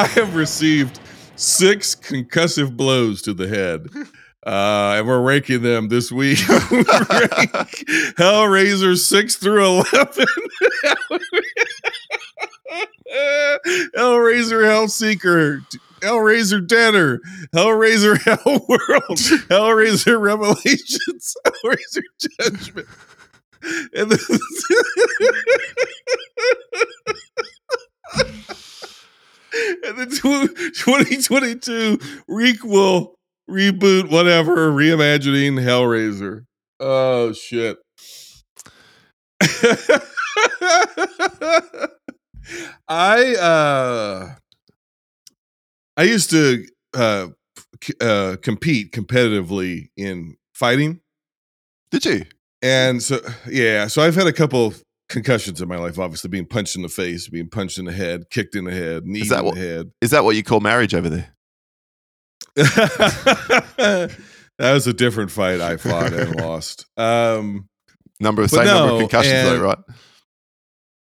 I have received six concussive blows to the head. Uh, and we're ranking them this week. Hellraiser 6 through 11. Hellraiser Hellseeker. Hellraiser Deader, Hellraiser Hellworld, Hellraiser Revelations, Hellraiser Judgment. And then, and the 2022 requel, reboot, whatever, reimagining Hellraiser. Oh, shit. I uh I used to uh, uh compete competitively in fighting Did you? and so yeah so I've had a couple of concussions in my life obviously being punched in the face being punched in the head kicked in the head knee in what- the head Is that what you call marriage over there? that was a different fight I fought and lost um Number same number of concussions, and- though, right?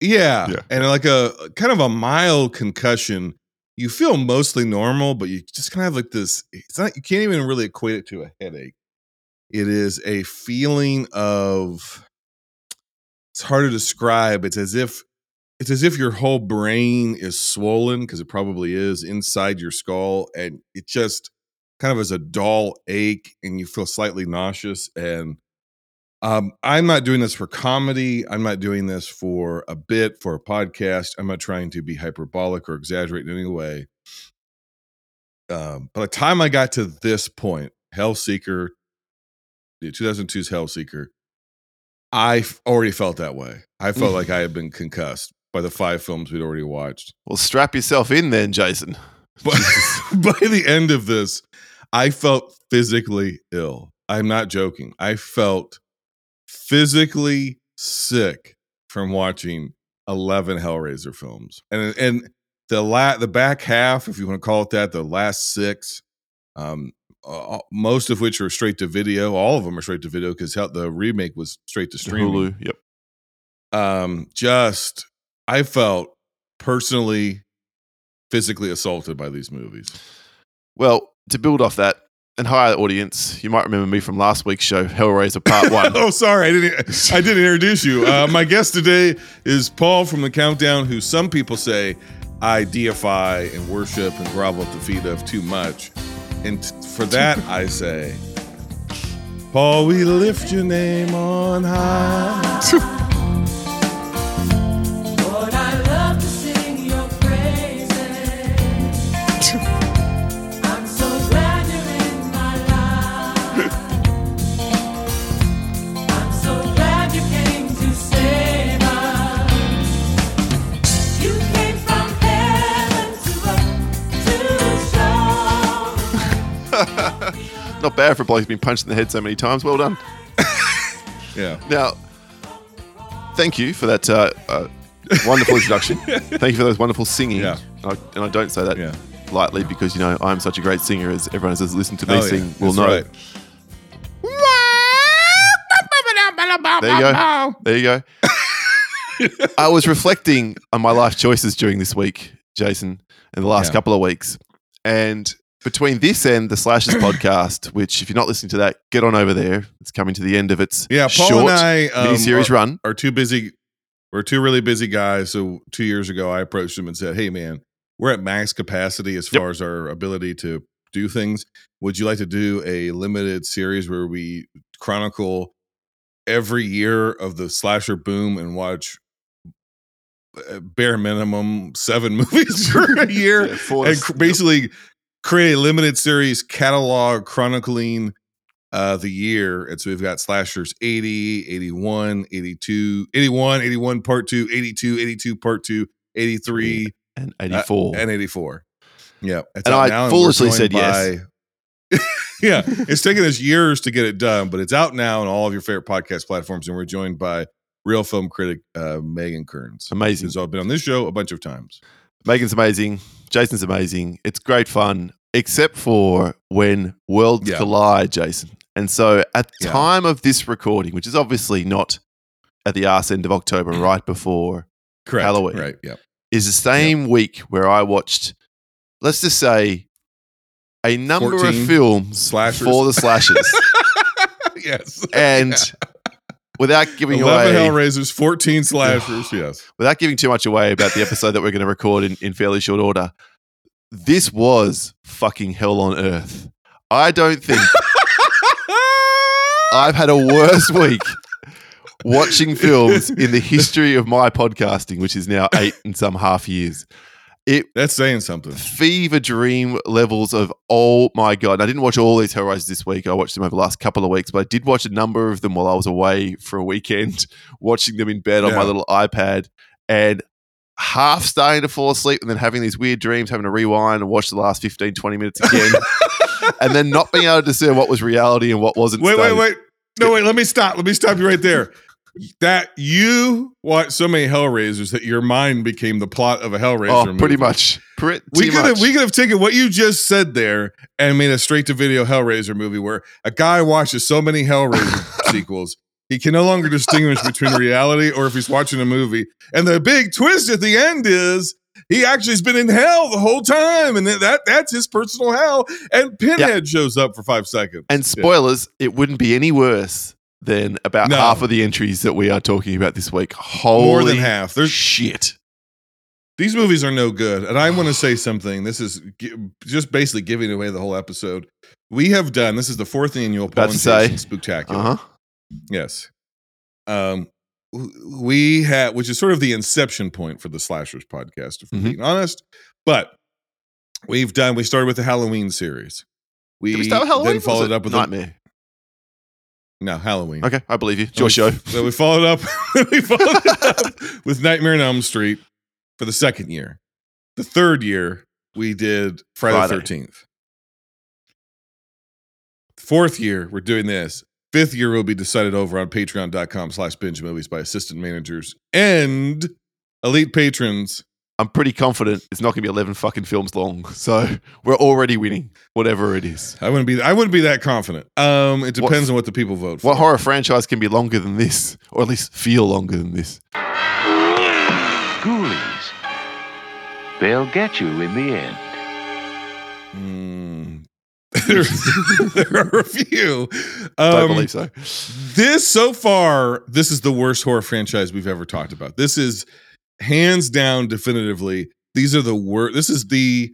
Yeah. Yeah. And like a kind of a mild concussion, you feel mostly normal, but you just kind of have like this. It's not, you can't even really equate it to a headache. It is a feeling of, it's hard to describe. It's as if, it's as if your whole brain is swollen because it probably is inside your skull. And it just kind of is a dull ache and you feel slightly nauseous. And um, I'm not doing this for comedy. I'm not doing this for a bit, for a podcast. I'm not trying to be hyperbolic or exaggerate in any way. Um, by the time I got to this point, Hellseeker, the 2002's Hellseeker, I already felt that way. I felt like I had been concussed by the five films we'd already watched. Well, strap yourself in then, Jason. But by the end of this, I felt physically ill. I'm not joking. I felt physically sick from watching 11 Hellraiser films. And and the la- the back half, if you want to call it that, the last 6 um uh, most of which are straight to video. All of them are straight to video because the remake was straight to streaming Hulu. Yep. um just i felt personally physically assaulted by these movies Well, to build off that, and hi, audience, you might remember me from last week's show, Hellraiser Part One. oh sorry i didn't i didn't introduce you uh, my guest today is paul from the countdown who some people say i deify and worship and grovel at the feet of too much and for that i say paul we lift your name on high bad for a bloke who's been punched in the head so many times. Well done. yeah Now, thank you for that uh, uh, wonderful introduction. thank you for those wonderful singing. Yeah. And, I, and I don't say that Yeah. lightly because, you know, I'm such a great singer, as everyone who's listened to me Oh, yeah, sing will that's know. right. There you go. There you go. I was reflecting on my life choices during this week, Jason, in the last Yeah. couple of weeks. And between this and the Slashers podcast, which, if you're not listening to that, get on over there. It's coming to the end of its Yeah, Paul short and I um, mini-series are, run. are too busy. We're two really busy guys. So two years ago, I approached him and said, "Hey, man, we're at max capacity as Yep. far as our ability to do things. Would you like to do a limited series where we chronicle every year of the slasher boom and watch?" uh, Bare minimum seven movies per a year, Yeah, four- and basically create a limited series catalog chronicling uh the year and so we've got slashers 80 81 82 81 81 part 2 82 82 part 2 83 and 84. uh, and 84 yeah And I foolishly said yes. yeah it's taken us years to get it done but it's out now on all of your favorite podcast platforms and we're joined by real film critic uh megan kearns Amazing. So I've been on this show a bunch of times Megan's amazing. Jason's amazing. It's great fun, except for when worlds Yeah. collide, Jason. And so at the Yeah. time of this recording, which is obviously not at the arse end of October, mm. right before, correct Halloween. right yeah is the same week where I watched let's just say, a number of films slashers. for the slashers. yes. and without giving 11 away Hellraisers, 14 slashers. yes. without giving too much away about the episode that we're going to record in, in fairly short order, this was fucking hell on earth. I don't think I've had a worse week watching films in the history of my podcasting, which is now eight and some half years. It That's saying something. fever dream levels of oh my god. And I didn't watch all these Hellraisers this week. I watched them over the last couple of weeks, but I did watch a number of them while I was away for a weekend, watching them in bed on my little iPad and half starting to fall asleep and then having these weird dreams, having to rewind and watch the last 15, 20 minutes again. and then not being able to discern what was reality and what wasn't. Wait, wait, wait. No, wait. Let me stop. Let me stop you right there. That you watched so many Hellraisers that your mind became the plot of a Hellraiser Oh, movie. pretty much. Pretty We could have we could have taken what you just said there and made a straight to video Hellraiser movie where a guy watches so many Hellraiser sequels he can no longer distinguish between reality or if he's watching a movie. And the big twist at the end is he actually has been in hell the whole time, and that that's his personal hell. And Pinhead shows up for five seconds. And spoilers, it wouldn't be any worse than about No. half of the entries that we are talking about this week. Holy more than half. There's shit. these movies are no good. And I want to say something. This is gi- just basically giving away the whole episode. We have done this is the fourth annual About Paul to say. Jason Uh huh. Yes. Um, we had, which is sort of the inception point for the Slashers podcast, if we're Mhm. being honest. But we've done. We started with the Halloween series. We, Did we start with Halloween? then followed up with Nightmare. No Halloween. Okay, I believe you. It's your show. Then we followed up. we followed up with Nightmare on Elm Street for the second year. The third year we did Friday the Thirteenth. Fourth year we're doing this. Fifth year will be decided over on patreon.com slash binge movies by assistant managers and elite patrons. I'm pretty confident it's not going to be 11 fucking films long. So we're already winning, whatever it is. I wouldn't be I wouldn't be that confident. Um it What- depends on what the people vote for. What horror franchise can be longer than this, or at least feel longer than this? Ghoulies. They'll get you in the end. Mm. there, there are a few. Don't Um, believe so. this so far this is the worst horror franchise we've ever talked about this is hands down definitively these are the worst this is the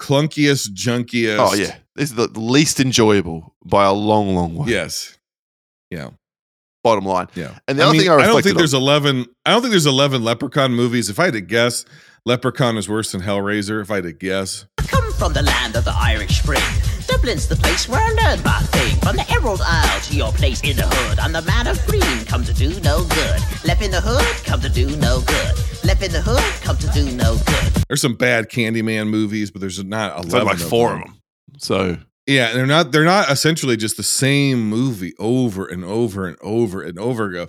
clunkiest oh, junkiest Oh yeah, this is the least enjoyable by a long, long way. yes yeah Bottom line. yeah And the I other mean, thing I I don't reflected think on- there's 11 i don't think there's 11 leprechaun movies if i had to guess leprechaun is worse than hellraiser if i had to guess Come from the land of the Irish Spring. Dublin's the place where I learned my thing. From the Emerald Isle to your place in the hood. I'm the man of green, come to do no good. Left in the hood, come to do no good. Left in the hood, come to do no good. there's some bad candyman movies but there's not a lot. like four of them. So Yeah, they're not they're not essentially just the same movie over and over and over and over again.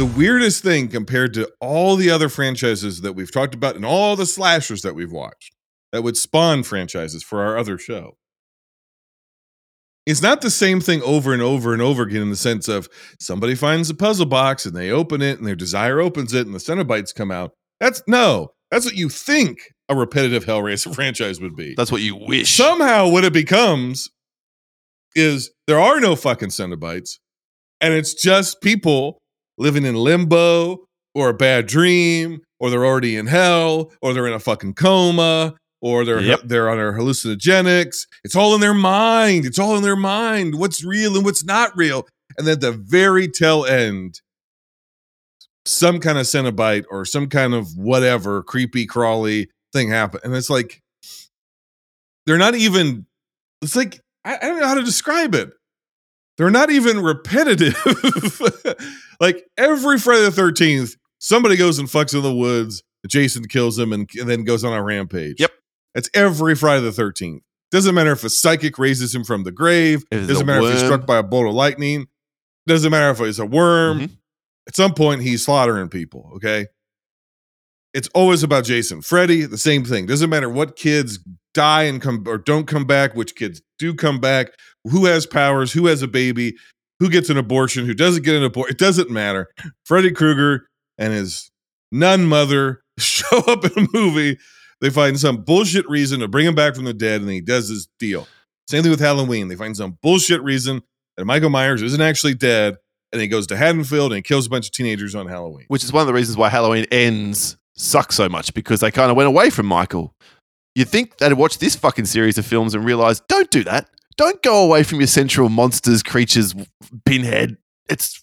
The weirdest thing compared to all the other franchises that we've talked about and all the slashers that we've watched that would spawn franchises for our other show. It's not the same thing over and over and over again in the sense of somebody finds a puzzle box and they open it and their desire opens it and the Cenobites come out. That's no, that's what you think a repetitive Hellraiser franchise would be. that's what you wish. somehow what it becomes is there are no fucking Cenobites, and it's just people living in limbo or a bad dream, or they're already in hell, or they're in a fucking coma, or they're Yep. they're on their hallucinogenics. It's all in their mind. It's all in their mind. What's real and what's not real. And then at the very tail end, some kind of Cenobite or some kind of whatever creepy crawly thing happen. And it's like they're not even it's like I, I don't know how to describe it. They're not even repetitive. like every Friday the 13th, somebody goes and fucks in the woods, Jason kills him and, and then goes on a rampage. Yep. That's every Friday the 13th. Doesn't matter if a psychic raises him from the grave. Doesn't matter if he's struck by a bolt of lightning. Doesn't matter if it's a worm. Mhm. At some point, he's slaughtering people. Okay. It's always about Jason. Freddy, the same thing. Doesn't matter what kids die and come or don't come back, which kids do come back, who has powers, who has a baby, who gets an abortion, who doesn't get an abortion. It doesn't matter. Freddy Krueger and his nun mother show up in a movie. They find some bullshit reason to bring him back from the dead, and he does his deal. Same thing with Halloween. They find some bullshit reason that Michael Myers isn't actually dead, and he goes to Haddonfield and kills a bunch of teenagers on Halloween. which is one of the reasons why Halloween ends sucks so much because they kind of went away from Michael. You'd think they'd watch this fucking series of films and realize, don't do that. Don't go away from your central monsters, creatures, pinhead. It's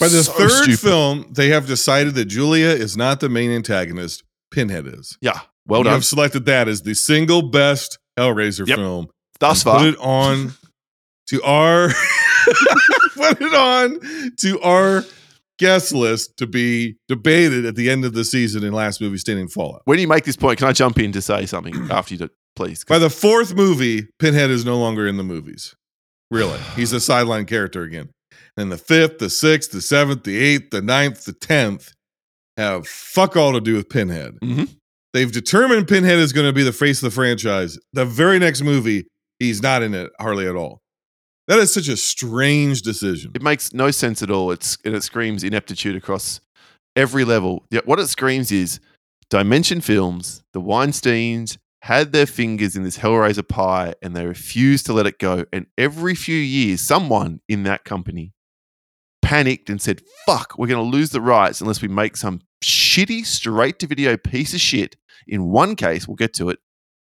By the so third stupid. film, they have decided that Julia is not the main antagonist. Pinhead is. Yeah, well you done. have selected that as the single best Hellraiser Yep. film. Thus far, Put it on to our put it on to our guest list to be debated at the end of the season in last movie standing fallout. when you make this point, can I jump in to say something after you do, By the fourth movie, Pinhead is no longer in the movies. Really. He's a sideline character again. And the fifth, the sixth, the seventh, the eighth, the ninth, the tenth have fuck all to do with Pinhead. Mhm. They've determined Pinhead is going to be the face of the franchise. The very next movie, he's not in it hardly at all. That is such a strange decision. It makes no sense at all. It's and it screams ineptitude across every level. Yeah, what it screams is Dimension Films, the Weinsteins had their fingers in this Hellraiser pie and they refused to let it go. And every few years, someone in that company panicked and said, "Fuck, we're going to lose the rights unless we make some shitty straight to video piece of shit." In one case, we'll get to it.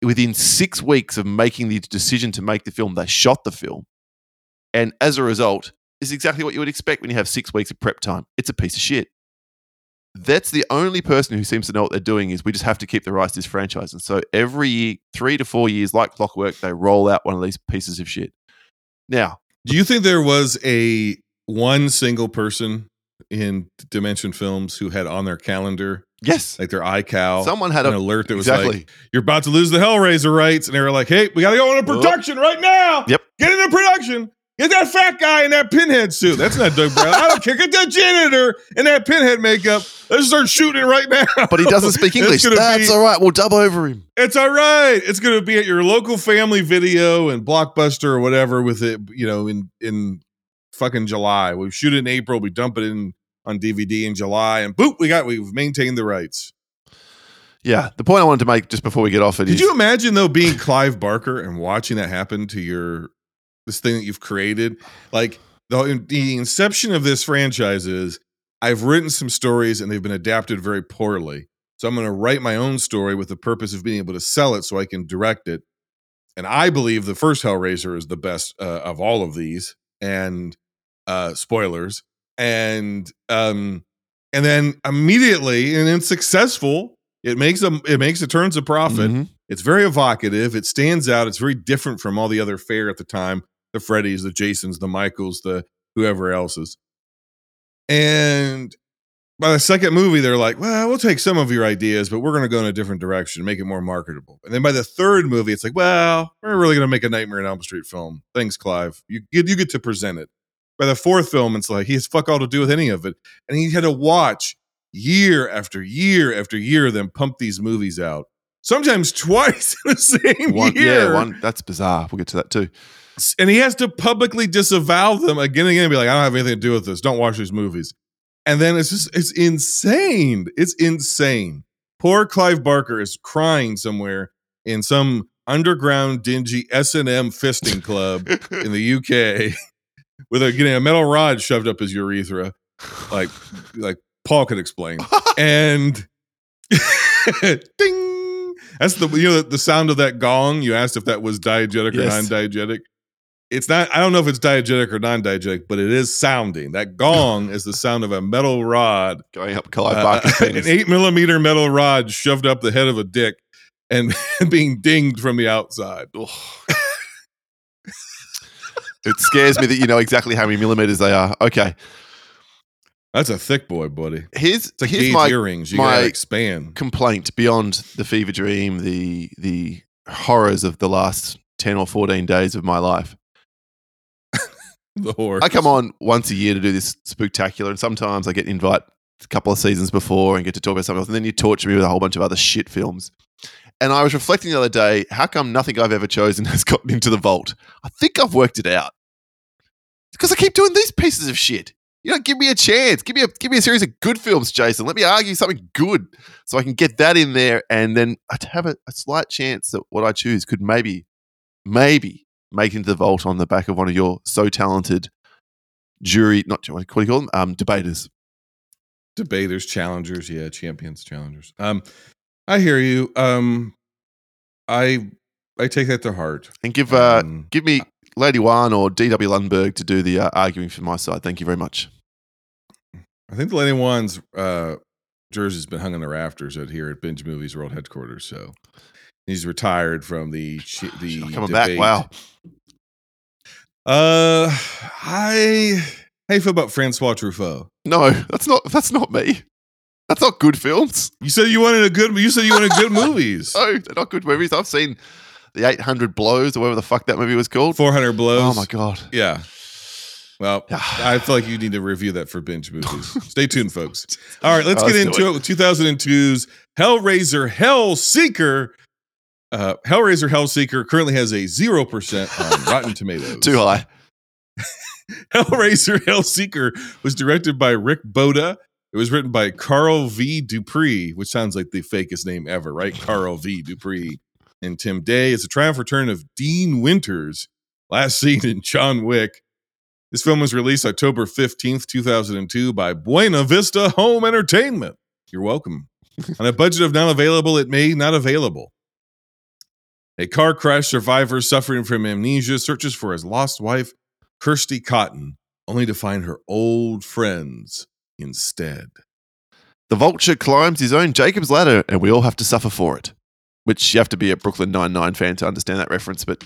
Within six weeks of making the decision to make the film, they shot the film. And as a result, is exactly what you would expect when you have six weeks of prep time. It's a piece of shit. That's the only person who seems to know what they're doing is we just have to keep the rights to this franchise. And so every year, three to four years, like clockwork, they roll out one of these pieces of shit. Now, Do you think there was a one single person in Dimension Films who had on their calendar, yes, like their iCal, someone had an a alert that was exactly. like, you're about to lose the Hellraiser rights. And they were like, hey, we got to go into Whoop. production right now. Yep. Get into production. Get that fat guy in that pinhead suit. That's not Doug Brown. I don't care. Get that janitor in that pinhead makeup. Let's start shooting it right now. but he doesn't speak English. That's be- all right. We'll dub over him. It's all right. It's going to be at your local family video and Blockbuster or whatever with it, you know, in in fucking July. We shoot it in April, we dump it in on DVD in July and boop, we got we've maintained the rights. Yeah. The point I wanted to make just before we get off it is Did you imagine though being Clive Barker and watching that happen to your this thing that you've created? Like the the inception of this franchise is I've written some stories and they've been adapted very poorly. So I'm going to write my own story with the purpose of being able to sell it so I can direct it. And I believe the first Hellraiser is the best uh, of all of these. And uh, spoilers. And um, and then immediately, and it's successful. It makes a it makes it turns a profit. Mhm. It's very evocative. It stands out. It's very different from all the other fare at the time. The Freddys, the Jasons, the Michaels, the whoever else's. And by the second movie, they're like, well, we'll take some of your ideas, but we're going to go in a different direction, make it more marketable. And then by the third movie, it's like, well, we're really going to make a Nightmare on Elm Street film. Thanks, Clive. You get you get to present it. By the fourth film, it's like he has fuck all to do with any of it, and he had to watch year after year after year them pump these movies out. Sometimes twice in the same One, year yeah, one. That's bizarre. We'll get to that too. and he has to publicly disavow them again and again and be like, I don't have anything to do with this. Don't watch these movies. And then it's just, it's insane. It's insane. Poor Clive Barker is crying somewhere in some underground, dingy S&M fisting club in the UK with a, getting a metal rod shoved up his urethra, like, like Paul could explain. And ding. That's the you know the sound of that gong. You asked if that was diegetic or Yes. non-diegetic. It's not. I don't know if it's diegetic or non-diegetic, but it is sounding. That gong is the sound of a metal rod, Going up Clive uh, an eight millimeter metal rod shoved up the head of a dick and being dinged from the outside. It scares me that you know exactly how many millimeters they are. Okay, That's a thick boy, buddy. here's It's like here's my earrings. You my- gotta expand. complaint beyond the fever dream, the the horrors of the last ten or fourteen days of my life. The horror. I come on once a year to do this spectacular, and sometimes I get invite a couple of seasons before and get to talk about something else, and then you torture me with a whole bunch of other shit films. And I was reflecting the other day, how come nothing I've ever chosen has gotten into the vault? I think I've worked it out. Because I keep doing these pieces of shit. You know, give me a chance. Give me a give me a series of good films, Jason. Let me argue something good so I can get that in there, and then I'd have a, a slight chance that what I choose could maybe, maybe make into the vault on the back of one of your so talented jury, not what do you call them, um, debaters. Debaters, challengers, yeah, champions, challengers. Um, I hear you. Um, I I take that to heart. And give uh, Um, give me Lady One or D.W. Lundberg to do the uh, arguing for my side. Thank you very much. I think the Lady One's uh, jersey's been hung in the rafters out here at Binge Movies World Headquarters. So he's retired from the the Coming back, wow. Uh, I how you feel about Francois Truffaut? No, that's not that's not me. That's not good films. You said you wanted a good. You said you wanted good movies. No, they're not good movies. I've seen the 800 Blows or whatever the fuck that movie was called. Four hundred blows. Oh my god. Yeah. Well, I feel like you need to review that for binge movies. Stay tuned, folks. All right, let's Oh, get let's into it. with 2002's Hellraiser Hellseeker. Uh, Hellraiser Hellseeker currently has a 0% on Rotten Tomatoes. Too high. Hellraiser Hellseeker was directed by Rick Bota. It was written by Carl V. Dupree, which sounds like the fakest name ever, right? Carl V. Dupree and Tim Day. It's a triumph return of Dean Winters, last seen in John Wick. This film was released October 15th, 2002 by Buena Vista Home Entertainment. You're welcome. On a budget of not available, it may not available. A car crash survivor suffering from amnesia searches for his lost wife, Kirsty Cotton, only to find her old friends instead. The vulture climbs his own Jacob's ladder, and we all have to suffer for it. Which you have to be a Brooklyn Nine-Nine fan to understand that reference, but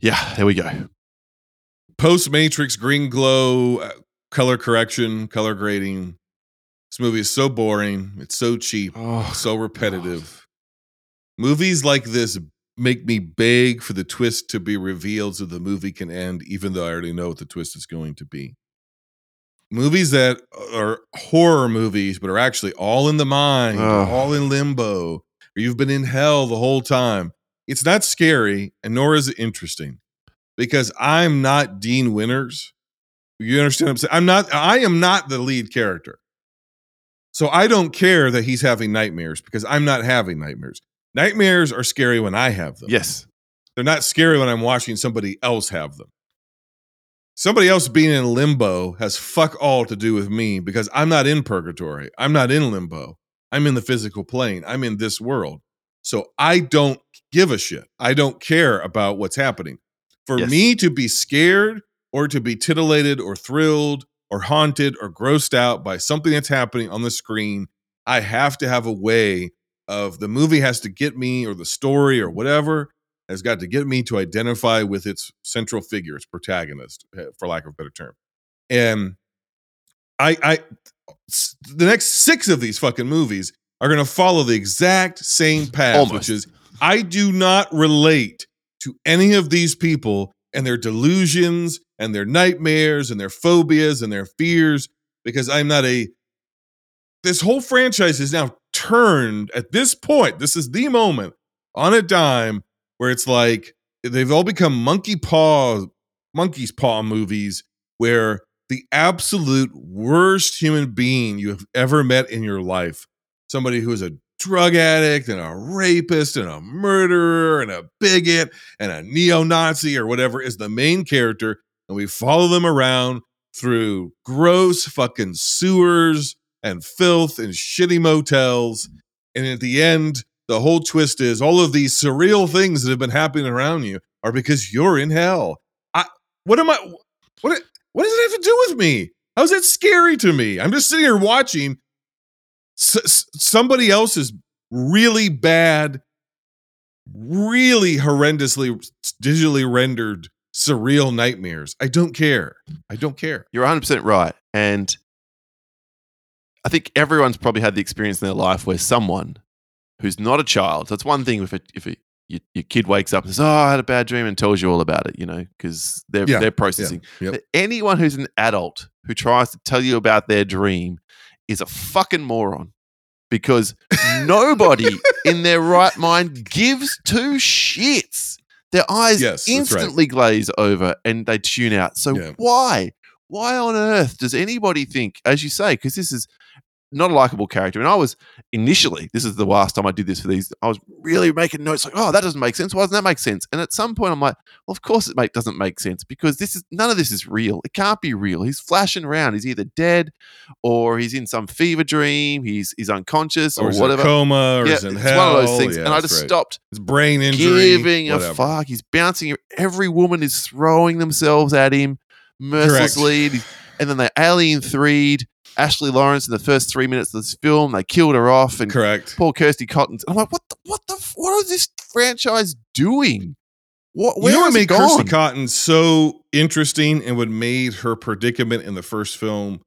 yeah, there we go. Post Matrix green glow, uh, color correction, color grading. This movie is so boring. It's so cheap, Oh, so repetitive. Movies like this make me beg for the twist to be revealed so the movie can end, even though I already know what the twist is going to be. Movies that are horror movies, but are actually all in the mind, Ugh. all in limbo, or you've been in hell the whole time. It's not scary, and nor is it interesting because I'm not Dean Winters. You understand what I'm saying? I'm not, I am not the lead character. So I don't care that he's having nightmares because I'm not having nightmares. Nightmares are scary when I have them. yes. They're not scary when I'm watching somebody else have them. Somebody else being in limbo has fuck all to do with me because I'm not in purgatory. I'm not in limbo. I'm in the physical plane. I'm in this world. So I don't give a shit. I don't care about what's happening. For Yes. me to be scared or to be titillated or thrilled or haunted or grossed out by something that's happening on the screen, I have to have a way of the movie has to get me or the story or whatever has got to get me to identify with its central figure, its protagonist, eh, for lack of a better term. And I, I, the next six of these fucking movies are going to follow the exact same path, Almost. which is I do not relate to any of these people and their delusions and their nightmares and their phobias and their fears because I'm not a. This whole franchise is now turned at this point. This is the moment on a dime where it's like they've all become monkey paw, monkey's paw movies where the absolute worst human being you have ever met in your life, somebody who is a drug addict and a rapist and a murderer and a bigot and a neo-Nazi or whatever is the main character, and we follow them around through gross fucking sewers and filth and shitty motels. And at the end, the whole twist is all of these surreal things that have been happening around you are because you're in hell. I what am I what what does it have to do with me? How's that scary to me? I'm just sitting here watching s- somebody else's really bad, really horrendously digitally rendered surreal nightmares. I don't care. I don't care. You're 100% right. And I think everyone's probably had the experience in their life where someone who's not a child, that's one thing if, it, if it, your, your kid wakes up and says, Oh, I had a bad dream and tells you all about it, you know, because they're, Yeah, they're processing. Yep. But anyone who's an adult who tries to tell you about their dream is a fucking moron. because nobody in their right mind gives two shits. Their eyes Yes, that's right. instantly glaze over and they tune out. So Yeah. why? Why on earth does anybody think, as you say, because this is not a likable character. And I was initially, this is the last time I did this for these, I was really making notes like, oh, that doesn't make sense. Why doesn't that make sense? And at some point I'm like, well, of course it make, doesn't make sense because this is none of this is real. It can't be real. He's flashing around. He's either dead or he's in some fever dream. He's he's unconscious or, or whatever. coma, or yeah, it's hell. one of those things. Yeah, and I just right. stopped It's brain injury. giving a fuck. He's bouncing. Every woman is throwing themselves at him mercilessly. And, and then they alien threed Ashley Lawrence in the first three minutes of this film. They killed her off, and Correct. poor Kirsty Cotton. I'm like, what? The, what the? What is this franchise doing? What? Where you know what made gone? Kirsty Cotton so interesting and what made her predicament in the first film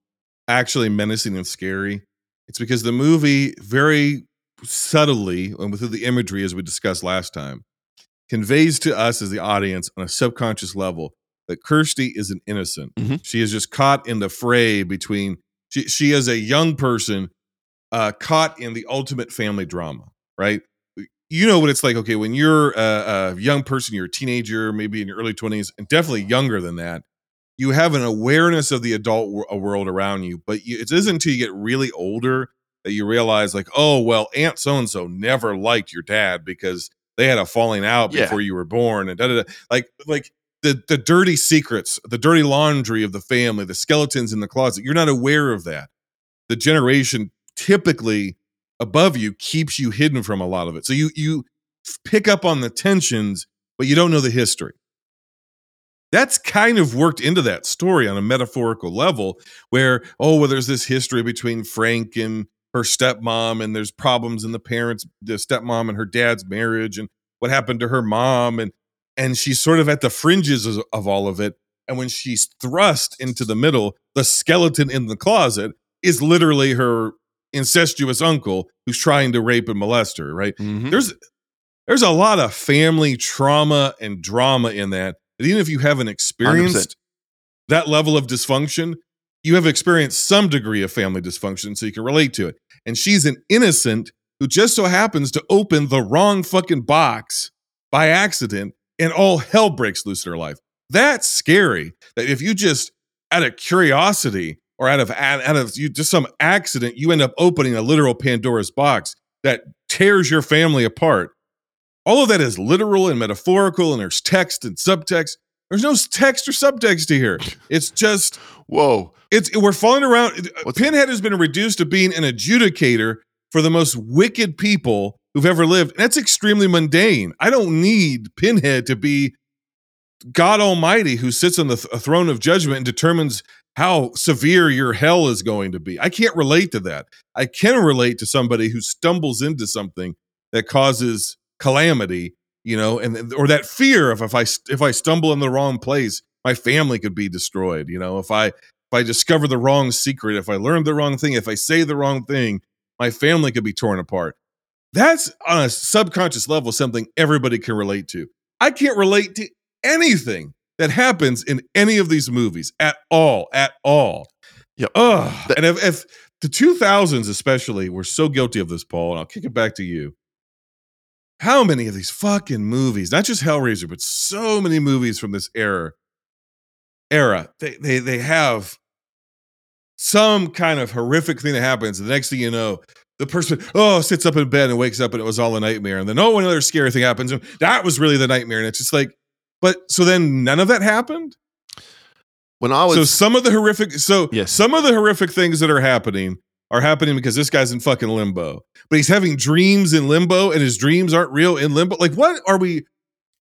actually menacing and scary? It's because the movie very subtly and with the imagery, as we discussed last time, conveys to us as the audience on a subconscious level that Kirsty is an innocent. Mhm. She is just caught in the fray between she she is a young person uh, caught in the ultimate family drama, right? You know what it's like. Okay, when you're a, a young person, you're a teenager, maybe in your early twenties, and definitely younger than that. You have an awareness of the adult wor- uh, world around you, but you, it isn't until you get really older that you realize, like, oh well, Aunt so and so never liked your dad because they had a falling out Yeah. before you were born, and da da da. Like, like the the dirty secrets, the dirty laundry of the family, the skeletons in the closet. You're not aware of that. The generation typically above you keeps you hidden from a lot of it. So you you pick up on the tensions, but you don't know the history. That's kind of worked into that story on a metaphorical level where, oh, well, there's this history between Frank and her stepmom, and there's problems in the parents, the stepmom and her dad's marriage, and what happened to her mom, and and she's sort of at the fringes of, of all of it. And when she's thrust into the middle, the skeleton in the closet is literally her incestuous uncle who's trying to rape and molest her, right? Mhm. There's there's a lot of family trauma and drama in that. that even if you haven't experienced that level of dysfunction, you have experienced some degree of family dysfunction so you can relate to it. And she's an innocent who just so happens to open the wrong fucking box by accident and all hell breaks loose in her life. That's scary. That if you just out of curiosity or out of out of you just some accident, you end up opening a literal Pandora's box that tears your family apart. All of that is literal and metaphorical, and there's text and subtext. There's no text or subtext here. It's just Whoa. it's we're falling around. What's- Pinhead has been reduced to being an adjudicator for the most wicked people who've ever lived. That's extremely mundane. I don't need Pinhead to be God Almighty who sits on the th- throne of judgment and determines how severe your hell is going to be. I can't relate to that. I can relate to somebody who stumbles into something that causes calamity, you know, and or that fear of if I if I stumble in the wrong place, my family could be destroyed. You know, if I if I discover the wrong secret, if I learn the wrong thing, if I say the wrong thing, my family could be torn apart. That's on a subconscious level something everybody can relate to. I can't relate to anything that happens in any of these movies at all, at all. Yep. Ugh. That- and if, if the 2000s especially were so guilty of this, Paul, and I'll kick it back to you. How many of these fucking movies, not just Hellraiser, but so many movies from this era, era, they they they have some kind of horrific thing that happens. The next thing you know, the person oh sits up in bed and wakes up and it was all a nightmare. And then oh another scary thing happens. And that was really the nightmare. And it's just like, but so then none of that happened. When I was so some of the horrific so Yes. some of the horrific things that are happening are happening because this guy's in fucking limbo. But he's having dreams in limbo and his dreams aren't real in limbo. Like what are we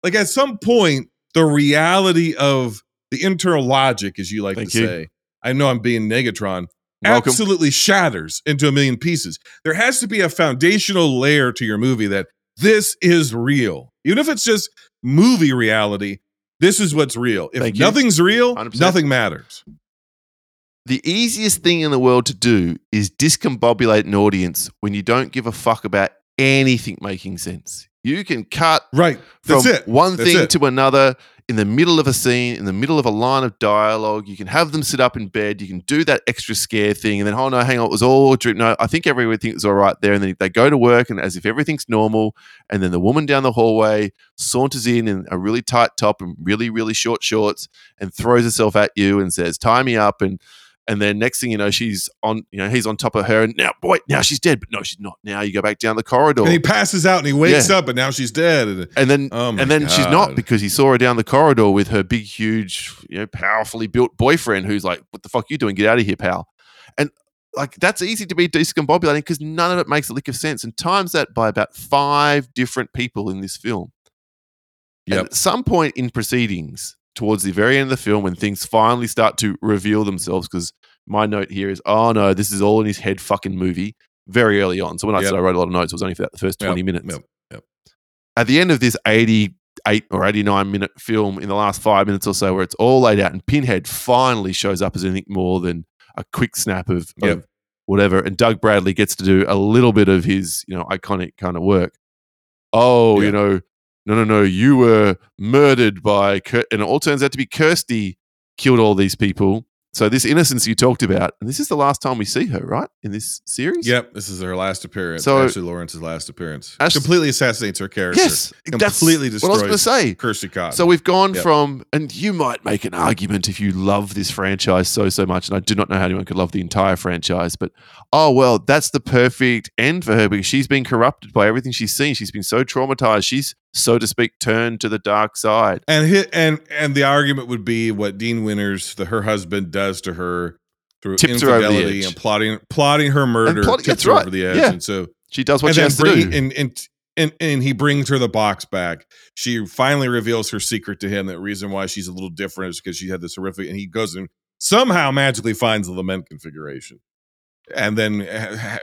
like at some point the reality of the internal logic as you like Thank to you. say. I know I'm being Negatron welcome. absolutely shatters into a million pieces. There has to be a foundational layer to your movie that this is real. Even if it's just movie reality, this is what's real. If Thank you. nothing's real, 100%. nothing matters. The easiest thing in the world to do is discombobulate an audience when you don't give a fuck about anything making sense. You can cut Right. from That's it. one That's thing it. to another in the middle of a scene, in the middle of a line of dialogue. You can have them sit up in bed. You can do that extra scare thing, and then oh no, hang on, it was all dream. No, I think everything was all right there. And then they go to work, and as if everything's normal. And then the woman down the hallway saunters in in a really tight top and really really short shorts, and throws herself at you and says, "Tie me up." And and then next thing you know, she's on. You know, he's on top of her, and now, boy, now she's dead. But no, she's not. Now you go back down the corridor. And he passes out and he wakes up, and now she's dead. And And then, Oh and then she's not because he saw her down the corridor with her big, huge, you know, powerfully built boyfriend who's like, "What the fuck are you doing? Get out of here, pal!" And like that's easy to be discombobulating because none of it makes a lick of sense. And times that by about five different people in this film. And at some point in proceedings, towards the very end of the film, when things finally start to reveal themselves, because my note here is, "Oh no, this is all in his head." Fucking movie. Very early on. So when I Yep. said I wrote a lot of notes, it was only for that the first Yep, twenty minutes yep, yep. at the end of this 88 or 89 minute film in the last five minutes or so where it's all laid out and pinhead finally shows up as anything more than a quick snap of, of whatever and doug bradley gets to do a little bit of his you know iconic kind of work oh you know no no no you were murdered by Kir-, and it all turns out to be kirsty killed all these people so this innocence you talked about and this is the last time we see her right in this series Yep, this is her last appearance. So- Ashley Lawrence's last appearance. Completely assassinates her character. yes that's completely what i was going to say Kirsty Cotton. So we've gone Yep. from, and you might make an argument if you love this franchise so, so much, and I do not know how anyone could love the entire franchise, but oh, well, that's the perfect end for her because she's been corrupted by everything she's seen. She's been so traumatized. She's, so to speak, turned to the dark side. and hit and and the argument would be what Dean Winters, the her husband, does to her through Tips the infidelity and plotting plotting her murder, plotting- tips her right. over the edge, Yeah. and so She does what she has to bring, do. and and. And, and he brings her the box back. She finally reveals her secret to him. That reason why she's a little different is because she had this horrific. And he goes and somehow magically finds the lament configuration, and then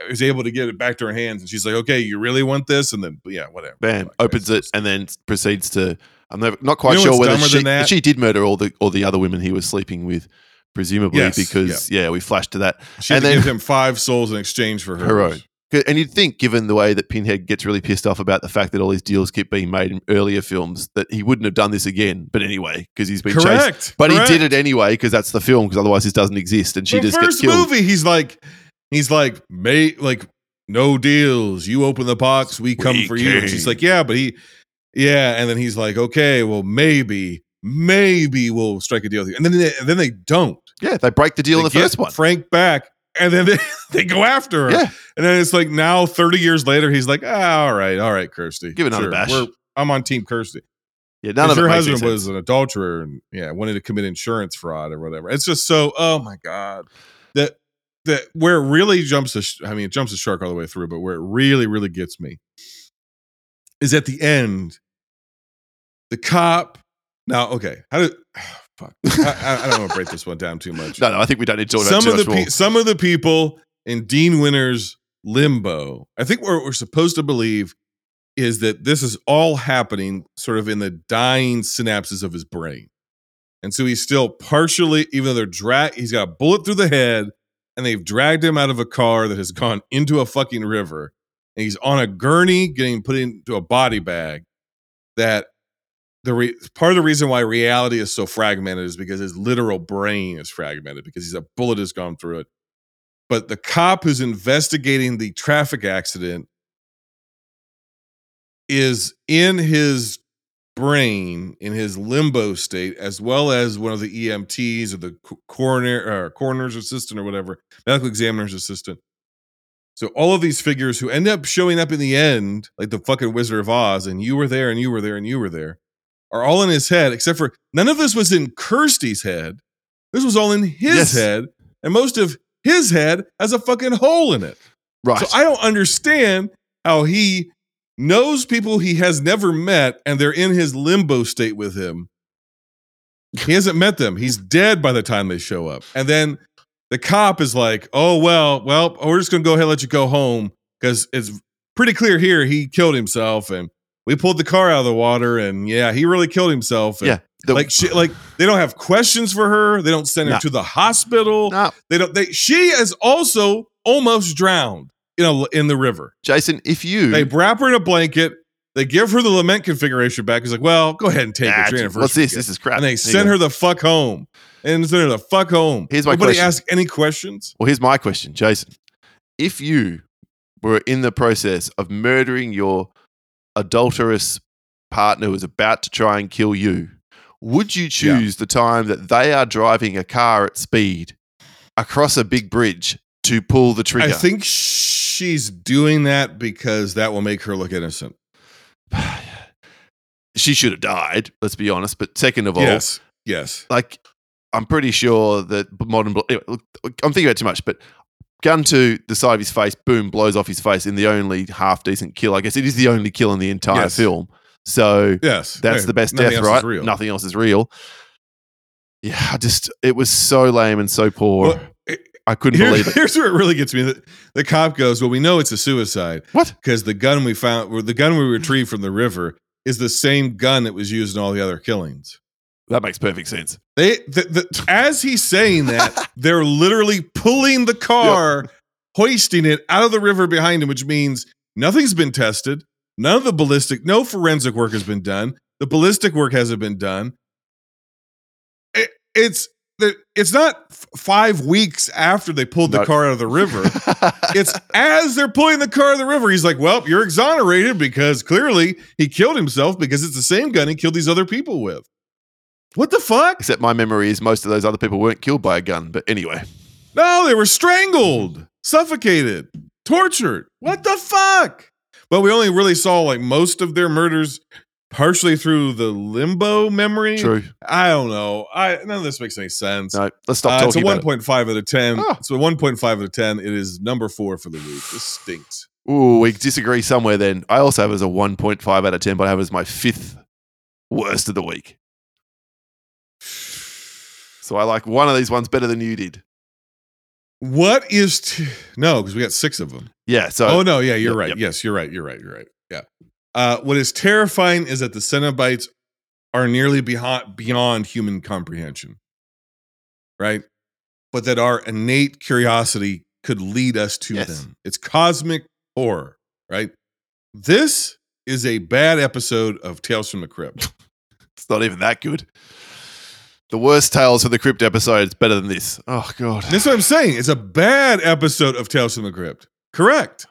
is able to get it back to her hands. And she's like, "Okay, you really want this?" And then, yeah, whatever. Bam, Like, opens it and then proceeds to. I'm never, not quite You know sure whether she, she did murder all the all the other women he was sleeping with, presumably Yes, because yeah, we flashed to that. She and then- him five souls in exchange for Her hers. own. And you'd think, given the way that Pinhead gets really pissed off about the fact that all these deals keep being made in earlier films, that he wouldn't have done this again. But anyway, because he's been chased. But correct. he did it anyway because that's the film. Because otherwise, this doesn't exist, and she the just gets killed. movie, he's like, he's like, mate, like, no deals. You open the box, we come We for you. And she's like, yeah, but he, yeah, and then he's like, okay, well, maybe, maybe we'll strike a deal with you. And then they, and then they don't. Yeah, they break the deal in the first one. Frank back, and then they, they go after her. Yeah, And then it's like now, thirty years later, he's like, ah, all right, all right, Kirsty, Give it another bash. we're- I'm on Team Kirsty. yeah. None of her husband was an adulterer and yeah, wanted to commit insurance fraud or whatever. It's just so oh my god that that where it really jumps the I mean it jumps the shark all the way through, but where it really really gets me is at the end. The cop now okay how did fuck I, I, don't want to break this one down too much. No, no, I think we don't need to talk some of the pe- some of the people in Dean Winter's limbo. I think what we're supposed to believe is that this is all happening sort of in the dying synapses of his brain. And so he's still partially, even though they're drag, he's got a bullet through the head, and they've dragged him out of a car that has gone into a fucking river, and he's on a gurney getting put into a body bag. That the re- part of the reason why reality is so fragmented is because his literal brain is fragmented because he's a bullet has gone through it. But the cop who's investigating the traffic accident is in his brain in his limbo state as well as one of the EMTs or the coroner or coroner's assistant or whatever medical examiner's assistant so all of these figures who end up showing up in the end like the fucking wizard of oz and you were there and you were there and you were there are all in his head except for none of this was in kirsty's head this was all in his Yes. head and most of his head has a fucking hole in it right. so I don't understand how he knows people he has never met and they're in his limbo state with him. He hasn't met them. He's dead by the time they show up. And then the cop is like, "Oh well, well, we're just going to go ahead and let you go home because it's pretty clear here he killed himself and we pulled the car out of the water and yeah, he really killed himself." And yeah. The- like she, like they don't have questions for her. They don't send her to the hospital. Nah, They don't. They she is also almost drowned. You know, in the river. Jason, if you They wrap her in a blanket. They give her the lament configuration back. He's like, well, go ahead and take Nah, it. What's this? gift." This is crap. And they send her the fuck home. And send her the fuck home. Here's my Nobody question. ask any questions. Well, here's my question, Jason. If you were in the process of murdering your adulterous partner who was about to try and kill you, would you choose the time that they are driving a car at speed across a big bridge to pull the trigger? I think she's doing that because that will make her look innocent. she should have died, let's be honest. But second of all, Yes. Yes. like I'm pretty sure that modern. Anyway, eh, look, I'm thinking about too much, but gun to the side of his face, boom, blows off his face in the only half decent kill. I guess it is the only kill in the entire Yes. film. So Yes. that's Hey, the best death, right? Nothing else is real. Yeah, I just it was so lame and so poor. Well, I couldn't believe it. Here's where it really gets me. The, the cop goes, "Well, we know it's a suicide What? because the gun we found, the gun we retrieved from the river, is the same gun that was used in all the other killings." That makes perfect sense. They, the, the, as he's saying that, they're literally pulling the car, hoisting it out of the river behind him, which means nothing's been tested. None of the ballistic, no forensic work has been done. The ballistic work hasn't been done. It, it's the- it's not f- five weeks after they pulled the No. car out of the river. it's as they're pulling the car out of the river. He's like, "Well, you're exonerated because clearly he killed himself because it's the same gun he killed these other people with." What the fuck? Except my memory is most of those other people weren't killed by a gun. But anyway, No, they were strangled, suffocated, tortured. What the fuck? But we only really saw like most of their murders partially through the limbo memory. true. I don't know. I none of this makes any sense. No, let's stop Uh, it's a about 1.5 out of 10. Oh. It's a 1.5 out of 10. It is number four for the week. This stinks. Ooh, we disagree somewhere. Then I also have it as a 1.5 out of 10, but I have it as my fifth worst of the week. So I like one of these ones better than you did. What is t- no? Because we got six of them. Yeah. So oh no, yeah, you're Yep, right. yep. Yes, you're right. You're right. You're right. Yeah. Uh, what is terrifying is that the Cenobites are nearly beyond beyond human comprehension, right? But that our innate curiosity could lead us to Yes. them. It's cosmic horror, right? This is a bad episode of Tales from the Crypt. it's not even that good. The worst Tales from the Crypt episode is better than this. Oh god. That's what I'm saying. It's a bad episode of Tales from the Crypt. Correct.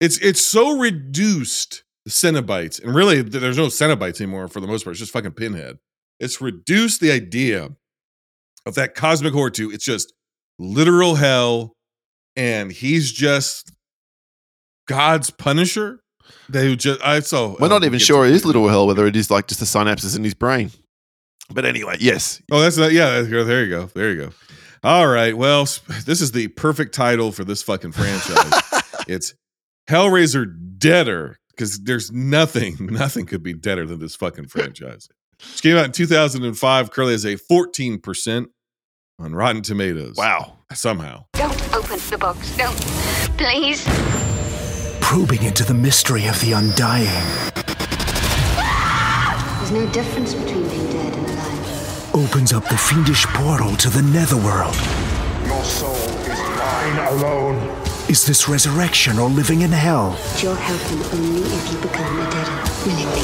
It's it's so reduced the Cenobites, and really there's no Cenobites anymore for the most part. It's just fucking Pinhead. It's reduced the idea of that cosmic horror to it's just literal hell, and he's just God's punisher. They just I so We're not even sure it is little hell, whether it is like just the synapses in his brain. But anyway, yes. Oh, that's not. Yeah, there you go. There you go. All right. Well, this is the perfect title for this fucking franchise. it's Hellraiser Deader because there's nothing, nothing could be deader than this fucking franchise. It came out in 2005. Currently has a 14% on Rotten Tomatoes. Wow. Somehow. Don't open the box. Don't. Please. probing into the mystery of the undying, There's no difference between being dead and alive. opens up the fiendish portal to the netherworld. Your soul is mine alone. Is this resurrection or living in hell? But you'll help him only if you become a deader, willingly.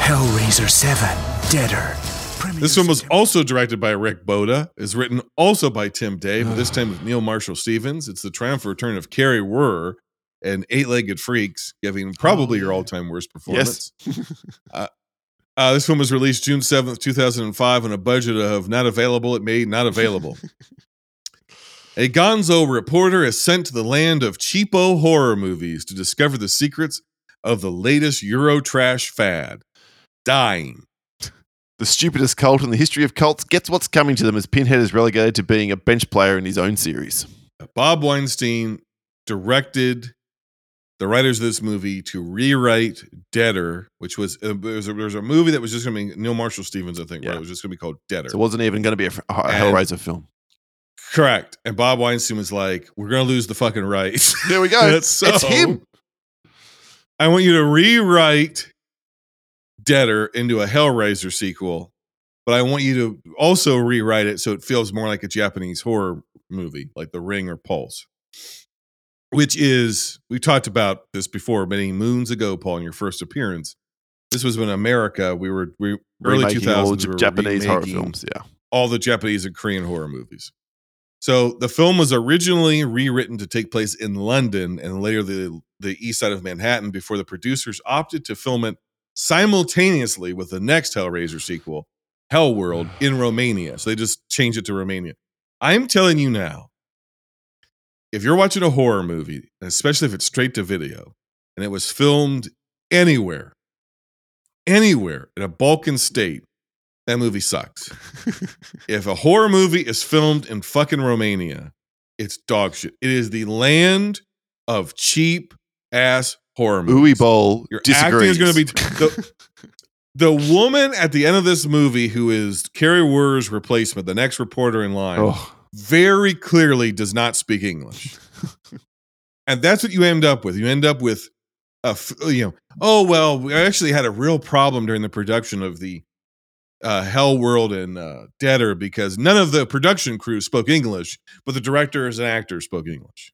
Hellraiser 7, Deader. This one was also directed by Rick Bota, is written also by Tim Day, but this time with Neal Marshall Stevens. It's the triumphant return of Kari Wuhrer and Eight Legged Freaks, giving probably your all time worst performance. uh, uh, this one was released June 7th, 2005, on a budget of not available. It made not available. a gonzo reporter is sent to the land of cheapo horror movies to discover the secrets of the latest Eurotrash fad dying. The stupidest cult in the history of cults gets what's coming to them as Pinhead is relegated to being a bench player in his own series. Bob Weinstein directed the writers of this movie to rewrite Deader, which was uh, there was a, there was a movie that was just going to be Neal Marshall Stevens, I think, right? It was just going to be called Deader. So it wasn't even going to be a, a And- Hellraiser film. Correct. And Bob Weinstein was like, "We're going to lose the fucking rights. There we go. That's it's him. I want you to rewrite Deader into a Hellraiser sequel, but I want you to also rewrite it so it feels more like a Japanese horror movie, like The Ring or Pulse." which is we talked about this before many moons ago, Paul, in your first appearance. This was when America we were we early two all Japanese horror films. Yeah. all the Japanese and Korean horror movies. So the film was originally rewritten to take place in London and later the the east side of Manhattan before the producers opted to film it simultaneously with the next Hellraiser sequel, Hellworld, in Romania. So they just changed it to Romania. I'm telling you now, if you're watching a horror movie, especially if it's straight to video, and it was filmed anywhere, anywhere in a Balkan state, that movie sucks. if a horror movie is filmed in fucking Romania, it's dog shit. It is the land of cheap ass horror movies. Uwe Boll Your acting is going to be the, the woman at the end of this movie who is Kari Wuhrer's replacement, the next reporter in line, oh, very clearly does not speak English. and that's what you end up with. You end up with a you know, oh, well, we actually had a real problem during the production of the uh, Hellworld and uh, Deader because none of the production crew spoke English, but the directors and actors spoke English.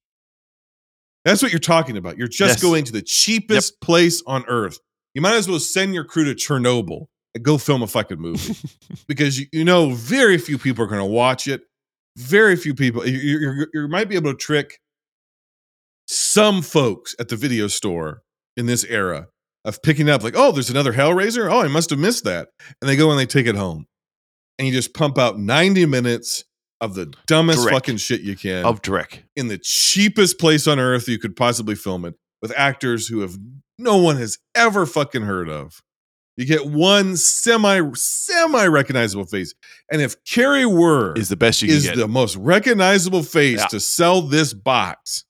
That's what you're talking about. You're just Yes. going to the cheapest place on earth. You might as well send your crew to Chernobyl and go film a fucking movie because you, you know very few people are going to watch it. Very few people. You, you- you might be able to trick some folks at the video store in this era of picking up like, oh, there's another Hellraiser. Oh, I must have missed that, and they go and they take it home, and you just pump out 90 minutes of the dumbest Direct. fucking shit you can of Drek. in the cheapest place on earth you could possibly film it with actors who have no one has ever fucking heard of. You get one semi semi recognizable face, and if Kari Wuhrer Is the best you can is the most recognizable face Yeah. to sell this box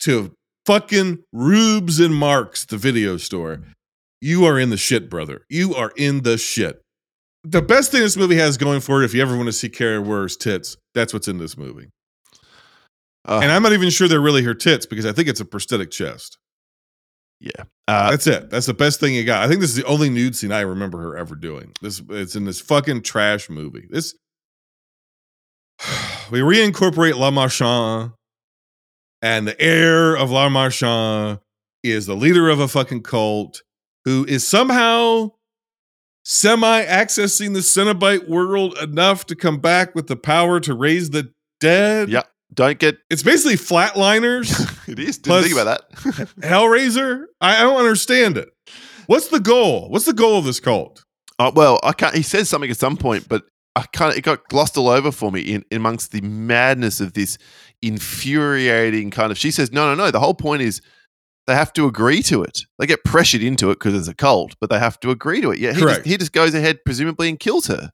to fucking Rubes and Marks, the video store, you are in the shit, brother. You are in the shit. The best thing this movie has going for it, if you ever want to see Kari Wuhrer's tits, that's what's in this movie. Uh, And I'm not even sure they're really her tits because I think it's a prosthetic chest. yeah. Uh, That's it. That's the best thing you got. I think this is the only nude scene I remember her ever doing. This it's in this fucking trash movie. This we reincorporate La Marchand, and the heir of La Marchand is the leader of a fucking cult who is somehow semi accessing the Cenobite world enough to come back with the power to raise the dead. Yeah. don't get. It's basically flatliners. it is. Didn't think about that. Hellraiser? I, I don't understand it. What's the goal? What's the goal of this cult? Uh, well, I can't. He says something at some point, but I kind of it got glossed all over for me in, in amongst the madness of this infuriating kind of. She says, "No, no, no. The whole point is they have to agree to it. They get pressured into it because it's a cult, but they have to agree to it. Yeah, he just, he just goes ahead, presumably, and kills her.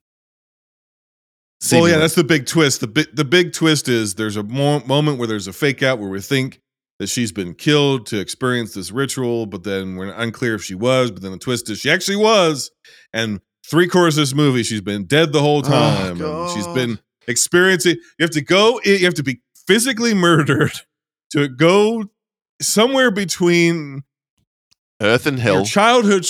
Well, yeah, that's the big twist. The big the big twist is there's a mo- moment where there's a fake out where we think that she's been killed to experience this ritual, but then we're unclear if she was. But then the twist is she actually was, and three quarters of this movie she's been dead the whole Oh, time. and she's God. been experiencing. You have to go. You have to be physically murdered to go somewhere between Earth and your hell. childhood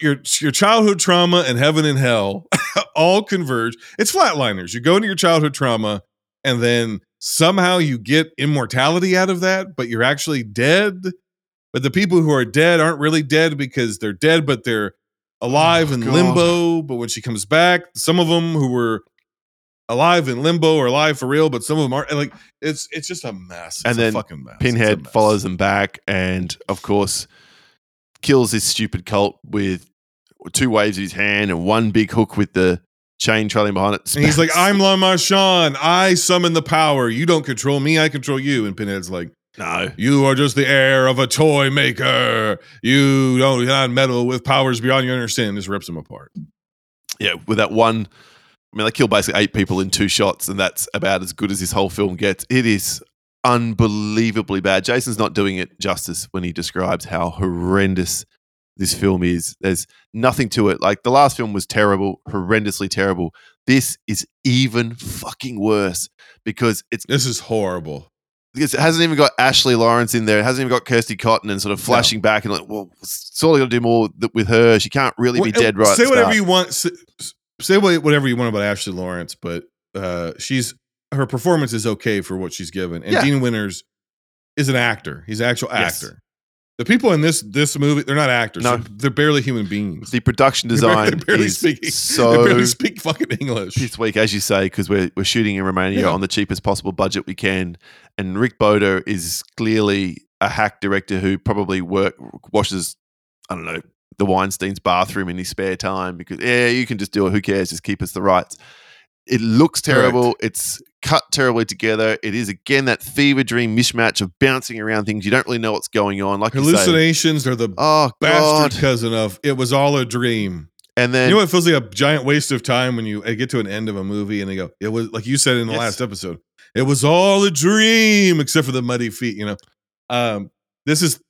your your childhood trauma and heaven and hell all converge it's flatliners you go into your childhood trauma and then somehow you get immortality out of that but you're actually dead but the people who are dead aren't really dead because they're dead but they're alive Oh, in God. limbo but when she comes back some of them who were alive in limbo are alive for real but some of them aren't like it's it's just a mess And It's a then fucking mess Pinhead mess. follows them back and, of course, kills this stupid cult with two waves of his hand and one big hook with the chain trailing behind it. And he's like, I'm La Marchand. I summon the power. You don't control me. I control you. And Pinhead's like, no. You are just the heir of a toy maker. You don't you're not meddle with powers beyond your understanding. Just rips him apart. Yeah, with that one. I mean, they kill basically eight people in two shots, and that's about as good as this whole film gets. It is unbelievably bad. Jason's not doing it justice when he describes how horrendous this film is. There's nothing to it. Like the last film was terrible, horrendously terrible. This is even fucking worse because it's This is horrible. Because it hasn't even got Ashley Laurence in there. It hasn't even got Kirsty Cotton and sort of flashing back and like, well, surely got to do more th- with her. She can't really be Well, dead right. Say whatever start. you want. Say, say whatever you want about Ashley Laurence, but uh, she's her performance is okay for what she's given. And Yeah. Dean Winters is an actor. He's an actual Yes. actor. The people in this this movie, they're not actors. No. They're, they're barely human beings. The production design they barely is speak. so they barely speak fucking English. this week, as you say, because we're we're shooting in Romania Yeah. on the cheapest possible budget we can, and Rick Bota is clearly a hack director who probably work washes, I don't know, the Weinstein's bathroom in his spare time because yeah, you can just do it. Who cares? Just keep us the rights. It looks terrible. It's cut terribly together. It is again that fever dream mishmatch of bouncing around things. You don't really know what's going on. Like you say, Hallucinations are the oh bastard god, cousin of it was all a dream. and then you know what feels like a giant waste of time when you get to an end of a movie and they go, it was like you said in the Yes. last episode, it was all a dream except for the muddy feet. You know, um, this is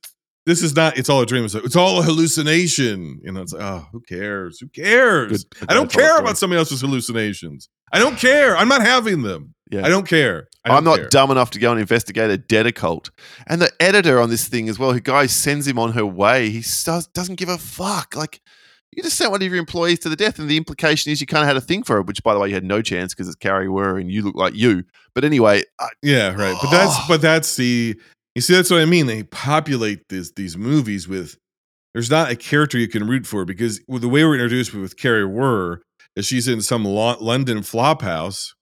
this is not. It's all a dream. It's, like, it's all a hallucination. You know, it's like, oh, who cares? Who cares? Good- I don't care about somebody else's hallucinations. I don't care. I'm not having them. Yeah. I don't care. I I'm don't care. dumb enough to go and investigate a dead occult. And the editor on this thing as well, who guy sends him on her way, he does, doesn't give a fuck. Like, you just sent one of your employees to the death, and the implication is you kind of had a thing for her, which, by the way, you had no chance because it's Kari Wuhrer and you look like you. But anyway, I, Yeah, right. But that's Oh. but that's the you see that's what I mean. They populate these these movies with there's not a character you can root for because the way we're introduced with Kari Wuhrer is she's in some London flop house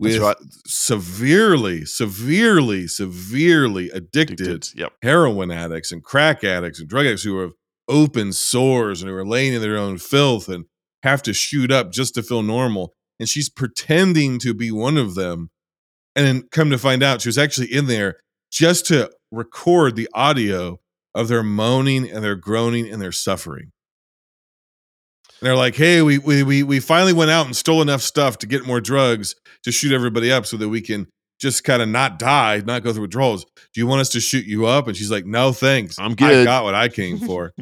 with right. severely, severely, severely addicted, addicted. Yep. heroin addicts and crack addicts and drug addicts who have open sores and who are laying in their own filth and have to shoot up just to feel normal. And she's pretending to be one of them. And then come to find out, she was actually in there just to record the audio of their moaning and their groaning and their suffering. And they're like, hey, we, we, we, we finally went out and stole enough stuff to get more drugs to shoot everybody up so that we can just kind of not die, not go through withdrawals. Do you want us to shoot you up? And she's like, no, thanks. I'm good. I got what I came for.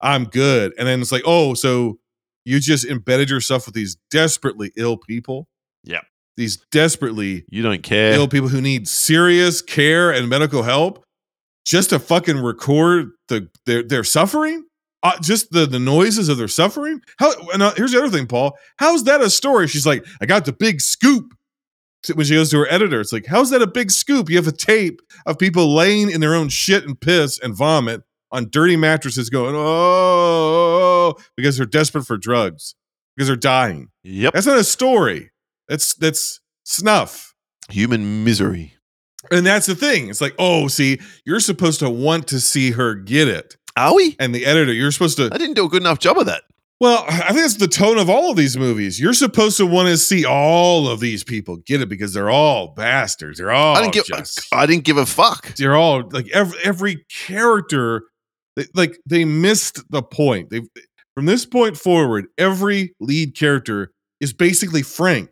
I'm good. And then it's like, oh, so you just embedded yourself with these desperately ill people. Yep. These desperately You don't care. ill people who need serious care and medical help just to fucking record the their their suffering? Uh, just the the noises of their suffering? How and uh, here's the other thing paul. How's that a story? She's like i got the big scoop. When she goes to her editor it's like how's that a big scoop? You have a tape of people laying in their own shit and piss and vomit on dirty mattresses going oh because they're desperate for drugs because they're dying. Yep. that's not a story that's that's snuff Human misery. and that's the thing. It's like, oh, see, you're supposed to want to see her get it. Are we? And the editor, you're supposed to. I didn't do a good enough job of that. Well, I think that's the tone of all of these movies. You're supposed to want to see all of these people get it because they're all bastards. They're all I didn't give. just. I didn't give a fuck. they're all like every every character. They, like they missed the point. They from this point forward, every lead character is basically Frank.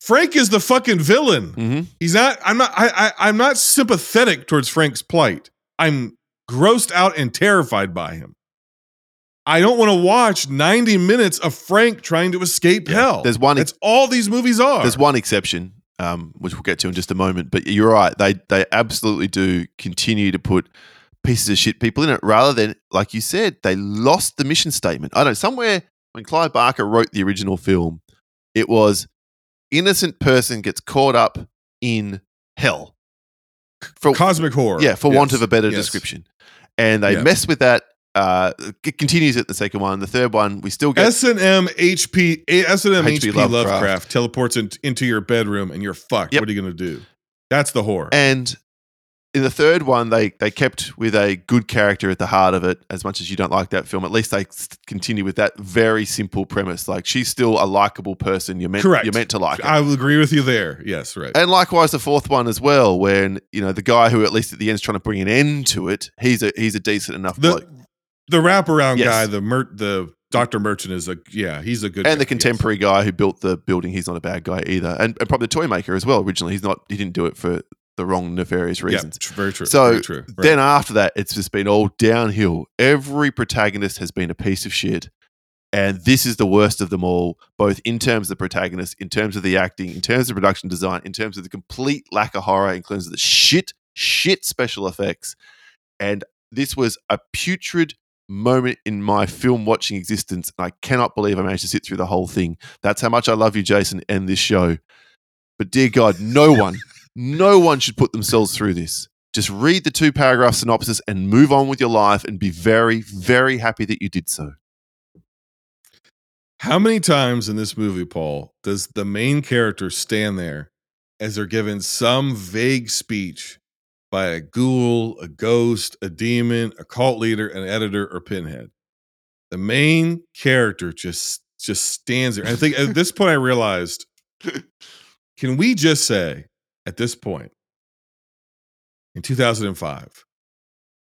Frank is the fucking villain. Mm-hmm. He's not. I'm not. I, I. I'm not sympathetic towards Frank's plight. I'm grossed out and terrified by him. I don't want to watch 90 minutes of Frank trying to escape Yeah, hell. there's one- That's all these movies are. There's one exception, um, which we'll get to in just a moment. But you're right; they they absolutely do continue to put pieces of shit people in it, rather than like you said, they lost the mission statement. I don't. Somewhere when Clive Barker wrote the original film, it was innocent person gets caught up in hell. For cosmic horror. yeah, for want of a better yes. description, and they Yeah. mess with that. Uh, it continues at the second one. The third one, we still get S and M HP S and M H.P. HP Lovecraft. Lovecraft teleports in, into your bedroom and you're fucked. Yep. What are you gonna do? That's the horror. And in the third one, they they kept with a good character at the heart of it. As much as you don't like that film, at least they continue with that very simple premise. Like she's still a likable person. You're meant Correct. you're meant to like her. I will agree with you there. Yes, right. and likewise, the fourth one as well, when you know the guy who at least at the end is trying to bring an end to it. He's a he's a decent enough bloke. the the wraparound Yes. guy, the mer- the Doctor Merchant is a yeah, he's a good and guy, the yes. contemporary guy who built the building, he's not a bad guy either. And, and probably the toy maker as well. Originally, he's not. He didn't do it for the wrong nefarious reasons. Tr- very true. So very true. Right. then after that, it's just been all downhill. Every protagonist has been a piece of shit. And this is the worst of them all, both in terms of the protagonist, in terms of the acting, in terms of production design, in terms of the complete lack of horror, in terms of the shit, shit special effects. And this was a putrid moment in my film watching existence. And I cannot believe I managed to sit through the whole thing. That's how much I love you, Jason, and this show. But dear God, no one, no one should put themselves through this. just read the two paragraph synopsis and move on with your life and be very, very happy that you did so. How many times in this movie, Paul, does the main character stand there as they're given some vague speech by a ghoul, a ghost, a demon, a cult leader, an editor, or pinhead? The main character just just stands there. I think at this point I realized can we just say at this point in 2005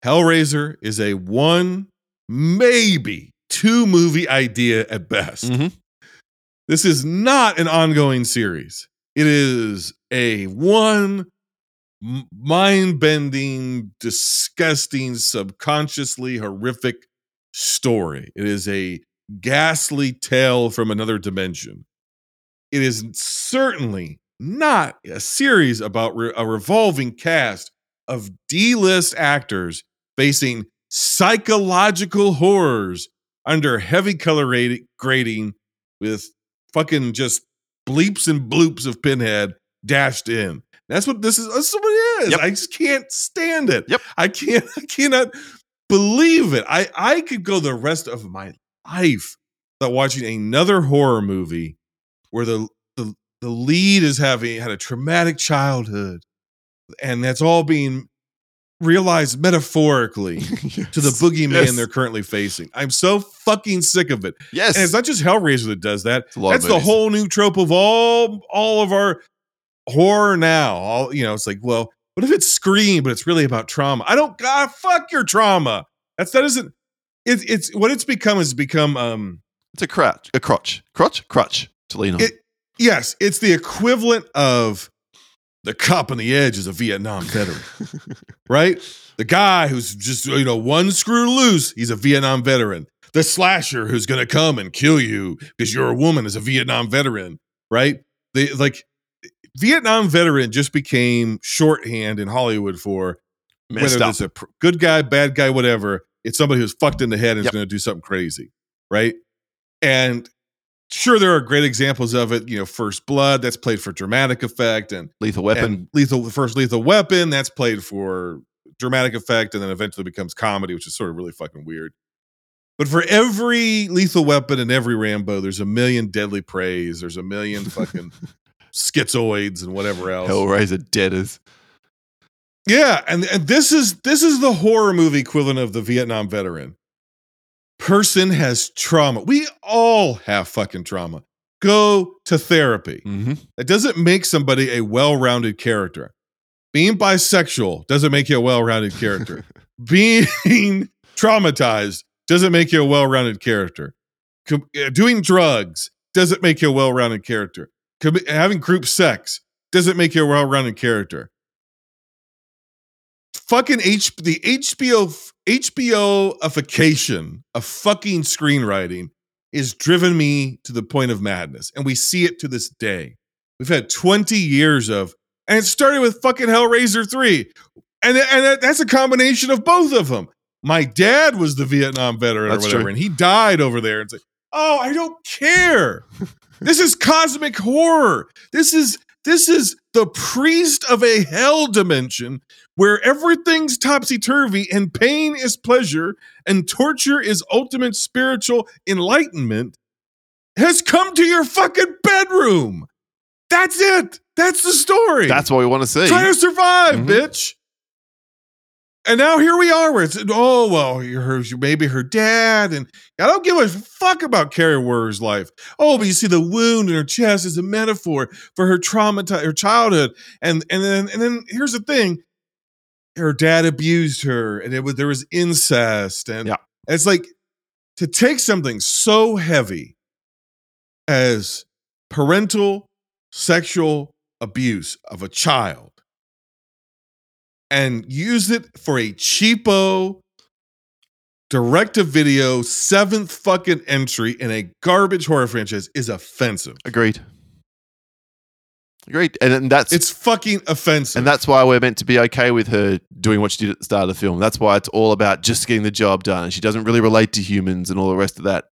Hellraiser is a one maybe two movie idea at best. Mhm. This is not an ongoing series. It is a one mind bending, disgusting, subconsciously horrific story. It is a ghastly tale from another dimension. It is certainly not a series about re- a revolving cast of D list actors facing psychological horrors under heavy color grading with fucking just bleeps and bloops of Pinhead dashed in. That's what this is. That's what it is. Yep. I just can't stand it. Yep. I can't. I cannot believe it. I I could go the rest of my life without watching another horror movie where the the lead is having had a traumatic childhood, and that's all being realized metaphorically to the boogeyman Yes. they're currently facing. I'm so fucking sick of it. Yes. And it's not just Hellraiser that does that. a lot of That's the whole new trope of all all of our horror now. All you know, it's like, well, what if it's Scream, but it's really about trauma? I don't God fuck your trauma. That's that isn't. It's it's what it's become is become um It's a crutch, a crotch, crotch, crutch to lean on. it yes, it's the equivalent of the cop on the edge is a Vietnam veteran, right? The guy who's just you know one screw loose, he's a Vietnam veteran. The slasher who's gonna come and kill you because you're a woman is a Vietnam veteran, right? They like Vietnam veteran just became shorthand in Hollywood for Messed whether up. it's a pr- good guy, bad guy, whatever. It's somebody who's fucked in the head and Yep. is going to do something crazy, right? And sure, there are great examples of it. You know, First Blood that's played for dramatic effect, and Lethal Weapon. and lethal the first lethal weapon that's played for dramatic effect, and then eventually becomes comedy, which is sort of really fucking weird. But for every lethal weapon and every Rambo, there's a million deadly preys There's a million fucking schizoids and whatever else. Hellraiser Deaders. Yeah, and, and this is this is the horror movie equivalent of the Vietnam veteran. Person has trauma. We all have fucking trauma. Go to therapy. Mm-hmm. That doesn't make somebody a well-rounded character. Being bisexual doesn't make you a well-rounded character. Being traumatized doesn't make you a well-rounded character. Com- uh, doing drugs doesn't make you a well-rounded character. Com- having group sex doesn't make you a well-rounded character fucking H the HBO HBOification of fucking screenwriting is driven me to the point of madness, and we see it to this day. We've had 20 years of, and it started with fucking Hellraiser 3. And, and that's a combination of both of them. My dad was the Vietnam veteran That's or whatever, true. and he died over there. And it's like, oh, I don't care. this is cosmic horror. This is this is the priest of a hell dimension where everything's topsy turvy and pain is pleasure and torture is ultimate spiritual enlightenment has come to your fucking bedroom. That's it. That's the story. That's what we want to see. Try to survive, Mhm. bitch. And now here we are, where it's oh well, her, maybe her dad, and I don't give a fuck about Carrie Warner's life. Oh, but you see the wound in her chest is a metaphor for her trauma, her childhood, and and then and then here's the thing: her dad abused her, and it was there was incest, and Yeah. it's like to take something so heavy as parental sexual abuse of a child and use it for a cheapo direct to video seventh fucking entry in a garbage horror franchise is offensive. Agreed. Agreed. And, and that's It's fucking offensive. and that's why we're meant to be okay with her doing what she did at the start of the film. That's why it's all about just getting the job done. She doesn't really relate to humans and all the rest of that.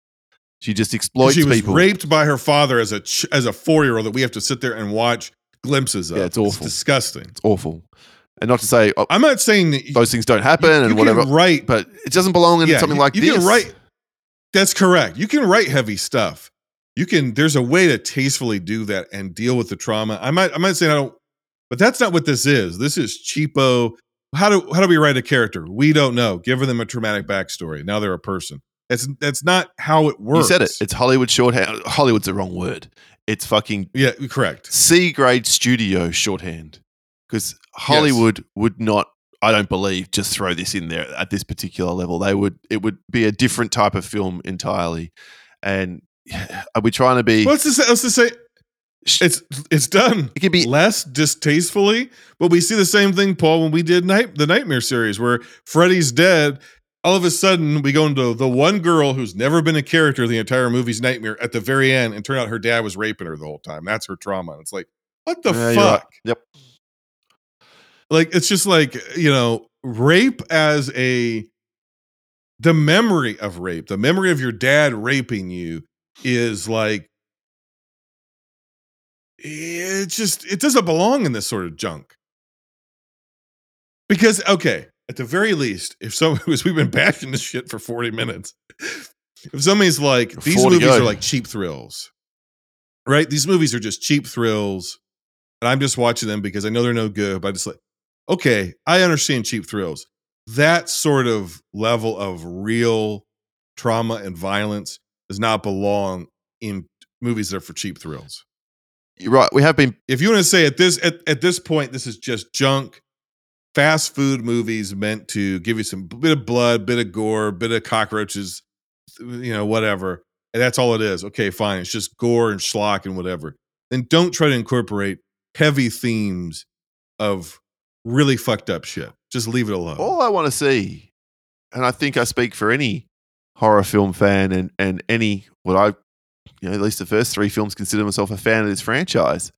She just exploits she was people. raped by her father as a ch- as a four year old that we have to sit there and watch glimpses of. Yeah, it's awful. disgusting. It's awful. And not to say oh, I'm not saying that you, those things don't happen you and whatever, write but it doesn't belong in Yeah, something you- like you this. can write that's correct you can write heavy stuff you can there's a way to tastefully do that and deal with the trauma i might i might say i don't but that's not what this is this is cheapo how do how do we write a character we don't know give them a traumatic backstory now they're a person that's that's not how it works You said it. It's Hollywood shorthand. Hollywood's the wrong word. It's fucking yeah correct C grade studio shorthand. Because Hollywood would not, I don't believe, just throw this in there at this particular level. They would, it would be a different type of film entirely. And are we trying to be? what's to say what's to say it's it's done It could be less distastefully, but we see the same thing, Paul, when we did night the Nightmare series, where Freddy's dead. All of a sudden, we go into the one girl who's never been a character in the entire movie's Nightmare at the very end, and turn out her dad was raping her the whole time. That's her trauma. And it's like, what the Yeah, right. fuck? Yep. Like, it's just like you know, rape as a the memory of rape, the memory of your dad raping you is like it just it doesn't belong in this sort of junk. Because okay, at the very least, if because we've been bashing this shit for 40 minutes, if somebody's like, these movies go. are like cheap thrills, right? These movies are just cheap thrills, and I'm just watching them because I know they're no good, but I just like, okay, I understand cheap thrills. That sort of level of real trauma and violence does not belong in movies that are for cheap thrills You're right. We have been if you want to say at this at, at this point this is just junk fast food movies meant to give you some bit of blood bit of gore bit of cockroaches you know whatever and that's all it is okay fine it's just gore and schlock and whatever then don't try to incorporate heavy themes of really fucked up shit just leave it alone all I want to see, and I think I speak for any horror film fan and and any what I, you know, at least the first three films consider myself a fan of this franchise.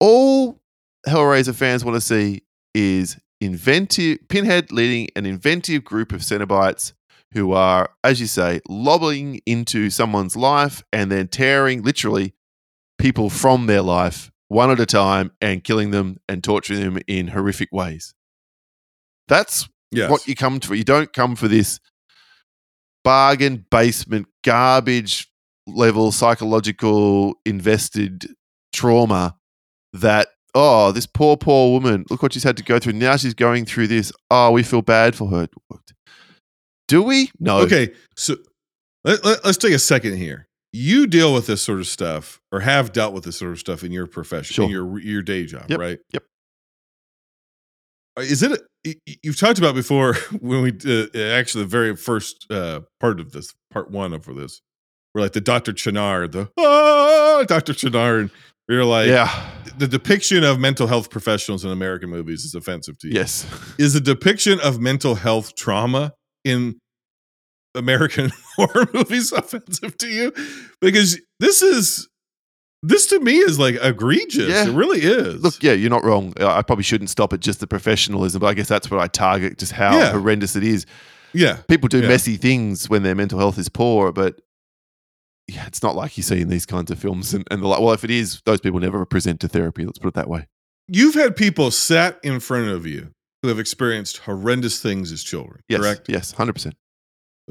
All Hellraiser fans want to see is inventive Pinhead leading an inventive group of Cenobites who are, as you say, lobbing into someone's life and then tearing literally people from their life one at a time and killing them and torturing them in horrific ways. That's yes. what you come for. You don't come for this bargain basement garbage level psychological invested trauma that oh this poor poor woman look what she's had to go through now she's going through this oh we feel bad for her do we no Okay, so let, let, us take a second here. You deal with this sort of stuff, or have dealt with this sort of stuff in your profession, Sure. in your your day job, Yep, right? yep. Uh, Is it? A, you've talked about before when we uh, actually the very first uh, part of this, part one of this, where like the Doctor Channard, the ah, Doctor Channard, we are like, yeah the depiction of mental health professionals in American movies is offensive to you yes is the depiction of mental health trauma in American horror movies offensive to you? Because this is this to me is like egregious. Yeah. It really is. look yeah you're not wrong i probably shouldn't stop at just the professionalism but i guess that's what i target just how Yeah. horrendous it is yeah. people do Yeah. messy things when their mental health is poor but yeah, it's not like you see in these kinds of films and, and the like well if it is those people never present to therapy let's put it that way You've had people sat in front of you who have experienced horrendous things as children. yes Correct? yes 100%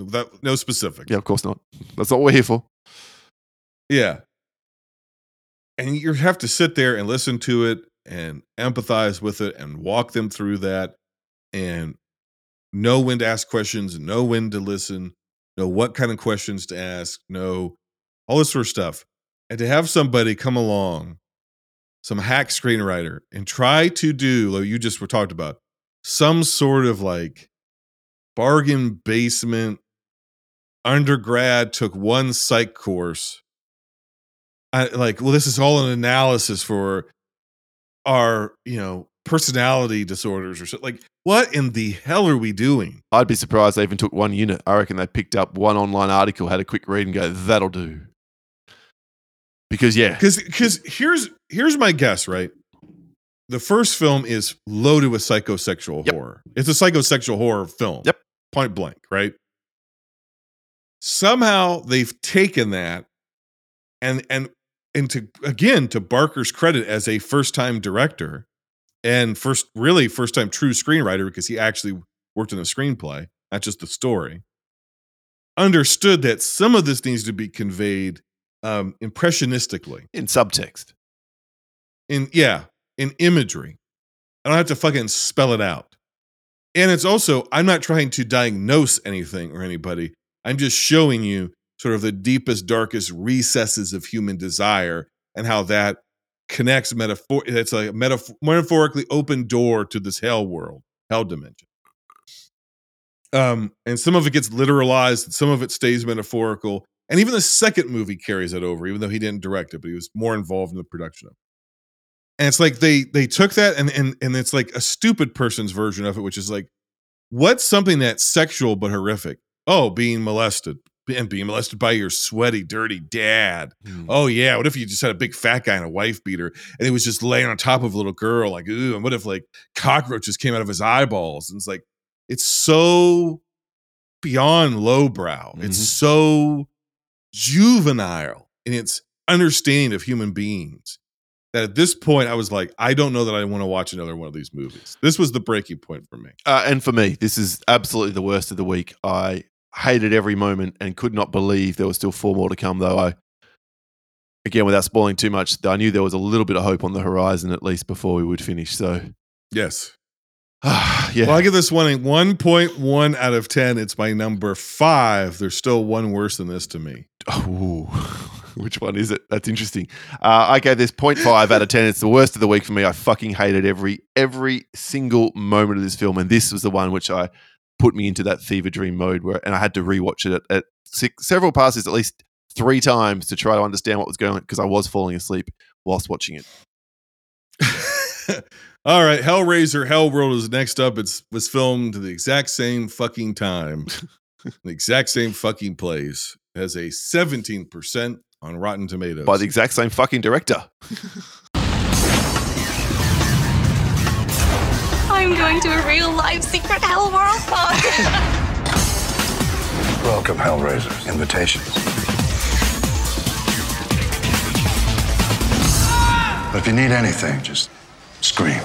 That, no specific. yeah of course not that's not what we're here for Yeah. And you have to sit there and listen to it and empathize with it and walk them through that and know when to ask questions, know when to listen, know what kind of questions to ask, know all this sort of stuff. And to have somebody come along, some hack screenwriter, and try to do, like you just were talked about, some sort of like bargain basement undergrad took one psych course. I, like well this is all an analysis for our you know personality disorders or something like what in the hell are we doing? I'd be surprised they even took one unit. I reckon they picked up one online article had a quick read and go that'll do. Because yeah. Because because here's here's my guess right? The first film is loaded with psychosexual Yep. horror. It's a psychosexual horror film. Yep. point blank right somehow they've taken that and and and to again to barker's credit as a first time director and first, really first time true screenwriter because he actually worked on the screenplay, not just the story. Understood that some of this needs to be conveyed um, impressionistically In subtext. in yeah in imagery i don't have to fucking spell it out and it's also i'm not trying to diagnose anything or anybody i'm just showing you sort of the deepest darkest recesses of human desire and how that connects metaphor it's a metaphor- metaphorically open door to this hell world hell dimension. Um and some of it gets literalized some of it stays metaphorical and even the second movie carries it over even though he didn't direct it but he was more involved in the production of it. And it's like they they took that and and and it's like a stupid person's version of it which is like what's something that's sexual but horrific oh being molested and being molested by your sweaty dirty dad oh yeah what if you just had a big fat guy and a wife beater and he was just laying on top of a little girl like ooh and what if like cockroaches came out of his eyeballs and it's like it's so beyond lowbrow it's Mhm. so juvenile in its understanding of human beings that at this point I was like, I don't know that I want to watch another one of these movies. This was the breaking point for me. Uh, and for me, this is absolutely the worst of the week. I hated every moment and could not believe there was still four more to come, though. I, again, without spoiling too much, I knew there was a little bit of hope on the horizon at least before we would finish. So, Yes. yeah. Well, I give this one a 1.1 out of 10. It's my number five. There's still one worse than this to me. Ooh, which one is it? That's interesting. Uh, I gave this 0.5 out of 10. It's the worst of the week for me. I fucking hated every every single moment of this film, and this was the one which I put me into that fever dream mode where, and I had to rewatch it at, at six, several passes, at least three times to try to understand what was going on because I was falling asleep whilst watching it. All right, Hellraiser Hellworld is next up. It's was filmed the exact same fucking time, the exact same fucking place. It has a 17% on Rotten Tomatoes. By the exact same fucking director. I'm going to a real life secret hell world party. Welcome, Hellraisers. Invitations. But if you need anything, just scream.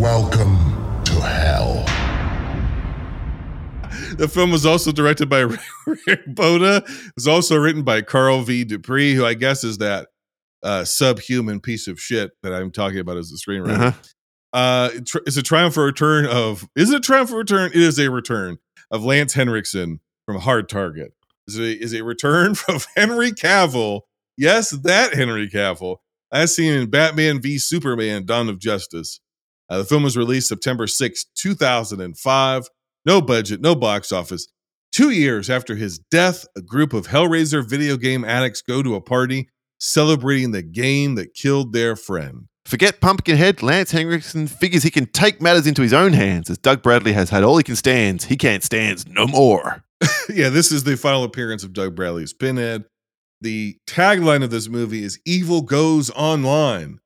Welcome to hell. The film was also directed by Rick Bota. It was also written by Carl V. Dupré, who I guess is that uh, subhuman piece of shit that I'm talking about as a screenwriter. Uh-huh. Uh, it it's a triumphant return of. Is it a triumphant return? It is a return of Lance Henriksen from Hard Target. Is a is a return from Henry Cavill. Yes, that Henry Cavill. As seen in Batman v Superman: Dawn of Justice. Uh, the film was released September 6, 2005. No budget, no box office. Two years after his death, a group of Hellraiser video game addicts go to a party celebrating the game that killed their friend. Forget Pumpkinhead. Lance Henriksen figures he can take matters into his own hands as Doug Bradley has had all he can stand. He can't stand no more. yeah, this is the final appearance of Doug Bradley's Pinhead. The tagline of this movie is Evil Goes Online,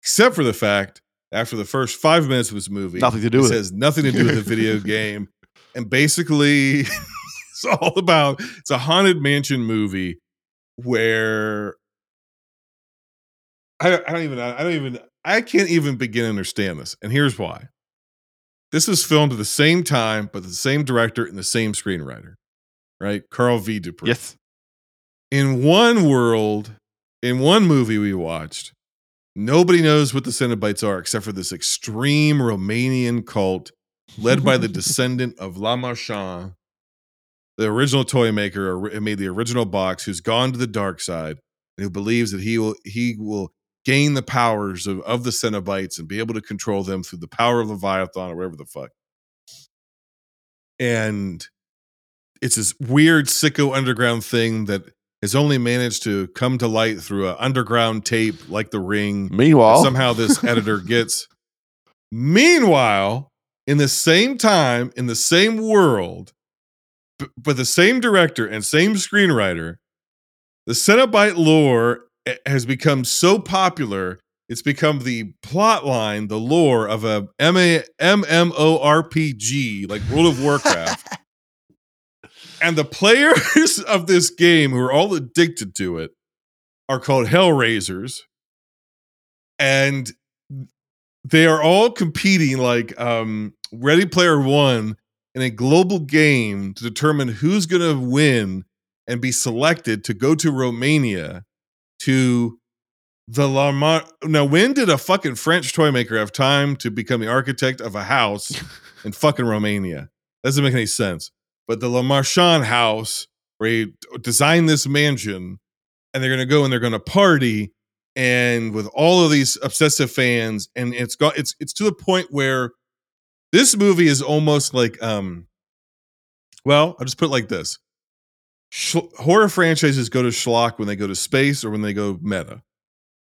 except for the fact after the first five minutes of this movie, Nothing to do it with it. has nothing to do with the video game. And basically, it's all about it's a haunted mansion movie where I don't, I don't even I don't even I can't even begin to understand this. And here's why. This was filmed at the same time, but the same director and the same screenwriter, right? Carl V. Dupré. Yes. In one world, in one movie we watched, nobody knows what the Cenobites are except for this extreme Romanian cult led by the descendant of LeMarchand, the original toy maker who uh, made the original box, who's gone to the dark side and who believes that he will he will gain the powers of, of the Cenobites and be able to control them through the power of Leviathan or whatever the fuck. And it's this weird sicko underground thing that has only managed to come to light through an underground tape like the ring. Meanwhile, somehow this editor gets. Meanwhile, in the same time, in the same world, b- but the same director and same screenwriter, the Cenobite lore has become so popular it's become the plot line, the lore of a M A M M O R P G like World of Warcraft. And the players of this game who are all addicted to it are called Hellraisers. And they are all competing like um Ready Player One in a global game to determine who's going to win and be selected to go to Romania to the Lamar. Now, when did a fucking French toy maker have time to become the architect of a house in fucking Romania? Doesn't make any sense. But the LeMarchand house, where he designed this mansion, and they're going to go and they're going to party, and with all of these obsessive fans, and it's got it's it's to the point where this movie is almost like um. Well, I'll just put it like this: Sch- horror franchises go to schlock when they go to space or when they go meta.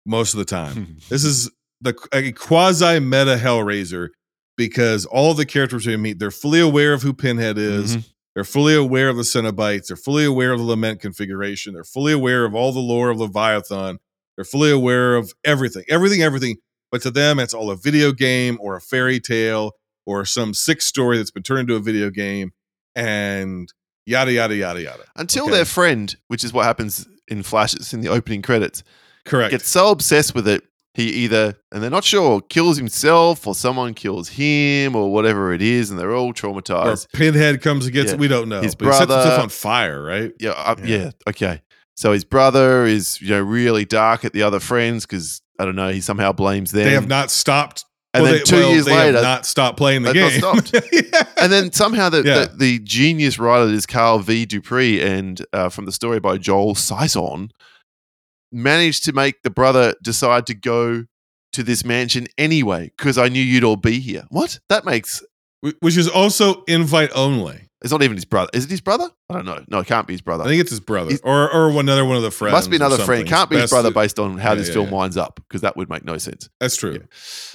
Most of the time, this is the a quasi meta Hellraiser because all the characters we meet, they're fully aware of who Pinhead is. Mhm. They're fully aware of the Cenobites. They're fully aware of the Lament configuration. They're fully aware of all the lore of Leviathan. They're fully aware of everything, everything, everything. But to them, it's all a video game or a fairy tale or some sick story that's been turned into a video game and yada, yada, yada, yada. Until Okay. their friend, which is what happens in flashes in the opening credits, Correct. gets so obsessed with it, he either, and they're not sure, kills himself or someone kills him or whatever it is, and they're all or traumatized. Pinhead comes and gets Yeah. We don't know. His but he sets brother- himself on fire, right? Yeah, uh, Yeah. yeah, okay. So his brother is, you know, really dark at the other friends because I don't know, he somehow blames them. They have not stopped. And well, then they- two well, years they have later- not stopped playing the game. Yeah. and then somehow the, Yeah. the, the genius writer is Carl V. Dupré and uh, from the story by Joel Soisson managed to make the brother decide to go to this mansion anyway because I knew you'd all be here. What? That makes which is also invite only. it's not even his brother. Is it his brother? I don't know. No, it can't be his brother. I think it's his brother, He's- or or another one of the friends. Must be another friend. Can't be his brother based on how Yeah, this yeah, film yeah. winds up because that would make no sense. That's true.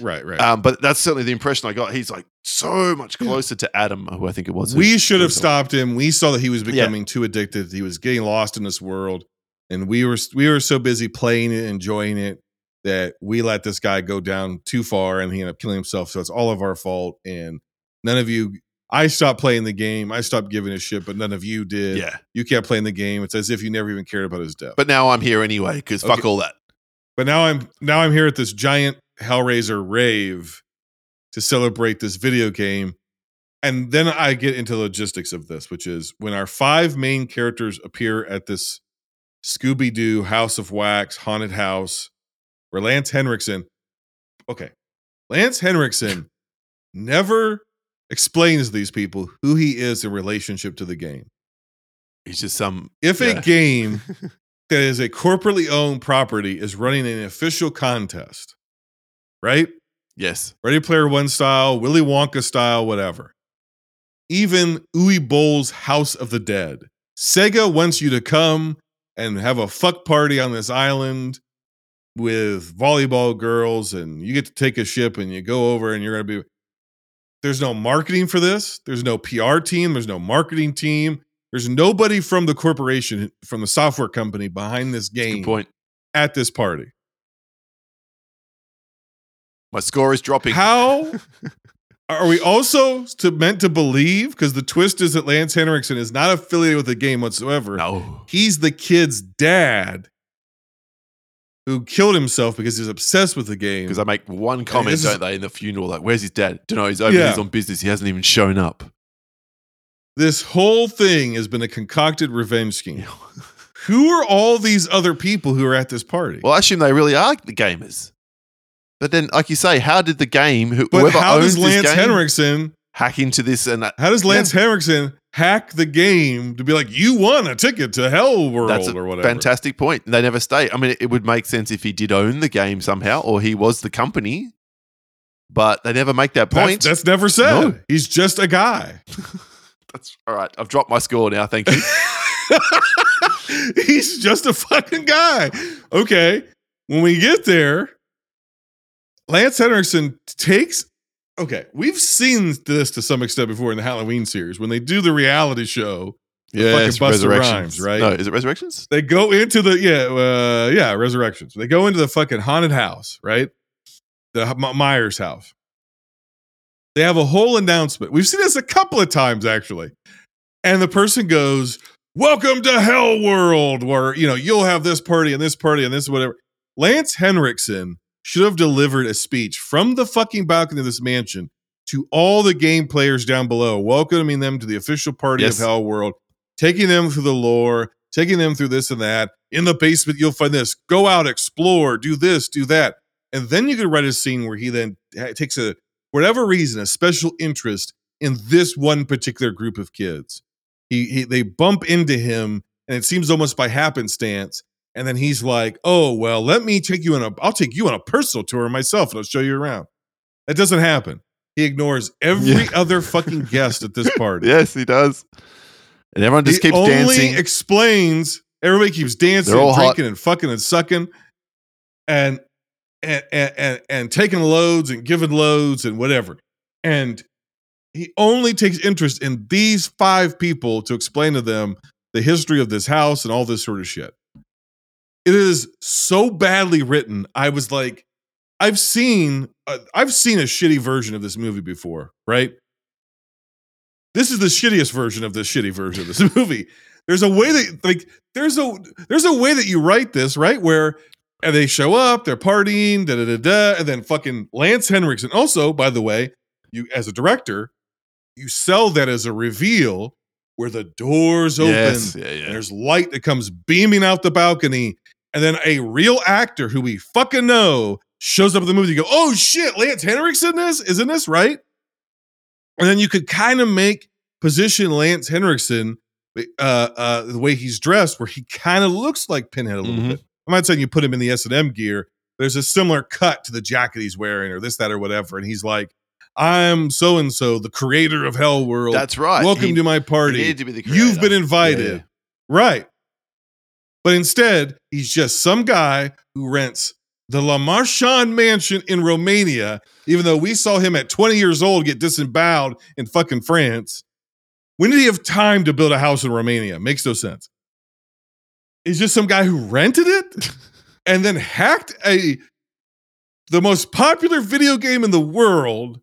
Right, right. Um, but that's certainly the impression I got. He's like so much closer to Adam, who I think it was. we should have stopped him. We saw that he was becoming too addicted. He was getting lost in this world, and we were we were so busy playing it, enjoying it, that we let this guy go down too far, and he ended up killing himself. So it's all of our fault, and none of you. I stopped playing the game. I stopped giving a shit, but none of you did. Yeah. You kept playing the game. It's as if you never even cared about his death. But now I'm here anyway because fuck all that. But now I'm now I'm here at this giant Hellraiser rave to celebrate this video game. And then I get into the logistics of this, which is when our five main characters appear at this Scooby Doo House of Wax haunted house, where Lance Henriksen, okay, Lance Henriksen never explains to these people who he is in relationship to the game. He's just some. If Yeah. a game that is a corporately owned property is running an official contest, right? Yes. Ready Player One style, Willy Wonka style, whatever. Even Uwe Boll's House of the Dead. Sega wants you to come and have a fuck party on this island with volleyball girls, and you get to take a ship and you go over and you're going to be. There's no marketing for this. There's no PR team. There's no marketing team. There's nobody from the corporation, from the software company behind this game point. at this party. My score is dropping. How are we also to, meant to believe? Because the twist is that Lance Henriksen is not affiliated with the game whatsoever. No. He's the kid's dad who killed himself because he's obsessed with the game. Because I make one comment, is- don't they, in the funeral? Like, where's his dad? Don't know. He's over. Yeah. He's on business. He hasn't even shown up. This whole thing has been a concocted revenge scheme. who are all these other people who are at this party? Well, I assume they really are the gamers. But then, like you say, how did the game, who, but whoever how owns does Lance this game, Henriksen hack into this? And that, how does Lance Henriksen hack the game to be like, you won a ticket to Hell World that's a or whatever? fantastic point. They never stay. I mean, it would make sense if he did own the game somehow, or he was the company. But they never make that That's, point. that's never said. No. He's just a guy. That's all right. I've dropped my score now. Thank you. He's just a fucking guy. Okay. When we get there, Lance Henriksen takes. Okay, we've seen this to some extent before in the Halloween series when they do the reality show Yeah, Resurrections. Rhymes, right? No, is it Resurrections? They go into the yeah, uh, yeah, resurrections. They go into the fucking haunted house, right? The M- Myers house. They have a whole announcement. We've seen this a couple of times actually, and the person goes, "Welcome to Hell World," where you know you'll have this party and this party and this whatever. Lance Henriksen should have delivered a speech from the fucking balcony of this mansion to all the game players down below, welcoming them to the official party Yes. of Hell World, taking them through the lore, taking them through this and that. In the basement, you'll find this. Go out, explore, do this, do that. And then you could write a scene where he then takes a, whatever reason, a special interest in this one particular group of kids. He, he they bump into him, and it seems almost by happenstance. And then he's like, "Oh well, let me take you on a. I'll take you on a personal tour myself, and I'll show you around." That doesn't happen. He ignores every Yeah. other fucking guest at this party. Yes, he does. And everyone just he keeps only dancing. explains. Everybody keeps dancing, and hot. drinking, and fucking and sucking, and and, and and and taking loads and giving loads and whatever. And he only takes interest in these five people to explain to them the history of this house and all this sort of shit. It is so badly written. I was like, I've seen, uh, I've seen a shitty version of this movie before, right? This is the shittiest version of the shitty version of this movie. There's a way that, like, there's a there's a way that you write this, right? Where and they show up, they're partying, da da da da, and then fucking Lance Henriksen. Also, by the way, you as a director, you sell that as a reveal where the doors open Yes, yeah, and yeah. there's light that comes beaming out the balcony, and then a real actor who we fucking know shows up in the movie. You go, oh shit, Lance Henriksen is isn't this right? And then you could kind of make position Lance Henriksen uh, uh, the way he's dressed, where he kind of looks like Pinhead a little Mhm. bit. I'm not saying you put him in the S and M gear. There's a similar cut to the jacket he's wearing, or this, that, or whatever. And he's like, "I'm so and so, the creator of Hell World. That's right. Welcome He- to my He party. needed to be You've been invited." Yeah, yeah. Right. But instead, he's just some guy who rents the LeMarchand mansion in Romania, even though we saw him at 20 years old get disemboweled in fucking France. When did he have time to build a house in Romania? Makes no sense. He's just some guy who rented it and then hacked a the most popular video game in the world,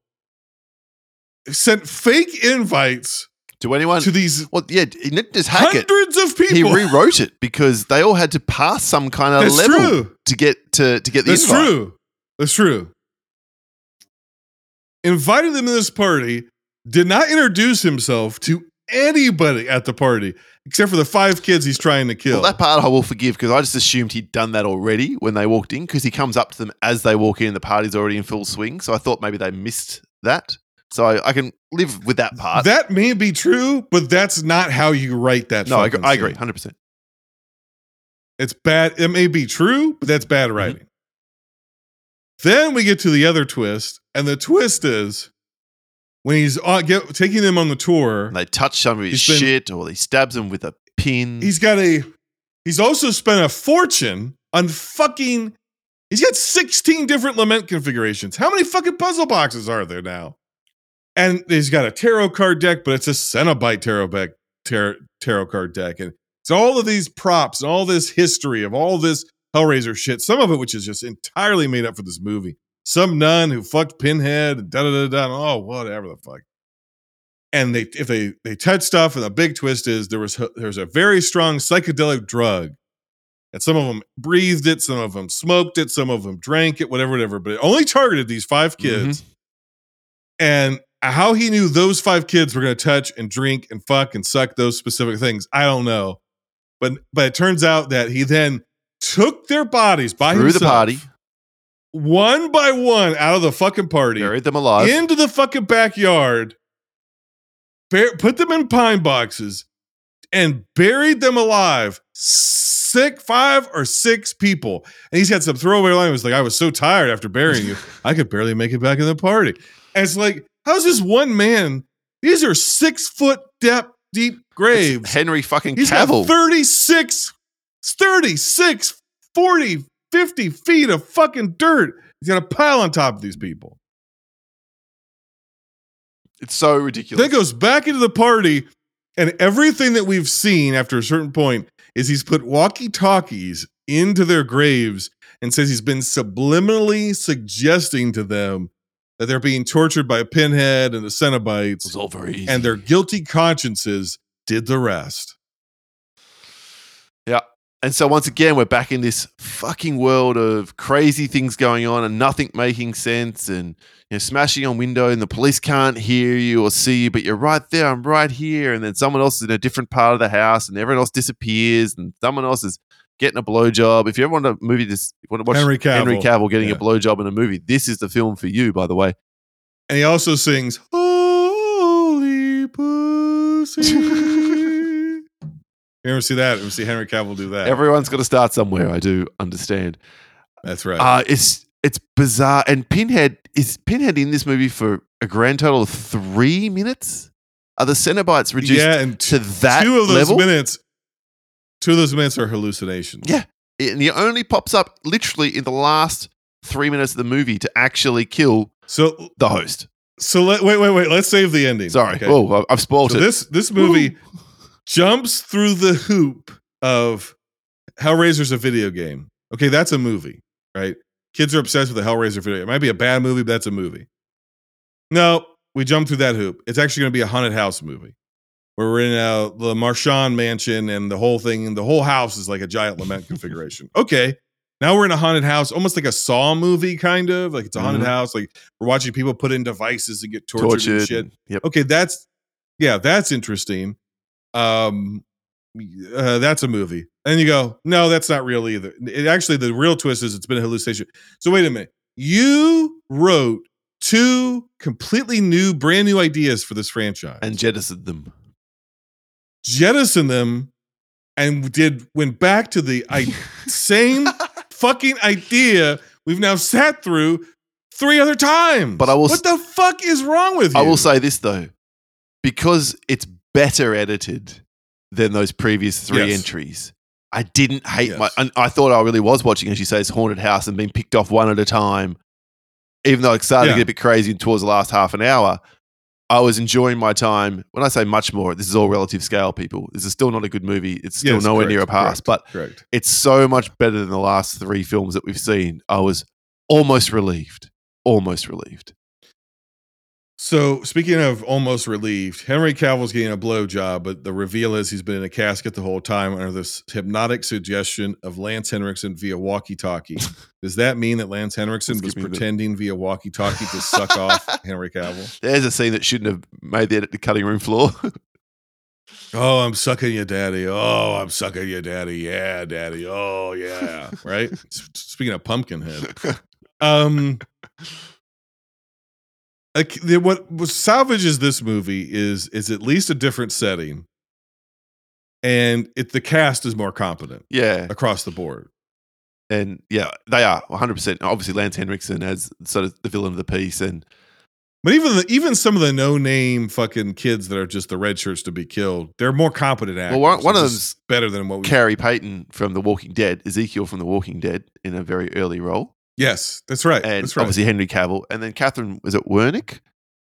sent fake invites To anyone? to these well, yeah, he didn't just hack it. hundreds of people He rewrote it because they all had to pass some kind of That's level true. to get to to get the That's invite. true. That's true. Invited them to this party, did not introduce himself to anybody at the party except for the five kids he's trying to kill. Well, that part I will forgive because I just assumed he'd done that already when they walked in because he comes up to them as they walk in. The party's already in full swing, so I thought maybe they missed that. So I, I can live with that part. that may be true, but that's not how you write that. no, I, I agree, hundred percent. It's bad. It may be true, but that's bad Mm-hmm. writing. Then we get to the other twist, and the twist is when he's on, get, taking them on the tour. And they touch some of his been- shit, or he stabs him with a pin. He's got a. He's also spent a fortune on fucking. He's got 16 different lament configurations. How many fucking puzzle boxes are there now? And he's got a tarot card deck, but it's a Cenobite tarot deck, tarot, tarot card deck, and it's all of these props and all this history of all this Hellraiser shit. Some of it, which is just entirely made up for this movie. Some nun who fucked Pinhead, and da da da da. Oh, whatever the fuck and they if they they touch stuff and the big twist is there was there's a very strong psychedelic drug and some of them breathed it some of them smoked it some of them drank it whatever whatever but it only targeted these five mm-hmm. kids and how he knew those five kids were going to touch and drink and fuck and suck those specific things i don't know but but it turns out that he then took their bodies by through the himself, party, one by one out of the fucking party buried them alive. into the fucking backyard, bear, put them in pine boxes, and buried them alive. Six, five or six people. And he's got some throwaway line. He was like, I was so tired after burying you, I could barely make it back in the party. And it's like, how's this one man? These are six foot depth, deep graves. Henry fucking He's Cavill. got 36, 36, 40, 50 feet of fucking dirt. He's got a pile on top of these people. it's so ridiculous. Then goes back into the party And everything that we've seen after a certain point is he's put walkie talkies into their graves and says he's been subliminally suggesting to them that they're being tortured by a pinhead and the Cenobites, It's all very easy. and their guilty consciences did the rest. Yeah. And so once again, we're back in this fucking world of crazy things going on and nothing making sense and you know, smashing on window and the police can't hear you or see you, but you're right there, I'm right here. And then someone else is in a different part of the house and everyone else disappears and someone else is getting a blowjob. If you ever want a movie this want to watch Henry Cavill. Henry Cavill getting Yeah. a blowjob in a movie, this is the film for you, by the way. And he also sings Holy Pussy. you ever see that? You ever see Henry Cavill do that? Everyone's got to start somewhere, I do understand. That's right. Uh, it's it's bizarre. And Pinhead is Pinhead in this movie for a grand total of three minutes. Are the Cenobites reduced yeah, and to that two of those level? minutes, two of those minutes are hallucinations. Yeah, and he only pops up literally in the last three minutes of the movie to actually kill So, the host. so let wait, wait, wait. Let's save the ending. Sorry, okay? oh, I've spoiled So it. this this movie jumps through the hoop of Hellraiser's a video game. Okay, that's a movie, right? Kids are obsessed with the Hellraiser video. It might be a bad movie, but that's a movie. No, we jump through that hoop. It's actually going to be a haunted house movie where we're in uh, the Marchand mansion and the whole thing, the whole house is like a giant lament configuration. Okay, now we're in a haunted house, almost like a Saw movie, kind of like it's a haunted Mhm. house. Like we're watching people put in devices and get tortured, tortured. and shit Yep. okay that's yeah that's interesting um uh, that's a movie and you go no that's not real either it actually the real twist is it's been a hallucination so wait a minute you wrote two completely new brand new ideas for this franchise And jettisoned them. Jettisoned them and did went back to the I, same fucking idea we've now sat through three other times But I will what s- the fuck is wrong with you I will say this though, because it's better edited than those previous three Yes. entries. I didn't hate Yes. my. And I thought I really was watching, as you say, this haunted house and being picked off one at a time. Even though it started Yeah. to get a bit crazy towards the last half an hour, I was enjoying my time. When I say much more, this is all relative scale, people. This is still not a good movie. It's still Yes, nowhere near a pass, correct, but correct it's so much better than the last three films that we've seen. I was almost relieved. Almost relieved. So speaking of almost relieved, Henry Cavill's getting a blowjob, but the reveal is he's been in a casket the whole time under this hypnotic suggestion of Lance Henriksen via walkie-talkie. Does that mean that Lance Henriksen was the- pretending via walkie-talkie to suck off Henry Cavill? There's a scene that shouldn't have made the edit to cutting room floor. Oh, I'm sucking you, daddy. Oh, I'm sucking you, daddy. Yeah, daddy. Oh, yeah. Right. Speaking of Pumpkinhead, um, like what salvages this movie is is at least a different setting, and it the cast is more competent yeah. across the board. And yeah, they are 100%. Obviously, Lance Henriksen as sort of the villain of the piece. And But even the, even some of the no name fucking kids that are just the red shirts to be killed, they're more competent actors. one- one of just better than what we. Khary Payton from The Walking Dead, Ezekiel from The Walking Dead in a very early role. Yes, that's right. And that's right. obviously, Henry Cavill. And then Katheryn, was it Winnick?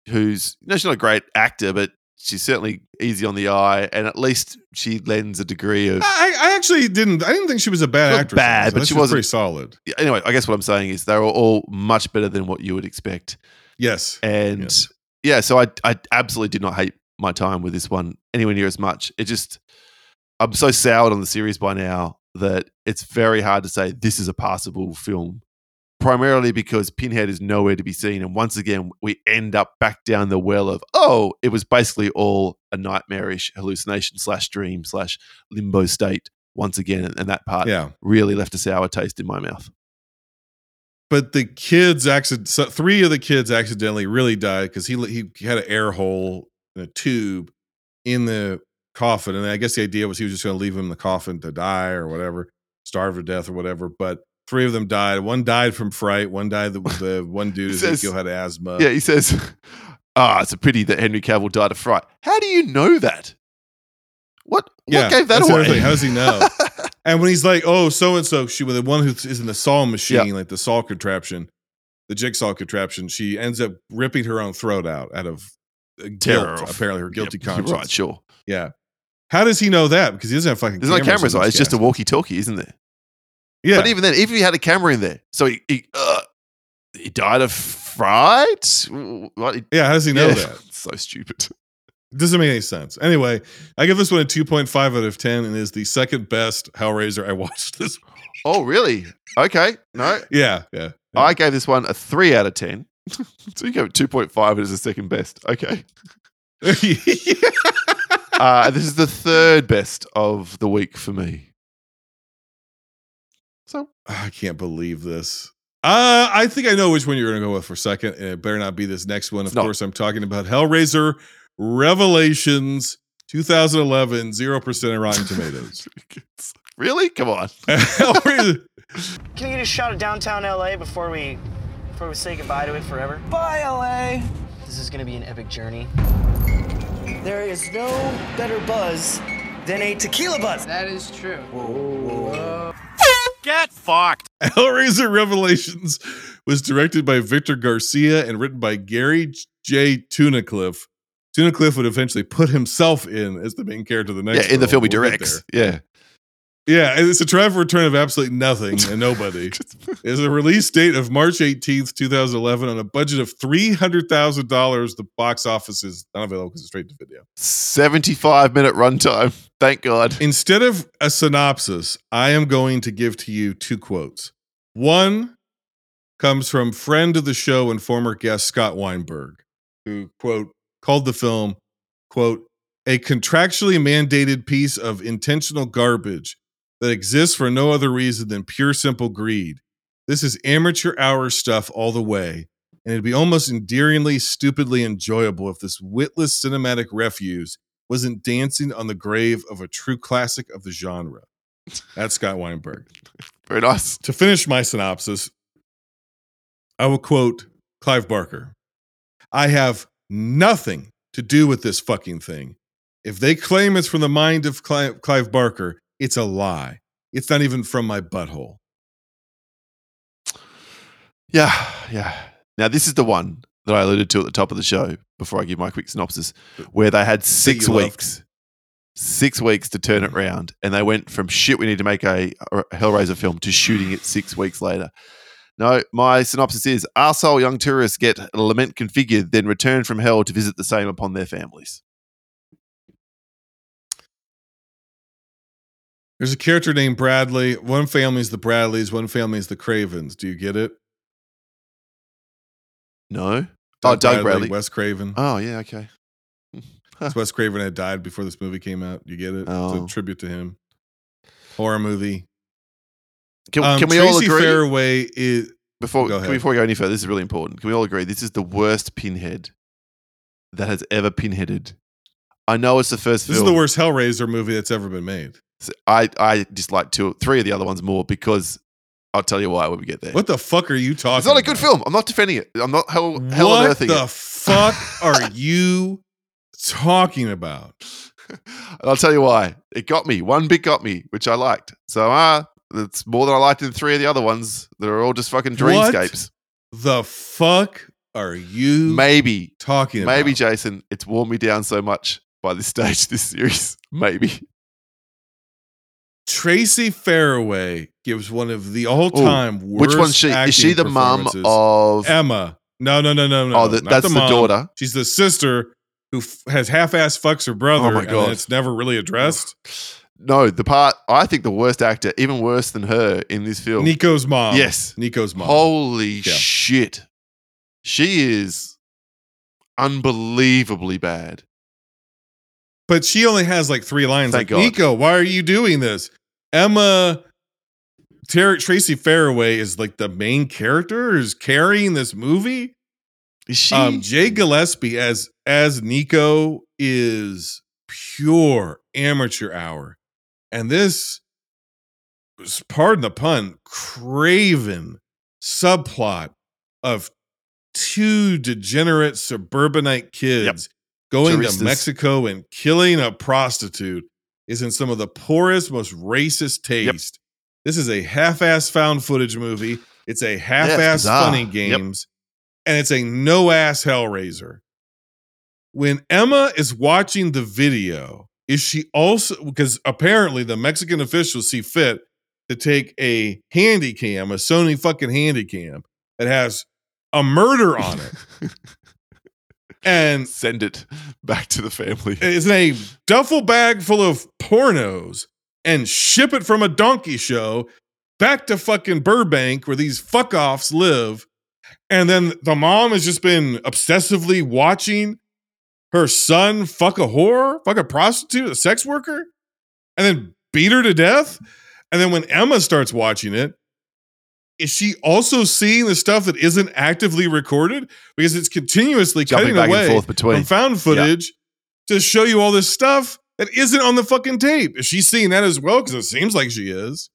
Who's, you know, she's not a great actor, but she's certainly easy on the eye. And at least she lends a degree of. I, I actually didn't. I didn't think she was a bad Not actress. bad. But she was pretty solid. Anyway, I guess what I'm saying is they're all much better than what you would expect. Yes, And Yes. yeah, so I I absolutely did not hate my time with this one anywhere near as much. It just I'm so soured on the series by now that it's very hard to say this is a passable film. Primarily because Pinhead is nowhere to be seen, and once again we end up back down the well of oh, it was basically all a nightmarish hallucination slash dream slash limbo state once again, and that part yeah. really left a sour taste in my mouth. But the kids accident. So three of the kids accidentally really died because he he had an air hole in a tube in the coffin, and I guess the idea was he was just going to leave him in the coffin to die or whatever, starve to death or whatever. But three of them died. One died from fright. One died. The, the one dude says- Ezekiel had asthma. Yeah, he says, "Ah, it's a pity that Henry Cavill died of fright." How do you know that? What? Yeah, what gave that away? How does he know? And when he's like, "Oh, so and so," she was the one who is in the saw machine, like the saw contraption, the jigsaw contraption. She ends up ripping her own throat out out of uh, Terror guilt. Apparently, her guilty Yep, conscience. Right, sure. Yeah. How does he know that? Because he doesn't have fucking. There's no cameras on. this It's just a walkie-talkie, isn't there? Yeah. But even then, even if he had a camera in there, so he he, uh, he died of fright. What? Yeah. How does he know Yeah, that? so stupid. Doesn't make any sense. Anyway, I give this one a 2.5 out of 10 and is the second best Hellraiser I watched this. Oh, really? Okay. No, Yeah. Yeah. I gave this one a three out of ten. so you gave it two point five as the second best. Okay. Uh, this is the third best of the week for me. So I can't believe this. Uh, I think I know which one you're going to go with for second, and it better not be this next one. Of No. course, I'm talking about Hellraiser Revelations 2011, 0% on Rotten Tomatoes. really, come on. Hellraiser. Can you get a shot of downtown LA before we before we say goodbye to it forever? Bye LA. This is gonna be an epic journey. There is no better buzz than a tequila buzz. That is true. Get fucked. Hellraiser Revelations was directed by Victor Garcia and written by Gary J. Tunnicliffe. Tunnicliffe would eventually put himself in as the main character of the next yeah, in the film. film he We'll directs. Yeah. Yeah, it's a triumphant return of absolutely nothing and nobody. It's a release date of March 18th, 2011, on a budget of $300,000. The box office is not available because it's straight to video. 75 minute runtime. Thank God. Instead of a synopsis, I am going to give to you two quotes. One comes from friend of the show and former guest Scott Weinberg, who, quote, called the film, quote, a contractually mandated piece of intentional garbage that exists for no other reason than pure simple greed. This is amateur hour stuff all the way, and it'd be almost endearingly, stupidly enjoyable if this witless cinematic refuse wasn't dancing on the grave of a true classic of the genre. That's Scott Weinberg. Very nice. To finish my synopsis, I will quote Clive Barker I have nothing to do with this fucking thing. If they claim it's from the mind of Clive, Clive Barker, it's a lie. It's not even from my butthole. Yeah, yeah. Now this is the one that I alluded to at the top of the show before I give my quick synopsis, where they had six you loved. weeks, six weeks to turn it around, and they went from shit. We need to make a, a Hellraiser film to shooting it six weeks later. No, my synopsis is: arsehole young tourists get a lament configured, then return from hell to visit the same upon their families. There's a character named Bradley. One family's the Bradleys, one family's the Cravens. Do you get it? No. oh, Doug Bradley. Wes Craven. Oh, yeah. Okay. It's Wes Craven had died before this movie came out. You get it? It's Oh. a tribute to him. Horror movie. Can, Um, can we all Tracey agree? Fairaway is before Go before we go any further, this is really important. Can we all agree this is the worst pinhead that has ever pinheaded? I know it's the first this film. is the worst Hellraiser movie that's ever been made. I I dislike two, three of the other ones more because I'll tell you why when we get there. What the fuck are you talking? It's not a good about? film. I'm not defending it. I'm not hell, hell on What the it. fuck are you talking about? and I'll tell you why. It got me. One bit got me, which I liked. So ah, it's more than I liked in three of the other ones. They're all just fucking What? dreamscapes. The fuck are you Maybe, talking about? maybe Jason, it's worn me down so much by this stage, this series. Maybe. Tracey Fairaway gives one of the all-time worst. Which one's she? Is she the performances. of? Emma? No, no, no, no, no. Oh, the- not that's the mom. daughter. She's the sister who f- has half-ass fucks her brother. Oh my God. it's never really addressed. No, the part I think the worst actor, even worse than her in this film. Nico's mom. Yes. Nico's mom. Holy Yeah. shit. She is unbelievably bad. But she only has like three lines. Thank like, God. Nico, why are you doing this? Emma Ter- Tracey Fairaway is like the main character, who's carrying this movie. Is she? Um, Jay Gillespie as as Nico is pure amateur hour, and this, was, pardon the pun, craven subplot of two degenerate suburbanite kids going Turistas. to Mexico and killing a prostitute is in some of the poorest, most racist taste. This is a half-ass found footage movie. It's a half-ass bizarre. funny Yep. games, and it's a no-ass Hellraiser. when Emma is watching the video, is she also because apparently the Mexican officials see fit to take a handy cam, a Sony fucking handy cam that has a murder on it. and Send it back to the family. It's in a duffel bag full of pornos and ship it from a donkey show back to fucking Burbank where these fuck offs live. And then the mom has just been obsessively watching her son fuck a whore, fuck a prostitute, a sex worker, and then beat her to death. And then when Emma starts watching it, is she also seeing the stuff that isn't actively recorded? Because it's continuously Jumping cutting back and away forth between. from found footage to show you all this stuff that isn't on the fucking tape. Is she seeing that as well? Because it seems like she is.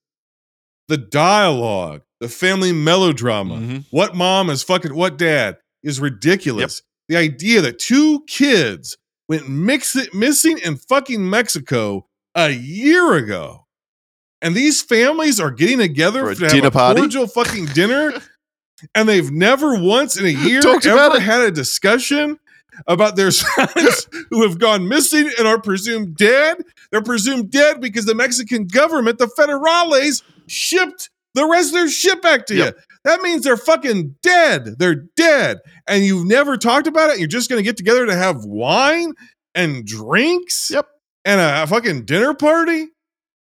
The dialogue, the family melodrama, Mhm. what mom is fucking what dad is ridiculous. The idea that two kids went mix missing in fucking Mexico a year ago. And these families are getting together For a to have dinner a cordial fucking dinner. and they've never once in a year Talked ever had a discussion about their sons who have gone missing and are presumed dead. They're presumed dead because the Mexican government, the federales, shipped the rest of their shit back to Yep. you. That means they're fucking dead. They're dead. And you've never talked about it. You're just going to get together to have wine and drinks Yep. and a fucking dinner party.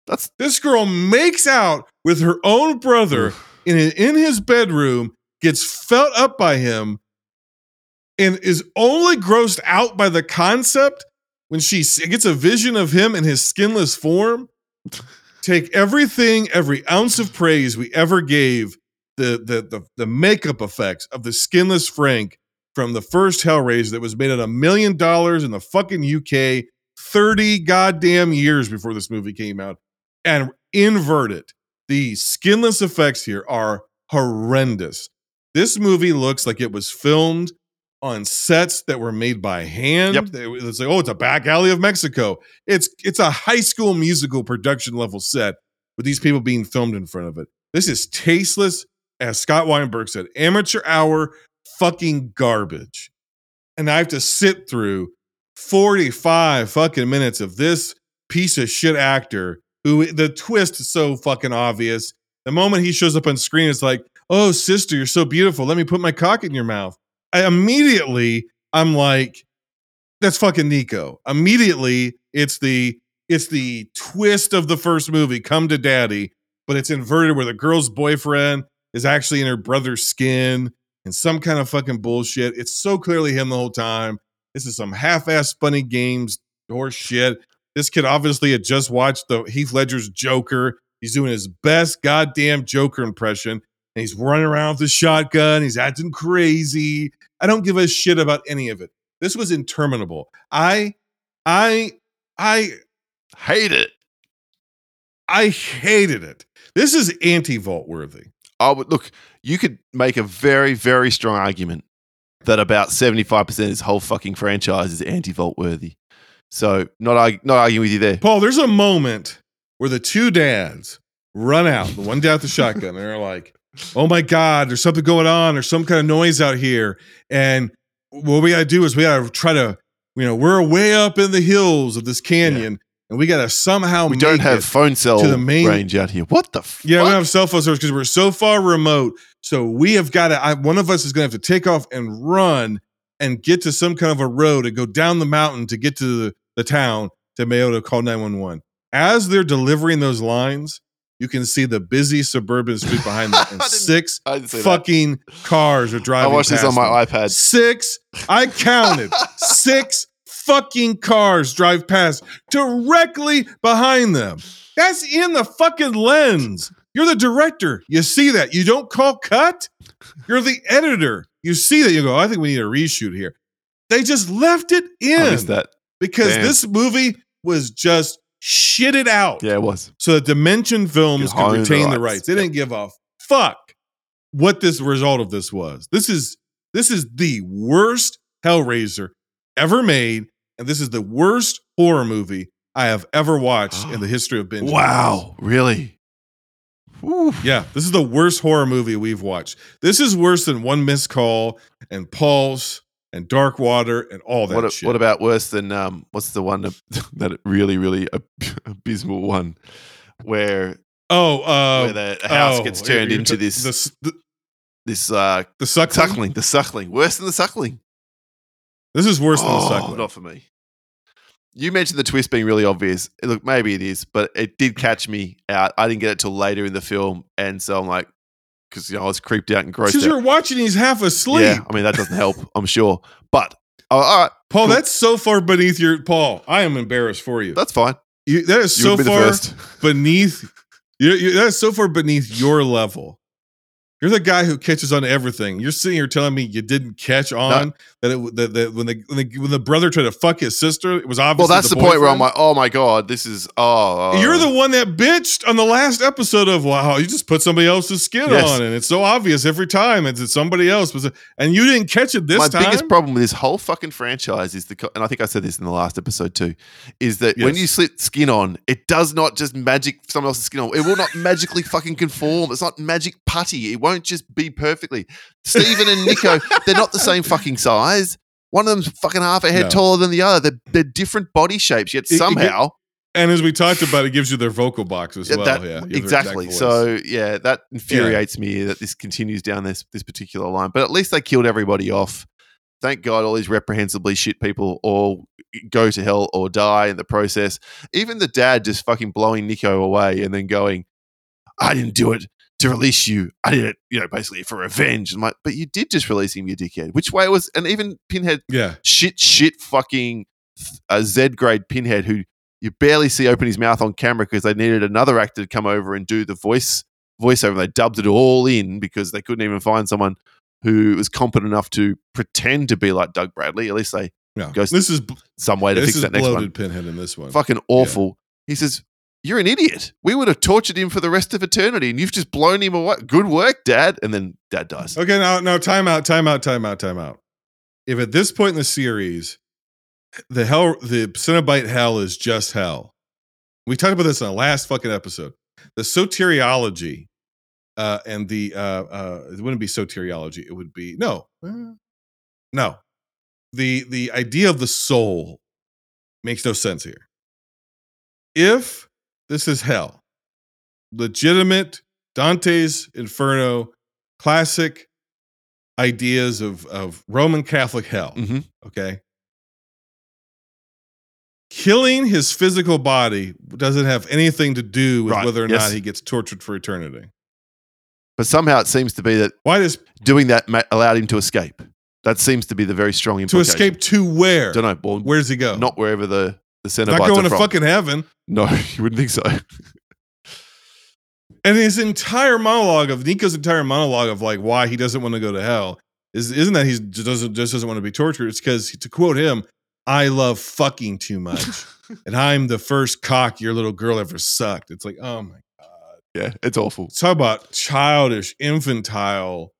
That's This girl makes out with her own brother in, in his bedroom, gets felt up by him, and is only grossed out by the concept when she gets a vision of him in his skinless form. Take everything, every ounce of praise we ever gave the, the the the makeup effects of the skinless Frank from the first Hellraiser that was made at a million dollars in the fucking UK 30 goddamn years before this movie came out and invert it. The skinless effects here are horrendous. This movie looks like it was filmed on sets that were made by hand. Yep. It's like, oh, it's a back alley of Mexico. It's it's a high school musical production level set with these people being filmed in front of it. This is tasteless, as Scott Weinberg said, amateur hour fucking garbage. And I have to sit through 45 fucking minutes of this piece of shit actor who the twist is so fucking obvious. The moment he shows up on screen, it's like, oh, sister, you're so beautiful. Let me put my cock in your mouth. I immediately, I'm like, that's fucking Nico. Immediately, it's the it's the twist of the first movie, Come to Daddy, but it's inverted where the girl's boyfriend is actually in her brother's skin and some kind of fucking bullshit. It's so clearly him the whole time. This is some half-ass funny games horse shit. This kid obviously had just watched the Heath Ledger's Joker. He's doing his best goddamn Joker impression. And he's running around with a shotgun. He's acting crazy. I don't give a shit about any of it. This was interminable. I, I, I, hate it. I hated it. This is anti-vault worthy. I would look. You could make a very, very strong argument that about seventy-five percent of this whole fucking franchise is anti-vault worthy. So, not arg- not arguing with you there. Paul, there's a moment where the two dads run out, the one dad with the shotgun, and they're like, oh my God, there's something going on. There's some kind of noise out here. And what we got to do is we got to try to, you know, we're way up in the hills of this canyon and we got to somehow We don't have phone cell to the main range out here. What the? F- Yeah, we don't have cell phone service because we're so far remote. So we have got to. I, one of us is going to have to take off and run and get to some kind of a road and go down the mountain to get to the, the town to be able to call nine one one. As they're delivering those lines, you can see the busy suburban street behind them, and six I that. fucking cars are driving. I watched this on my them. iPad. Six. I counted six fucking cars drive past directly behind them. That's in the fucking lens. You're the director. You see that. You don't call cut. You're the editor. You see that. You go, I think we need a reshoot here. They just left it I missed in that. Because Damn. this movie was just shitted out Yeah, it was. so that Dimension Films Could the retain the rights. They didn't give a fuck what this result of this was. This is this is the worst Hellraiser ever made, and this is the worst horror movie I have ever watched in the history of binge. Wow, really? Whew. Yeah, this is the worst horror movie we've watched. This is worse than One Missed Call and Pulse and Dark Water and all that What, shit. what about worse than um? What's the one that, that really really ab- abysmal one where oh, uh, where the house oh, gets turned you're into t- this the, the, this uh the suckling? suckling the suckling worse than the suckling. This is worse than the Oh, suckling. Not for me. You mentioned the twist being really obvious. Look, maybe it is, but it did catch me out. I didn't get it till later in the film, and so I'm like, because you know I was creeped out and grossed Because you're watching, he's half asleep. Yeah, I mean that doesn't help. I'm sure, but oh, all right, Paul, Cool. that's so far beneath your Paul. I am embarrassed for you. that's fine. You, that is You so be far beneath. You, you, that is so far beneath your level. You're the guy who catches on to everything. You're sitting here telling me you didn't catch on that, it, that, that when the, when the when the brother tried to fuck his sister, it was obvious. Well, that's the, point where I'm like, oh my god, this is oh. oh. You're the one that bitched on the last episode of Wow. You just put somebody else's skin Yes. on, and it's so obvious every time. It's, it's somebody else, was and you didn't catch it this my time. My biggest problem with this whole fucking franchise is the, and I think I said this in the last episode too, is that when you slit skin on, it does not just magic someone else's skin on. It will not magically fucking conform. It's not magic putty. It won't just be perfectly. Steven and Nico, they're not the same fucking size. One of them's fucking half a head No. taller than the other. They're, they're different body shapes, yet It- it somehow and as we talked about, it gives you their vocal box as well. that- yeah, you have their exactly. So yeah, that infuriates me that this continues down this this particular line. But at least they killed everybody off. Thank God, all these reprehensibly shit people all go to hell or die in the process. Even the dad just fucking blowing Nico away and then going, "I didn't do it to release you. I did it, you know, basically for revenge." I'm like, "But you did just release him, you dickhead." Which way was? And even Pinhead yeah, shit, shit, fucking a Z grade pinhead who you barely see open his mouth on camera because they needed another actor to come over and do the voice voiceover. They dubbed it all in because they couldn't even find someone who was competent enough to pretend to be like Doug Bradley. At least they no. Goes- this is some way to this fix that next one. pinhead in this one. Fucking awful. He says. You're an idiot. We would have tortured him for the rest of eternity, and you've just blown him away. Good work, Dad. And then Dad dies. Okay, now now time out, time out, time out, time out. If at this point in the series, the hell the Cenobite hell is just hell. We talked about this in the last fucking episode. The soteriology uh and the uh uh it wouldn't be soteriology, it would be no. uh, no. The the idea of the soul makes no sense here. If this is hell, legitimate Dante's Inferno, classic ideas of, of Roman Catholic hell. hmm Okay. Killing his physical body doesn't have anything to do with Right, whether or yes. not he gets tortured for eternity. But somehow it seems to be that Why does doing that allowed him to escape. That seems to be the very strong to escape to where? Don't know. Well, Where does he go? not wherever the the Cenobites not going to from. fucking heaven. no, you wouldn't think so. And his entire monologue of Nico's entire monologue of like why he doesn't want to go to hell is isn't that he just doesn't just doesn't want to be tortured. It's because to quote him, I love fucking too much, and I'm the first cock your little girl ever sucked. It's like oh my god, yeah, it's awful. talk about childish, infantile,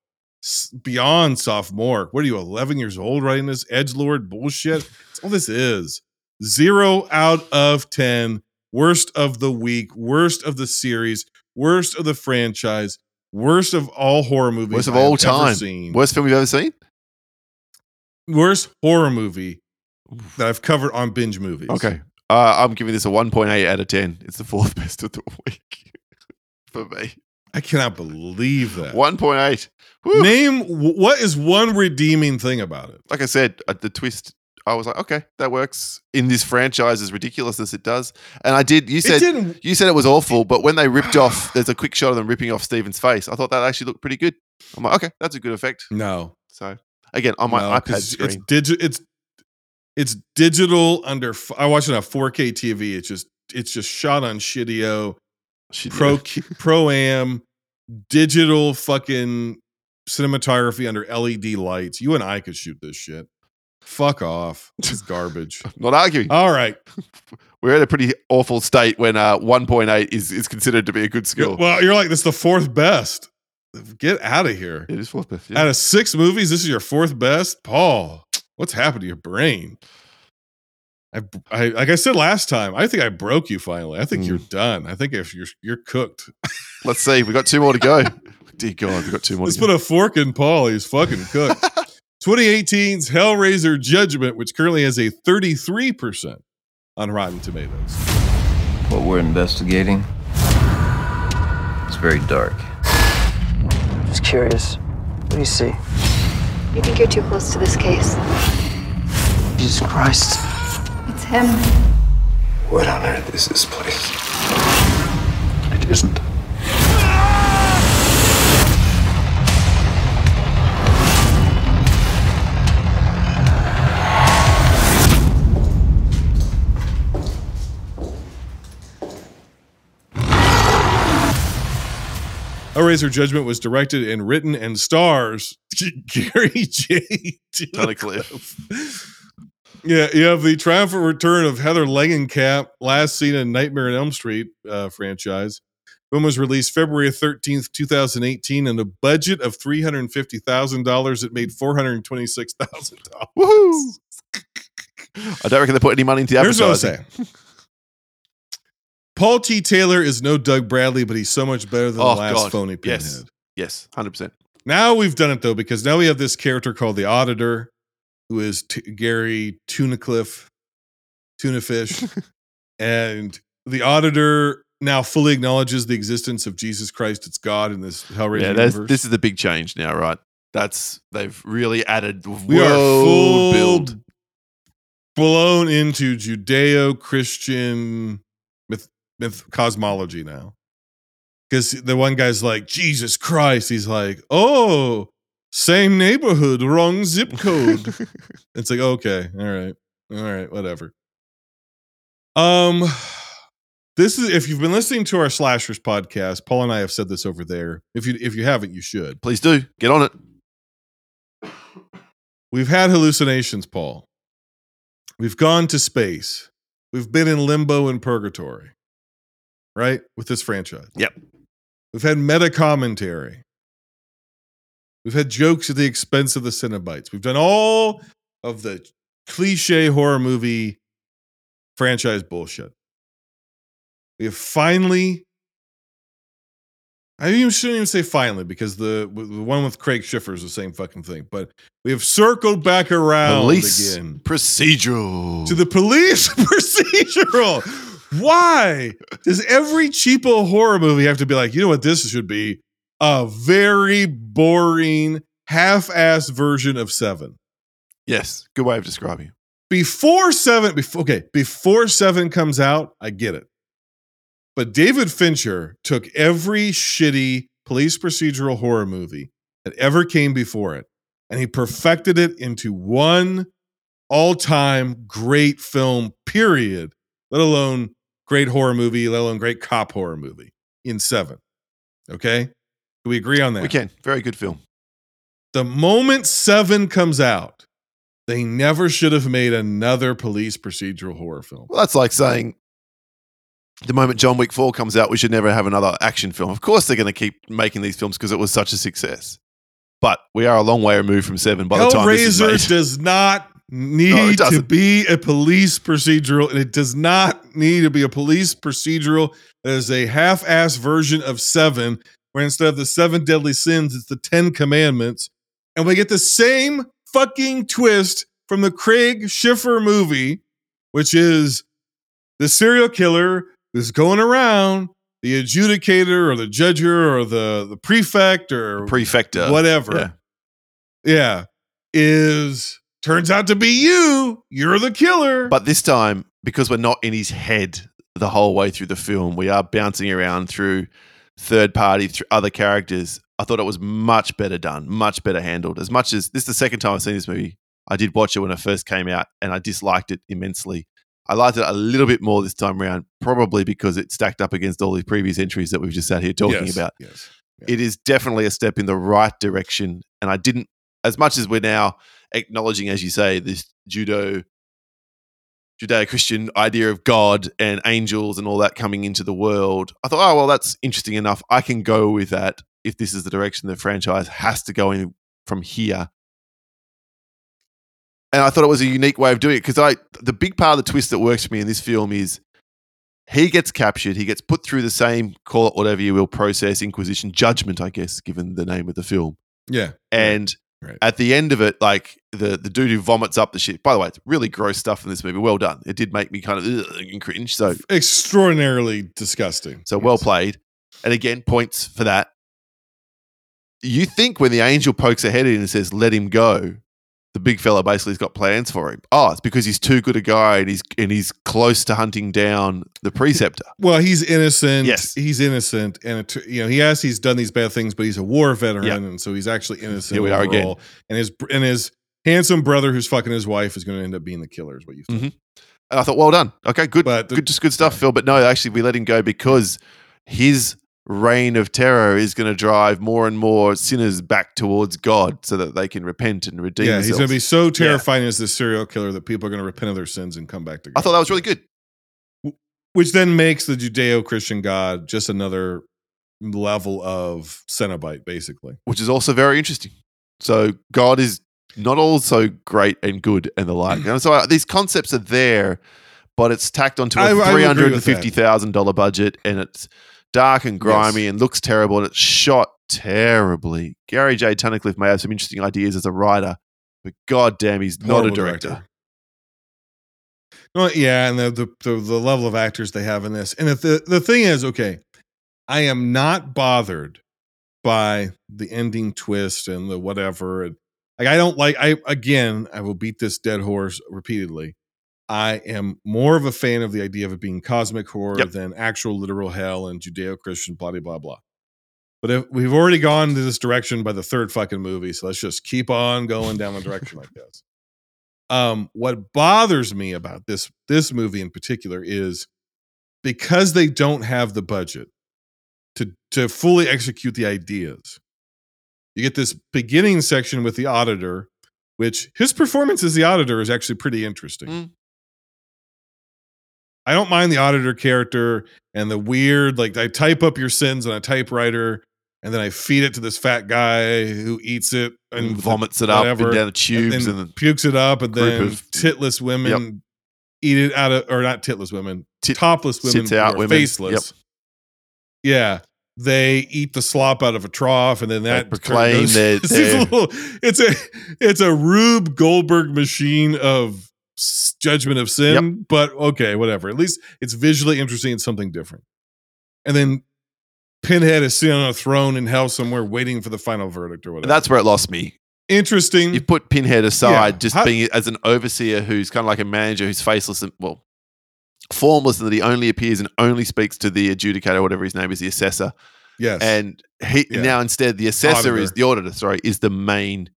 beyond sophomore. What are you, 11 years old writing this edge lord bullshit? That's all this is. Zero out of 10. Worst of the week, worst of the series, worst of the franchise, worst of all horror movies. Worst of I all time. Worst film you've ever seen? Worst horror movie that I've covered on binge movies. Okay. Uh, I'm giving this a 1.8 out of 10. It's the fourth best of the week for me. I cannot believe that. 1.8. Woo. Name what is one redeeming thing about it? Like I said, at the twist, I was like, okay, that works in this franchise as ridiculous as it does. And I did. You said you said it was awful, but when they ripped off, there's a quick shot of them ripping off Steven's face. I thought that actually looked pretty good. I'm like, okay, that's a good effect. No. So again, on my No, iPad screen, It's digi- It's it's digital under. f- I watch it on 4K TV. It's just it's just shot on shitio Shit, pro pro am digital fucking cinematography under LED lights. You and I could shoot this shit. Fuck off. Is garbage. not arguing. All right. We're in a pretty awful state when uh, 1.8 is is considered to be a good score. Well, you're like this is the fourth best. Get out of here. it is fourth best. yeah. Out of six movies, this is your fourth best, Paul. What's happened to your brain? I, I like I said last time. I think I broke you finally. I think Mm. you're done. I think if you're you're cooked. Let's see. We got two more to go. Dear God, we got two more. Let's put go. a fork in Paul. He's fucking cooked. 2018's Hellraiser Judgment, which currently has a 33% on Rotten Tomatoes. What we're investigating is very dark. Just curious. What do you see? You think you're too close to this case? Jesus Christ. It's him. What on earth is this place? It isn't. Hellraiser Judgment was directed and written and stars Gary J. Tunnicliffe. Yeah, you have the triumphant return of Heather Langenkamp, last seen in Nightmare on Elm Street uh, franchise. Film was released February 13th, 2018, and a budget of $350,000. It made $426,000. Woohoo! I don't reckon they put any money into the Here's what I'll advertising. Paul T. Taylor is no Doug Bradley, but he's so much better than Oh, the last God. phony pinhead. Yes. Yes, 100%. Now we've done it though, because now we have this character called the Auditor, who is T- Gary Tunacliffe, Tuna Fish, and the Auditor now fully acknowledges the existence of Jesus Christ, it's God in this Hellraiser Yeah, universe. this is the big change now, right? That's they've really added we are full build. blown into Judeo-Christian myth, cosmology now. Because the one guy's like, Jesus Christ. He's like, oh, same neighborhood, wrong zip code. it's like, okay, all right, all right, whatever. Um, this is if you've been listening to our slashers podcast, Paul and I have said this over there. If you if you haven't, you should. Please do get on it. We've had hallucinations, Paul. We've gone to space. We've been in limbo and purgatory, right? With this franchise. Yep. We've had meta commentary. We've had jokes at the expense of the Cenobites. We've done all of the cliche horror movie franchise bullshit. We have finally. I even shouldn't even say finally because the, the one with Craig Sheffer is the same fucking thing. But we have circled back around Police again procedural. to the police procedural. Why does every cheapo horror movie have to be like, you know what this should be? A very boring, half-assed version of Seven. yes, good way of describing. it. Before Seven, before okay, before Seven comes out, I get it. But David Fincher took every shitty police procedural horror movie that ever came before it, and he perfected it into one all-time great film, period. Let alone great horror movie, let alone great cop horror movie in Seven. Okay? Do we agree on that? We can. Very good film. The moment Seven comes out, they never should have made another police procedural horror film. Well, that's like saying the moment John Wick 4 comes out, we should never have another action film. Of course, they're going to keep making these films because it was such a success. But we are a long way removed from seven by the time this is Hellraiser does not need No, to be a police procedural, and it does not need to be a police procedural that is a half-ass version of Seven, where instead of the seven deadly sins, it's the Ten Commandments, and we get the same fucking twist from the Craig Sheffer movie, which is the serial killer is going around the adjudicator or the judger or the the prefect or Prefecta. whatever Yeah. yeah, is turns out to be you. You're the killer. But this time, because we're not in his head the whole way through the film, we are bouncing around through third party, through other characters. I thought it was much better done, much better handled. As much as this is the second time I've seen this movie, I did watch it when it first came out and I disliked it immensely. I liked it a little bit more this time around, probably because it stacked up against all these previous entries that we've just sat here talking Yes, about. Yes. It is definitely a step in the right direction. And I didn't, as much as we're now acknowledging, as you say, this judo, Judeo-Christian idea of God and angels and all that coming into the world, I thought, oh well, that's interesting enough. I can go with that if this is the direction the franchise has to go in from here. And I thought it was a unique way of doing it because I, the big part of the twist that works for me in this film is he gets captured, he gets put through the same, call it whatever you will, process, inquisition, judgment, I guess, given the name of the film. Yeah. And Right. At the end of it, like the the dude who vomits up the shit. By the way, it's really gross stuff in this movie. Well done. It did make me kind of ugh, cringe. So Extraordinarily disgusting. so well played. And again, points for that. You think when the angel pokes a head in and says, "Let him go," the big fella basically has got plans for him. Oh, it's because he's too good a guy and he's and he's close to hunting down the preceptor. Well, he's innocent. Yes. he's innocent, and it, you know he has he's done these bad things, but he's a war veteran, Yeah. and so he's actually innocent. Here we are again. And his and his handsome brother, who's fucking his wife, is going to end up being the killer. Is what you think? Mhm. And I thought, well done. Okay, good, But the- good, just good stuff, Phil. But no, actually, we let him go because his reign of terror is going to drive more and more sinners back towards God, so that they can repent and redeem Yeah, he's themselves. going to be so terrifying as this serial killer that people are going to repent of their sins and come back to God. I thought that was really good. which then makes the Judeo-Christian God just another level of Cenobite, basically. which is also very interesting. So God is not also great and good and the like. And so uh, these concepts are there, but it's tacked onto a would agree three with hundred and fifty thousand dollar budget, and it's dark and grimy and looks terrible, and it's shot terribly. Gary J. Tunnicliffe may have some interesting ideas as a writer, but goddamn, he's not a Horrible director. No, yeah, and the, the the the level of actors they have in this, and the the, the thing is, okay, I am not bothered by the ending twist and the whatever. And like, I don't like. I again, I will beat this dead horse repeatedly. I am more of a fan of the idea of it being cosmic horror Yep. than actual literal hell and Judeo-Christian blah blah blah blah. But if we've already gone to this direction by the third fucking movie, so let's just keep on going down the direction, I guess. Um, what bothers me about this this movie in particular is because they don't have the budget to to fully execute the ideas. You get this beginning section with the auditor, which his performance as the auditor is actually pretty interesting. Mm. I don't mind the auditor character and the weird, like I type up your sins on a typewriter and then I feed it to this fat guy who eats it and And vomits it up and down the tubes and, and pukes it up, and then of- titless women eat it out of, or not titless women, topless women, out women. faceless. Yeah, they eat the slop out of a trough, and then that proclaim goes- their- it's, a little, it's a it's a Rube Goldberg machine of judgment of sin. But okay, whatever. At least it's visually interesting. It's something different. And then Pinhead is sitting on a throne in hell somewhere, waiting for the final verdict or whatever. And that's where it lost me. interesting. You put Pinhead aside, Yeah. just How- being as an overseer who's kind of like a manager who's faceless and well, formless, and that he only appears and only speaks to the adjudicator, whatever his name is, the assessor. yes, And he Yeah. now instead the assessor Auditor. is the auditor. Sorry, is the main,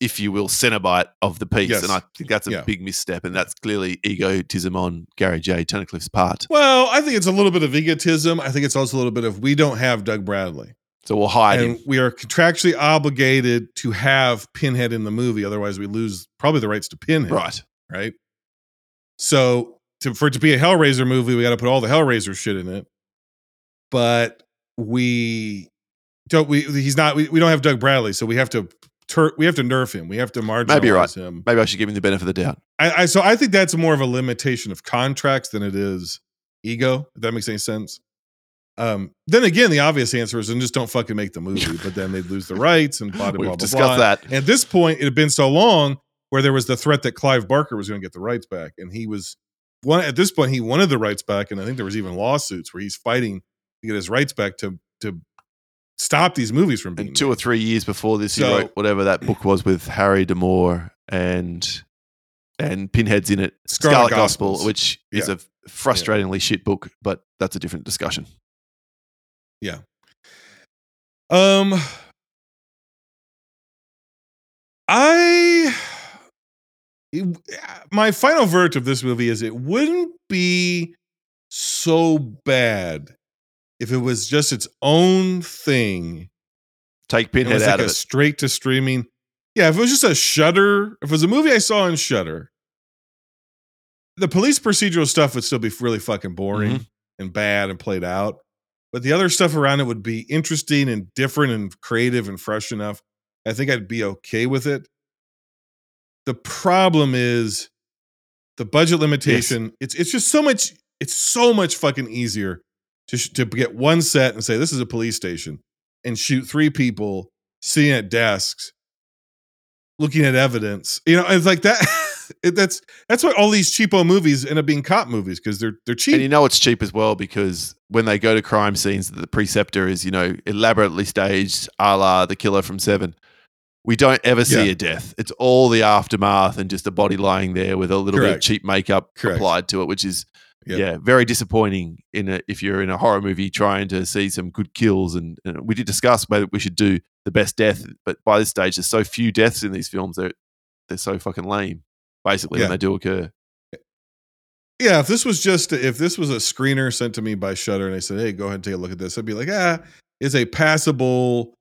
if you will, Cenobite of the piece. Yes. And I think that's a Yeah. big misstep, and that's clearly egotism on Gary J. Tunnicliffe's part. Well, I think it's a little bit of egotism. I think it's also a little bit of we don't have Doug Bradley. So we'll hide and him. we are contractually obligated to have Pinhead in the movie. Otherwise, we lose probably the rights to Pinhead. Right. Right. So to, for it to be a Hellraiser movie, we got to put all the Hellraiser shit in it. But we don't. We he's not. We, we don't have Doug Bradley, so we have to. Tur- we have to nerf him. We have to marginalize Maybe you're right. him. Maybe I should give him the benefit of the doubt. I, I so I think that's more of a limitation of contracts than it is ego. If that makes any sense. Um, then again, the obvious answer is then just don't fucking make the movie. But then they'd lose the rights and blah blah We've blah. blah, discussed blah. that. And at this point, it had been so long where there was the threat that Clive Barker was going to get the rights back, and he was one at this point. He wanted the rights back, and I think there was even lawsuits where he's fighting to get his rights back to to stop these movies from being And two or three years before this, he wrote whatever that book was with Harry D'Amour and and Pinhead's in it, Scarlet Scarlet, Gospel, which is a frustratingly shit book, but that's a different discussion. Yeah. Um I it- my final verdict of this movie is it wouldn't be so bad if it was just its own thing. Take Pinhead was out like of a it. straight to streaming. Yeah, if it was just a Shutter, if it was a movie I saw on Shutter, the police procedural stuff would still be really fucking boring Mm-hmm. and bad and played out. But the other stuff around it would be interesting and different and creative and fresh enough. I think I'd be okay with it. The problem is the budget limitation. It's it's just so much. It's so much fucking easier to sh- to get one set and say this is a police station and shoot three people sitting at desks looking at evidence. You know, it's like that. it, that's that's why all these cheapo movies end up being cop movies because they're they're cheap. And you know it's cheap as well because when they go to crime scenes, the preceptor is, you know, elaborately staged a la the killer from Seven. We don't ever see Yeah. a death. It's all the aftermath and just a body lying there with a little bit of cheap makeup Correct. applied to it, which is Yep. yeah, very disappointing in a, if you're in a horror movie trying to see some good kills. And, and we did discuss whether we should do the best death, but by this stage, there's so few deaths in these films that they're so fucking lame. Basically, Yeah. when they do occur. Yeah, if this was just if this was a screener sent to me by Shutter and they said, "Hey, go ahead and take a look at this," I'd be like, "Ah, it's a passable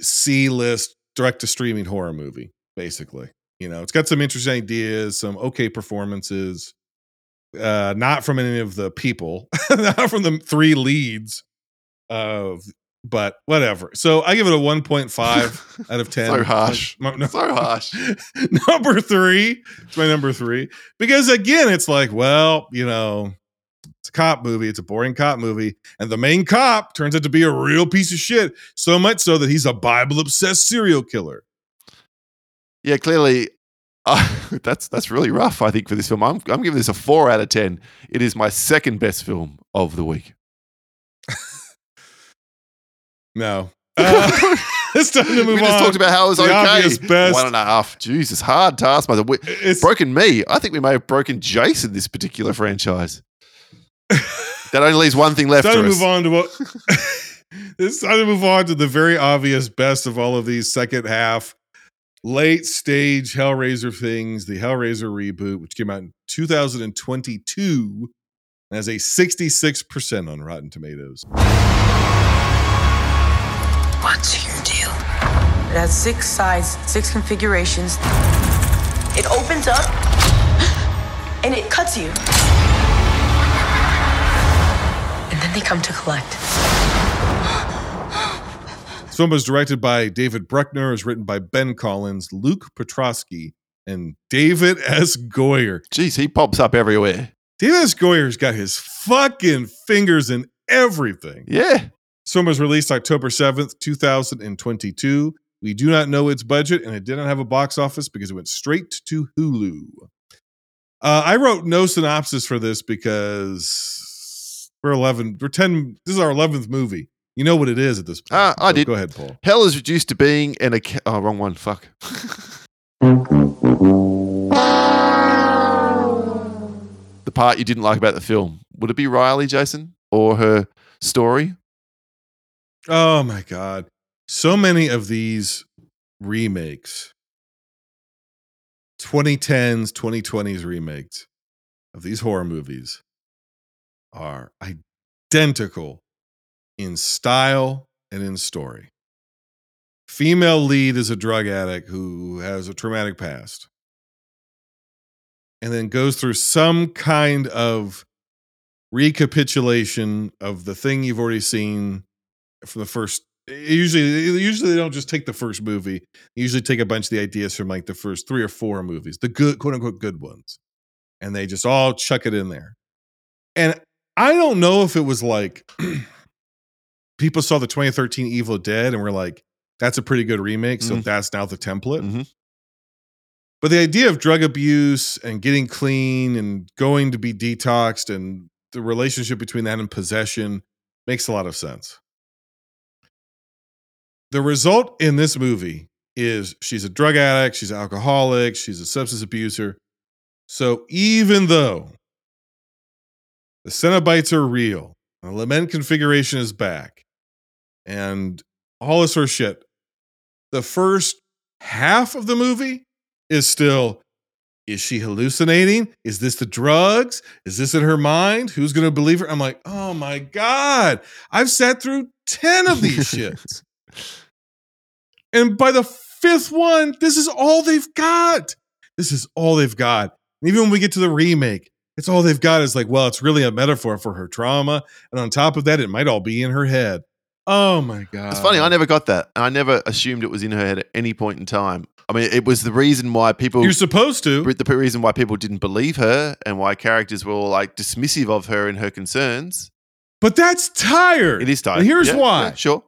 C list direct to streaming horror movie, basically. You know, it's got some interesting ideas, some okay performances, uh, not from any of the people, not from the three leads, uh, but whatever. So I give it a 1.5 out of 10. So harsh. My- no- So harsh. number three. It's my number three. Because again, it's like, well, you know, it's a cop movie. It's a boring cop movie. And the main cop turns out to be a real piece of shit. So much so that he's a Bible obsessed serial killer. Yeah, clearly, uh, that's that's really rough. I think for this film, I'm I'm giving this a four out of ten. It is my second best film of the week. No. Uh, it's time to move we on. just talked about how it was The okay. best. One and a half. Jesus, hard taskmaster. We, It's broken me. I think we may have broken Jason this particular franchise. that only leaves one thing left time to us. move on to what. it's time to move on to the very obvious best of all of these second half late stage Hellraiser things, the Hellraiser reboot, which came out in 2022 and has a 66% on Rotten Tomatoes. What's your deal? It has six sides, six configurations. It opens up and it cuts you. And then they come to collect. This film was directed by David Bruckner, is written by Ben Collins, Luke Piotrowski, and David S. Goyer. Jeez, he pops up everywhere. David S. Goyer's got his fucking fingers in everything. Yeah. This film was released October 7th, 2022. We do not know its budget, and it did not have a box office because it went straight to Hulu. Uh, I wrote no synopsis for this because we're 11, we're 10, this is our 11th movie. You know what it is at this point. Ah, I So did. Go ahead, Paul. Hell is reduced to being an ac- oh wrong one. Fuck. the part you didn't like about the film would it be Riley, Jason, or her story? Oh my God. So many of these remakes, 2010s, 2020s remakes of these horror movies are identical in style and in story. Female lead is a drug addict who has a traumatic past. And then goes through some kind of recapitulation of the thing you've already seen from the first usually usually they don't just take the first movie. They usually take a bunch of the ideas from like the first three or four movies the good quote unquote good ones and they just all chuck it in there. And i don't know if it was like people saw the 2013 evil dead and were like that's a pretty good remake so Mhm. that's now the template Mhm. but the idea of drug abuse and getting clean and going to be detoxed and the relationship between that and possession makes a lot of sense the result in this movie is she's a drug addict, she's an alcoholic, she's a substance abuser. So even though the Cenobites are real, the lament configuration is back, and all this sort of shit, the first half of the movie is still is she hallucinating? Is this the drugs? Is this in her mind? Who's going to believe her? I'm like, oh my God, I've sat through 10 of these shits. And by the fifth one, this is all they've got. This is all they've got. And even when we get to the remake, it's all they've got is like, well, it's really a metaphor for her trauma. And on top of that, it might all be in her head. Oh my God. It's funny. I never got that. I never assumed it was in her head at any point in time. I mean, it was the reason why people. You're supposed to. The reason why people didn't believe her and why characters were all like dismissive of her and her concerns. But that's tired. It is tired. And here's Yeah, why. yeah, sure.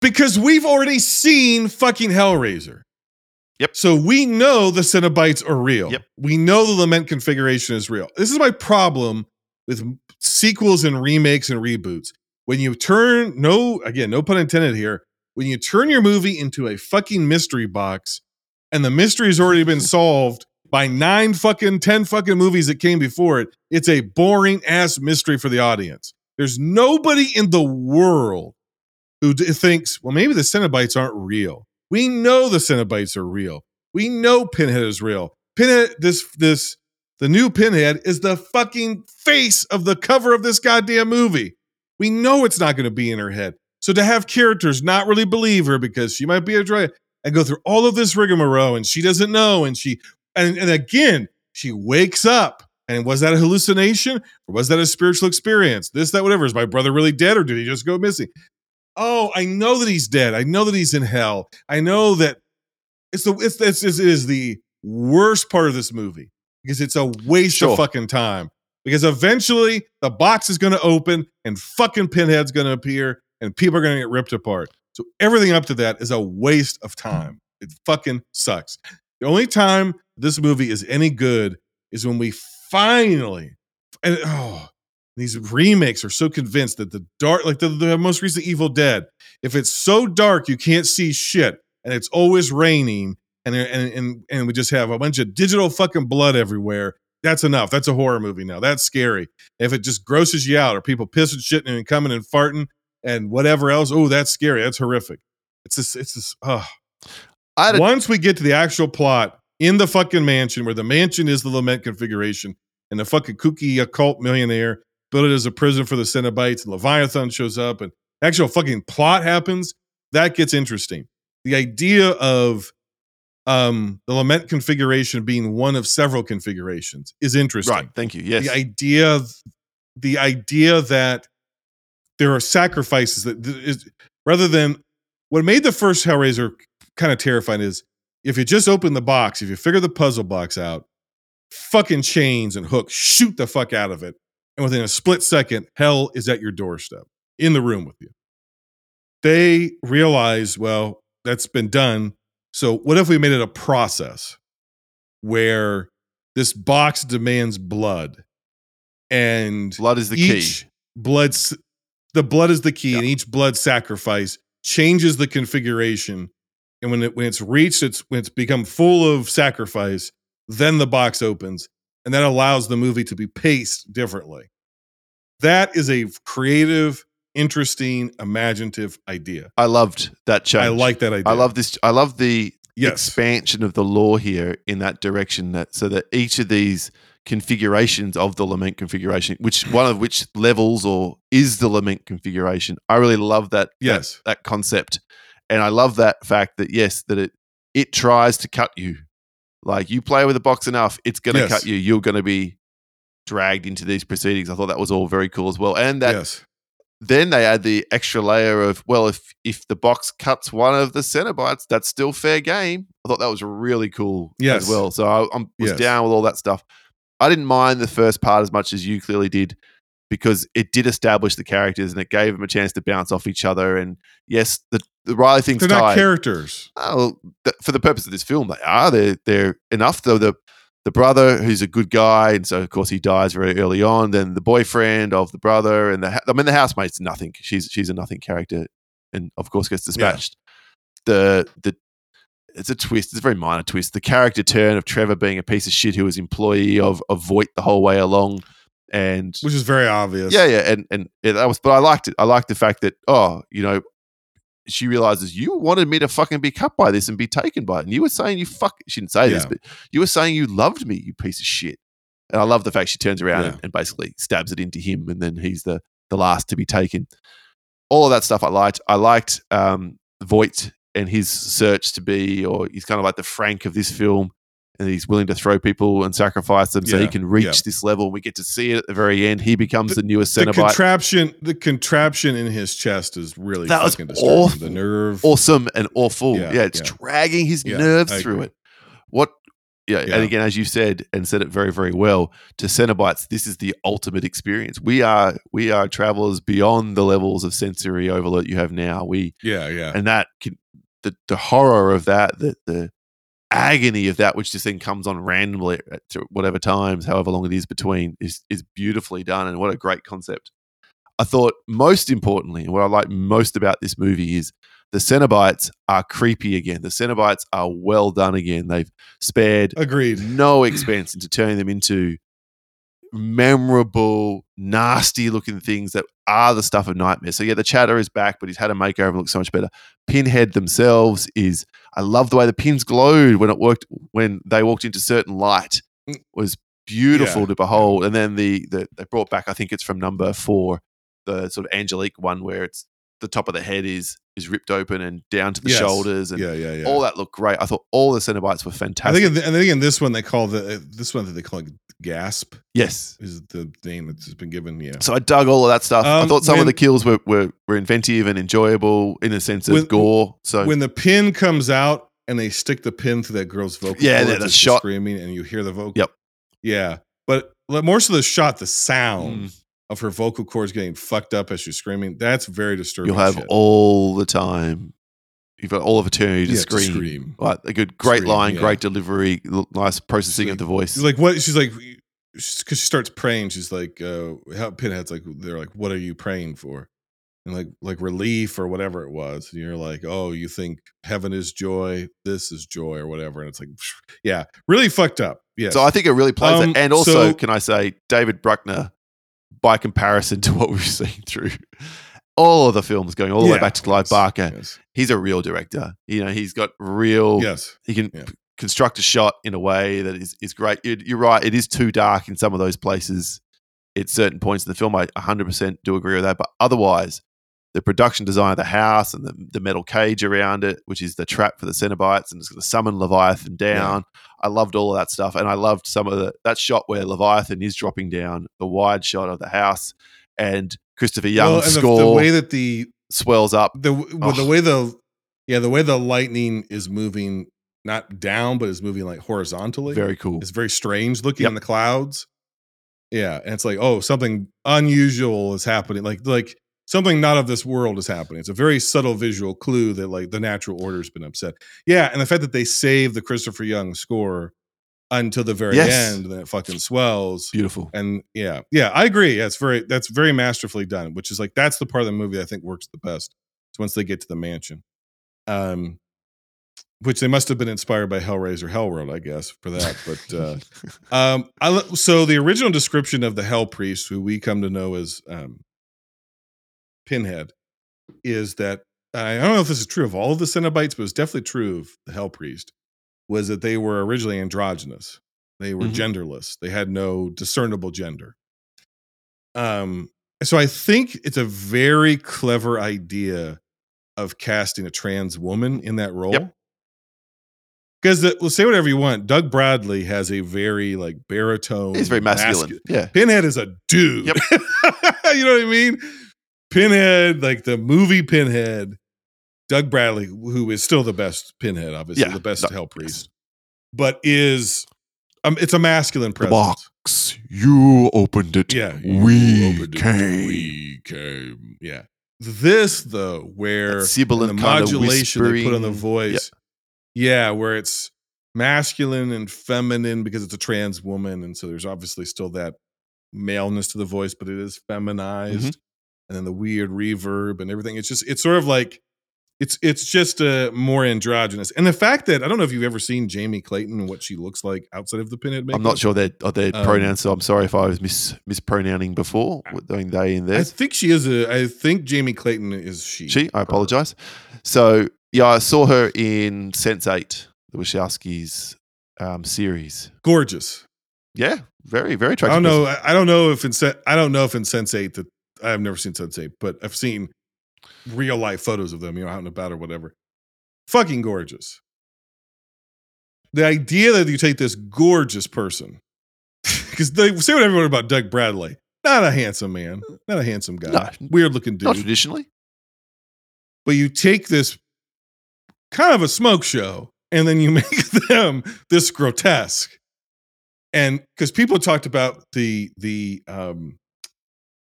Because we've already seen fucking Hellraiser. Yep. So we know the Cenobites are real. Yep. We know the lament configuration is real. This is my problem with sequels and remakes and reboots. When you turn no again, no pun intended here, when you turn your movie into a fucking mystery box and the mystery has already been solved by nine fucking 10 fucking movies that came before it, it's a boring ass mystery for the audience. There's nobody in the world who d- thinks, well, maybe the Cenobites aren't real. We know the Cenobites are real. We know Pinhead is real. Pinhead, this, this, the new Pinhead is the fucking face of the cover of this goddamn movie. We know it's not going to be in her head. So to have characters not really believe her because she might be a drug and go through all of this rigmarole and she doesn't know and she and, and again she wakes up and was that a hallucination or was that a spiritual experience? This, that, whatever. Is my brother really dead or did he just go missing? Oh, I know that he's dead. I know that he's in hell. I know that it's the it's it's, it's it is the worst part of this movie because it's a waste Sure. of fucking time. Because eventually the box is going to open and fucking Pinhead's going to appear and people are going to get ripped apart. So everything up to that is a waste of time. It fucking sucks. The only time this movie is any good is when we finally and oh these remakes are so convinced that the dark like the, the most recent Evil Dead, if it's so dark you can't see shit and it's always raining and and and, and we just have a bunch of digital fucking blood everywhere. That's enough. That's a horror movie now. That's scary. If it just grosses you out or people pissing, shitting, and coming and farting and whatever else, oh, that's scary. That's horrific. It's just, it's just, oh. I Once we get to the actual plot in the fucking mansion, where the mansion is the lament configuration, and the fucking kooky occult millionaire built it as a prison for the Cenobites, and Leviathan shows up, and actual fucking plot happens, that gets interesting. The idea of um the lament configuration being one of several configurations is interesting. Right. Thank you. Yes. The idea, the idea that there are sacrifices that th- rather than what made the first Hellraiser kind of terrifying is if you just open the box, if you figure the puzzle box out, fucking chains and hooks shoot the fuck out of it, and within a split second, hell is at your doorstep in the room with you. They realize, well, that's been done. So what if we made it a process where this box demands blood and Blood is the key. blood the blood is the key and each blood sacrifice changes the configuration and when it when it's reached it's when it's become full of sacrifice then the box opens and that allows the movie to be paced differently that is a creative interesting imaginative idea I loved that change. i like that idea I love this. I love the Yes. expansion of the law here in that direction. That so that each of these configurations of the lament configuration, which one of which levels or is the lament configuration, I really love that. Yes. that, that concept, and I love that fact that yes, that it it tries to cut you. Like you play with the box enough, it's going to Yes. cut you. You're going to be dragged into these proceedings. I thought that was all very cool as well, and that yes then they add the extra layer of well if if the box cuts one of the cenobites that's still fair game i thought that was really cool Yes. as well so i I'm, was Yes. down with all that stuff i didn't mind the first part as much as you clearly did because it did establish the characters and it gave them a chance to bounce off each other and yes the, the riley thing's they're not tied. characters Oh, th- for the purpose of this film, they are. They're they're enough though. The the brother who's a good guy, and so of course he dies very early on. Then the boyfriend of the brother, and the ha- I mean the housemate's nothing. She's she's a nothing character, and of course gets dispatched. The the it's a twist. It's a very minor twist. The character turn of Trevor being a piece of shit who was employee of of Voight the whole way along, and which is very obvious yeah, yeah, and and yeah, that was. But I liked it. I liked the fact that oh, you know, she realizes you wanted me to fucking be cut by this and be taken by it, and you were saying you fuck. She didn't say this, but you were saying you loved me, you piece of shit. And I love the fact she turns around Yeah. and, and basically stabs it into him, and then he's the the last to be taken. All of that stuff I liked. I liked um, Voight and his search to be, or he's kind of like the Frank of this film, and he's willing to throw people and sacrifice them so he can reach yeah. this level. We get to see it at the very end. He becomes the, newest the Cenobite. contraption the contraption in his chest is really That was fucking disturbing awful. the nerve awesome and awful. Yeah, Yeah, it's yeah. dragging his Yeah, nerves through it. What? Yeah, Yeah. and again, as you said, and said it very, very well, to Cenobites, this is the ultimate experience. We are we are travelers beyond the levels of sensory overload you have now. We yeah yeah and that can, the the horror of that, the the agony of that, which just then comes on randomly at whatever times, however long it is between, is is beautifully done, and what a great concept. I thought most importantly, and what I like most about this movie is the Cenobites are creepy again. The Cenobites are well done again. They've spared Agreed. no expense into turning them into memorable, nasty looking things that are the stuff of nightmares. So yeah, the chatter is back, but he's had a makeover and looks so much better. Pinhead themselves is I love the way the pins glowed when it worked when they walked into certain light. Mm. was beautiful Yeah. to behold. And then the, the they brought back, I think it's from number four, the sort of angelique one where it's the top of the head is is ripped open and down to the Yes. shoulders and Yeah, yeah, yeah. all that looked great. I thought all the Cenobites were I fantastic. think, and I think in this one they call the this one that they call it gasp yes. is the name that's been given. Yeah, So I dug all of that stuff. I Um, thought some of the kills were, were were inventive and enjoyable in a sense of When- gore. So when the pin comes out and they stick the pin through that girl's vocal Yeah, cords the- as the she's shot- screaming, and you hear the vocal. Yep. Yeah, but more so the shot, the sound Mm. Of her vocal cords getting fucked up as she's screaming. That's very disturbing. you'll have shit. all the time. You've got all of eternity to Yeah, to scream. scream. Right, a good, great Scream, line, yeah. great delivery, nice processing She's of the voice. She's like, what? She's like, because she starts praying. She's like, uh, how Pinhead's like, they're like, what are you praying for? And like, like relief or whatever it was. And you're like, oh, you think heaven is joy, this is joy or whatever. And it's like, yeah, really fucked up. Yeah. So I think it really plays Um, it. And also, so- can I say, David Bruckner, by comparison to what we've seen through all of the films going all the way back to Clive yes, Barker, yes. he's a real director. You know, he's got real. Yes. He can Yeah. p- construct a shot in a way that is, is great. You- You're right. It is too dark in some of those places at certain points in the film. I 100% do agree with that. But otherwise, the production design of the house and the, the metal cage around it, which is the trap for the Cenobites, and it's going to summon Leviathan down. I loved all of that stuff. And I loved some of the, that shot where Leviathan is dropping down, the wide shot of the house, and Christopher Young Well, and the, score the way that the swells up. the well, the Oh. way the yeah the way the lightning is moving not down but is moving like horizontally Very cool. it's very strange looking Yep. in the clouds yeah and it's like oh something unusual is happening like like something not of this world is happening. It's a very subtle visual clue that like the natural order's been upset. Yeah and the fact that they save the christopher young score until the very Yes. end then it fucking swells. Beautiful. and yeah yeah i agree. Yeah, it's very that's very masterfully done which is like that's the part of the movie i think works the best is once they get to the mansion. Um which they must have been inspired by hellraiser hellworld i guess for that but uh um I, so the original description of the hell priest who we come to know as um pinhead is that i don't know if this is true of all of the cenobites but it's definitely true of the hell priest was that they were originally androgynous they were Mhm. genderless they had no discernible gender um so i think it's a very clever idea of casting a trans woman in that role Yep. because well, say whatever you want doug bradley has a very like baritone He's very masculine. mascu- Yeah. pinhead is a dude Yep. you know what i mean pinhead like the movie pinhead doug bradley who is still the best pinhead obviously Yeah. the best No, hell priest but is um, it's a masculine The box. You opened it. yeah We opened it, came. we came yeah this though where sibilant the modulation they put on the voice yeah where it's masculine and feminine because it's a trans woman and so there's obviously still that maleness to the voice but it is feminized Mm-hmm. And then the weird reverb and everything it's just it's sort of like it's it's just uh more androgynous and the fact that i don't know if you've ever seen jamie clayton and what she looks like outside of the pinhead makeup I'm not sure their are their Um, pronouns, so I'm sorry if I was mis mispronouncing before doing they in there. i think she is a i think jamie clayton is she She, I apologize. So yeah, I saw her in Sense8, the Wachowskis um, series. gorgeous Yeah, very very I attractive. don't know. person. I I don't know if in I don't know if in Sense8 that I've never seen Sense8, but I've seen real life photos of them, you know, out and about or whatever. Fucking gorgeous. The idea that you take this gorgeous person, because they say what everyone about Doug Bradley, not a handsome man, not a handsome guy, No. weird looking dude, Not traditionally. but you take this kind of a smoke show and then you make them this grotesque and because people talked about the the um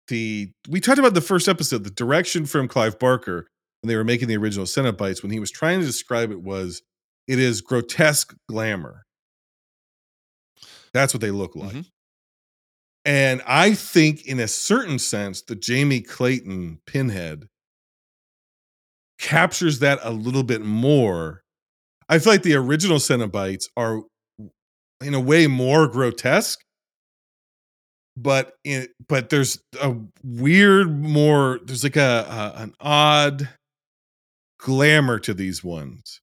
the we talked about the first episode the direction from clive barker when they were making the original cenobites when he was trying to describe it was it is grotesque glamour. That's what they look like. Mhm. And I think, in a certain sense, the Jamie Clayton pinhead captures that a little bit more. I feel like the original Cenobites are, in a way, more grotesque. But in but there's a weird more there's like a, a an odd glamour to these ones.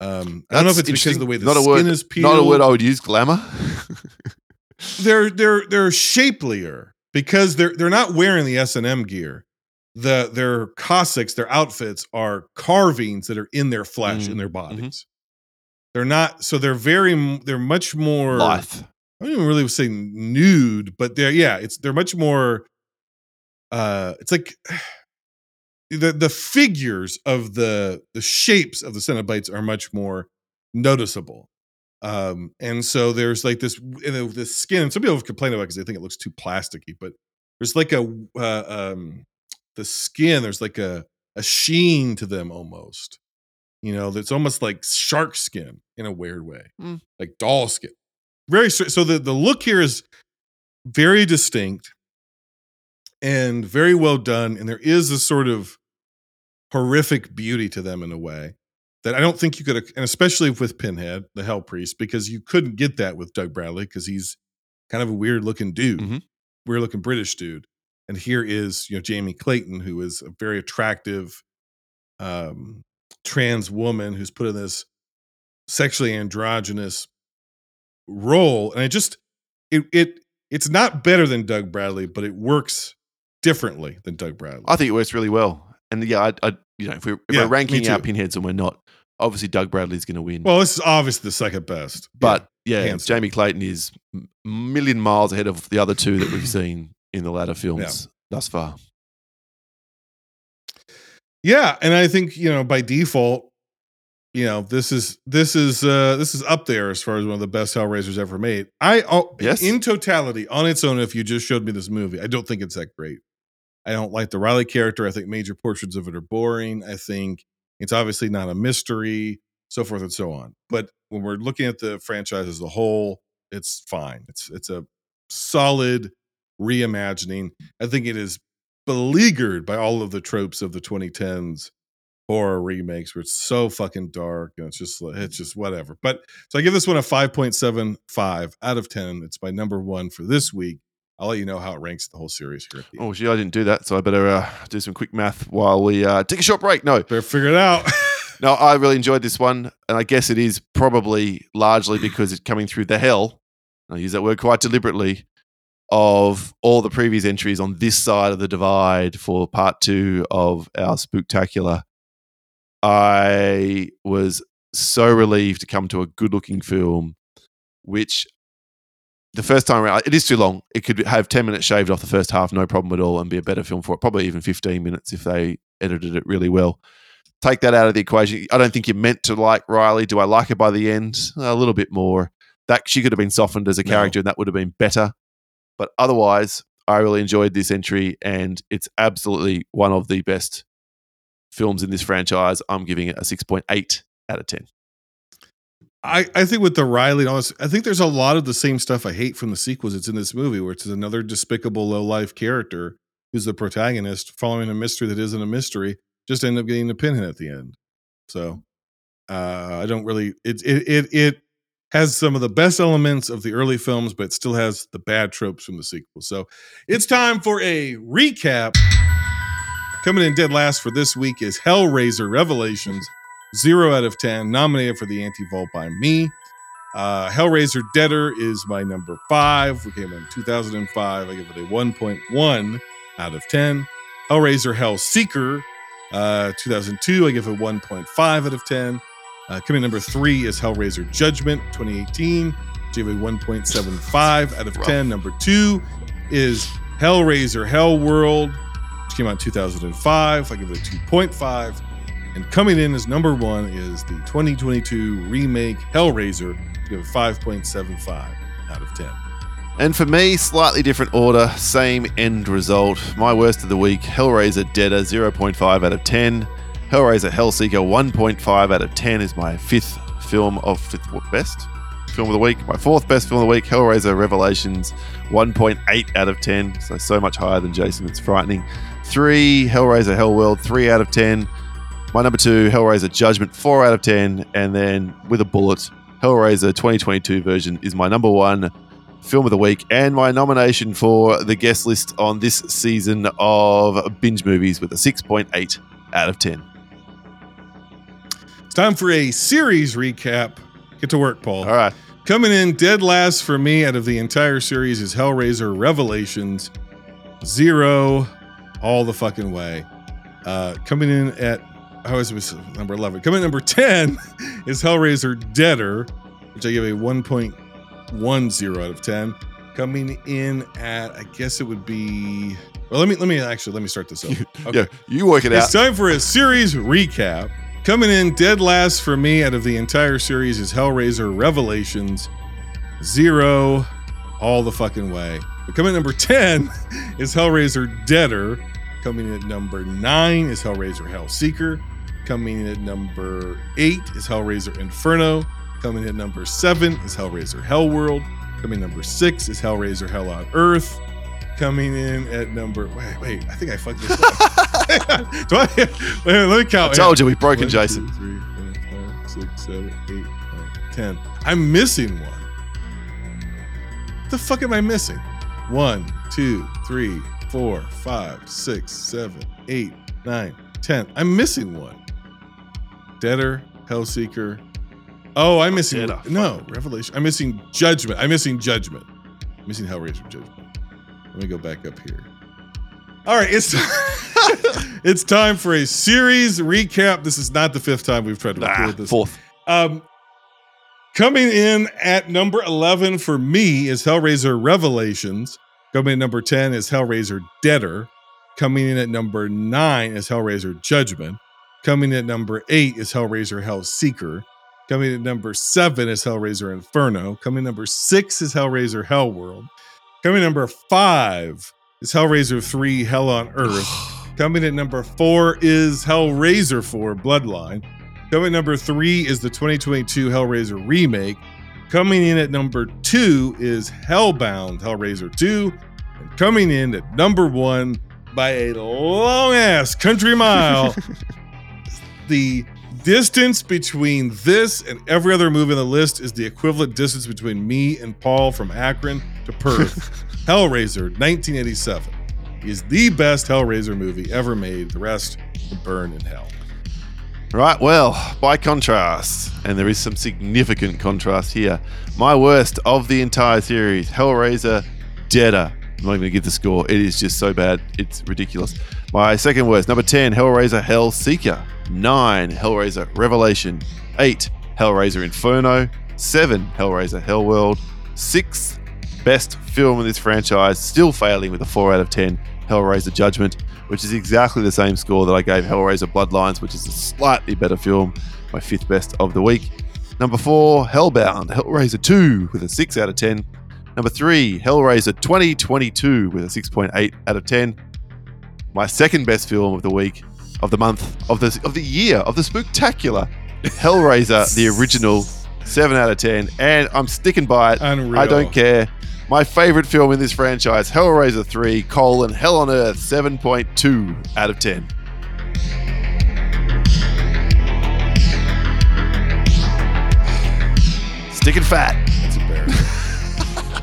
Um, I don't know if it's because of the way the not a skin word, is peeled Not a word I would use. Glamour. they're they're they're shapelier because they're they're not wearing the S and M gear. The their Cossacks, their outfits are carvings that are in their flesh Mm, in their mhm. bodies. They're not so they're very they're much more Lithe. I don't even really say nude, but they're yeah, it's they're much more uh it's like the the figures of the the shapes of the Cenobites are much more noticeable. Um and so there's like this you know, this skin and some people have complained about because they think it looks too plasticky, but there's like a uh, um the skin there's like a a sheen to them almost. You know, that's almost like shark skin in a weird way. Mm. Like doll skin very so the the look here is very distinct and very well done and there is a sort of horrific beauty to them in a way that I don't think you could and especially with Pinhead the Hell Priest because you couldn't get that with Doug Bradley because he's kind of a weird looking dude Mhm. weird looking British dude and here is you know Jamie Clayton who is a very attractive um trans woman who's put in this sexually androgynous role and it just it it it's not better than Doug Bradley but it works differently than Doug Bradley. I think it works really well. And yeah, I, I you know, if we're, if Yeah, we're ranking our pinheads and we're not, obviously Doug Bradley's going to win. well, this is obviously the second best. but yeah, down. Jamie Clayton is a million miles ahead of the other two that we've seen in the latter films thus far. Yeah, and I think you know by default, you know this is this is uh this is up there as far as one of the best Hellraisers ever made. I oh, Yes. in totality on its own. If you just showed me this movie, I don't think it's that great. I don't like the Riley character. I think major portions of it are boring. I think it's obviously not a mystery, so forth and so on. But when we're looking at the franchise as a whole, it's fine. It's it's a solid reimagining. I think it is beleaguered by all of the tropes of the 2010s horror remakes where it's so fucking dark and it's just it's just whatever. But so I give this one a 5.75 out of 10. It's my number one for this week. I'll let you know how it ranks the whole series here at the end. Oh, gee, I didn't do that, so I better uh, do some quick math while we uh, take a short break. No, Better figure it out. no, I really enjoyed this one, and I guess it is probably largely because it's coming through the hell. I use that word quite deliberately. Of all the previous entries on this side of the divide for part two of our spooktacular, I was so relieved to come to a good-looking film, which the first time around, it is too long. It could have 10 minutes shaved off the first half, no problem at all, and be a better film for it. Probably even 15 minutes if they edited it really well. Take that out of the equation. I don't think you're meant to like Riley. Do I like her by the end? A little bit more. That she could have been softened as a No. character, and that would have been better. But otherwise, I really enjoyed this entry, and it's absolutely one of the best films in this franchise. I'm giving it a 6.8 out of 10. I, I think with the Riley and all I think there's a lot of the same stuff I hate from the sequels. It's in this movie where it's another despicable low life character who's the protagonist following a mystery that isn't a mystery, just end up getting the pinhead at the end. So uh, I don't really it it it it has some of the best elements of the early films, but still has the bad tropes from the sequel. So it's time for a recap. Coming in dead last for this week is Hellraiser Revelations. Zero out of 10, nominated for the Anti Vault by me. Uh, Hellraiser Deader is my number five. We came in 2005. I give it a 1.1 out of 10. Hellraiser Hellseeker, uh, 2002. I give it a 1.5 out of 10. Uh, coming number three is Hellraiser Judgment, 2018. Give it a 1.75 out of 10. Number two is Hellraiser Hellworld, came out in 2005. I give it a 2.5. And coming in as number one is the 2022 remake Hellraiser. Give it 5.75 out of 10. And for me, slightly different order, same end result. My worst of the week Hellraiser Deader, 0.5 out of 10. Hellraiser Hellseeker, 1.5 out of 10 is my fifth film of fifth best film of the week. My fourth best film of the week, Hellraiser Revelations, 1.8 out of 10. So so much higher than Jason. It's frightening. Three, Hellraiser Hellworld, three out of 10. My number two, Hellraiser Judgment, four out of 10. And then with a bullet, Hellraiser 2022 version is my number one film of the week and my nomination for the guest list on this season of binge movies with a 6.8 out of 10. It's time for a series recap. Get to work, Paul. All right. Coming in dead last for me out of the entire series is Hellraiser Revelations. Zero, all the fucking way. Uh, coming in at, how is it, number 11? Coming in number 10 is Hellraiser Deader, which I give a 1.10 out of 10. Coming in at, I guess it would be, well, let me, let me actually, let me start this over. Yeah, you work it It's out. It's time for a series recap. Coming in dead last for me out of the entire series is Hellraiser Revelations. Zero, all the fucking way. But coming at number 10 is Hellraiser Deader. Coming in at number 9 is Hellraiser Hellseeker. Coming in at number 8 is Hellraiser Inferno. Coming in at number 7 is Hellraiser Hellworld. Coming in number 6 is Hellraiser Hell on Earth. Coming in at number wait, wait, I think I fucked this up. Do I, wait, let me count. I told you, we've broken One, Jason. two, three, four, five, six, seven, eight, nine, ten. I'm missing one. The fuck am I missing? One, two, three, four, five, six, seven, eight, nine, ten. I'm missing one. Deader, Hellseeker. Oh, I'm missing Deader, no Revelation. I'm missing Judgment. I'm missing Judgment. I'm missing Hellraiser Judgment. Let me go back up here. All right, it's it's time for a series recap. This is not the fifth time we've tried to Nah, record this. fourth. Um, coming in at number 11 for me is Hellraiser Revelations. Coming in at number 10 is Hellraiser Deader. Coming in at number 9 is Hellraiser Judgment. Coming in at number 8 is Hellraiser Hellseeker. Coming in at number 7 is Hellraiser Inferno. Coming in at number 6 is Hellraiser Hellworld. Coming in at number 5 is Hellraiser 3 Hell on Earth. Coming at number 4 is Hellraiser 4 Bloodline. Coming at number three is the 2022 Hellraiser remake. Coming in at number two is Hellbound Hellraiser 2. And coming in at number one by a long ass country mile, the distance between this and every other movie on the list is the equivalent distance between me and Paul from Akron to Perth. Hellraiser 1987 is the best Hellraiser movie ever made. The rest burn in hell. Right, well, by contrast, and there is some significant contrast here, my worst of the entire series, Hellraiser Deader. I'm not going to give the score. It is just so bad. It's ridiculous. My second worst, number 10, Hellraiser Hellseeker. 9, Hellraiser Revelation. 8, Hellraiser Inferno. 7, Hellraiser Hellworld. 6, best film in this franchise, still failing with a 4 out of 10, Hellraiser Judgment, which is exactly the same score that I gave Hellraiser Bloodlines, which is a slightly better film, my fifth best of the week. Number 4, Hellbound, Hellraiser 2 with a 6 out of 10. Number 3, Hellraiser 2022 with a 6.8 out of 10. My second best film of the week, of the month, of the of the year, of the spectacular Hellraiser, the original, 7 out of 10. And I'm sticking by it. Unreal. I don't care. My favorite film in this franchise, Hellraiser 3, colon, Hell on Earth, 7.2 out of 10. Sticking fat. That's embarrassing.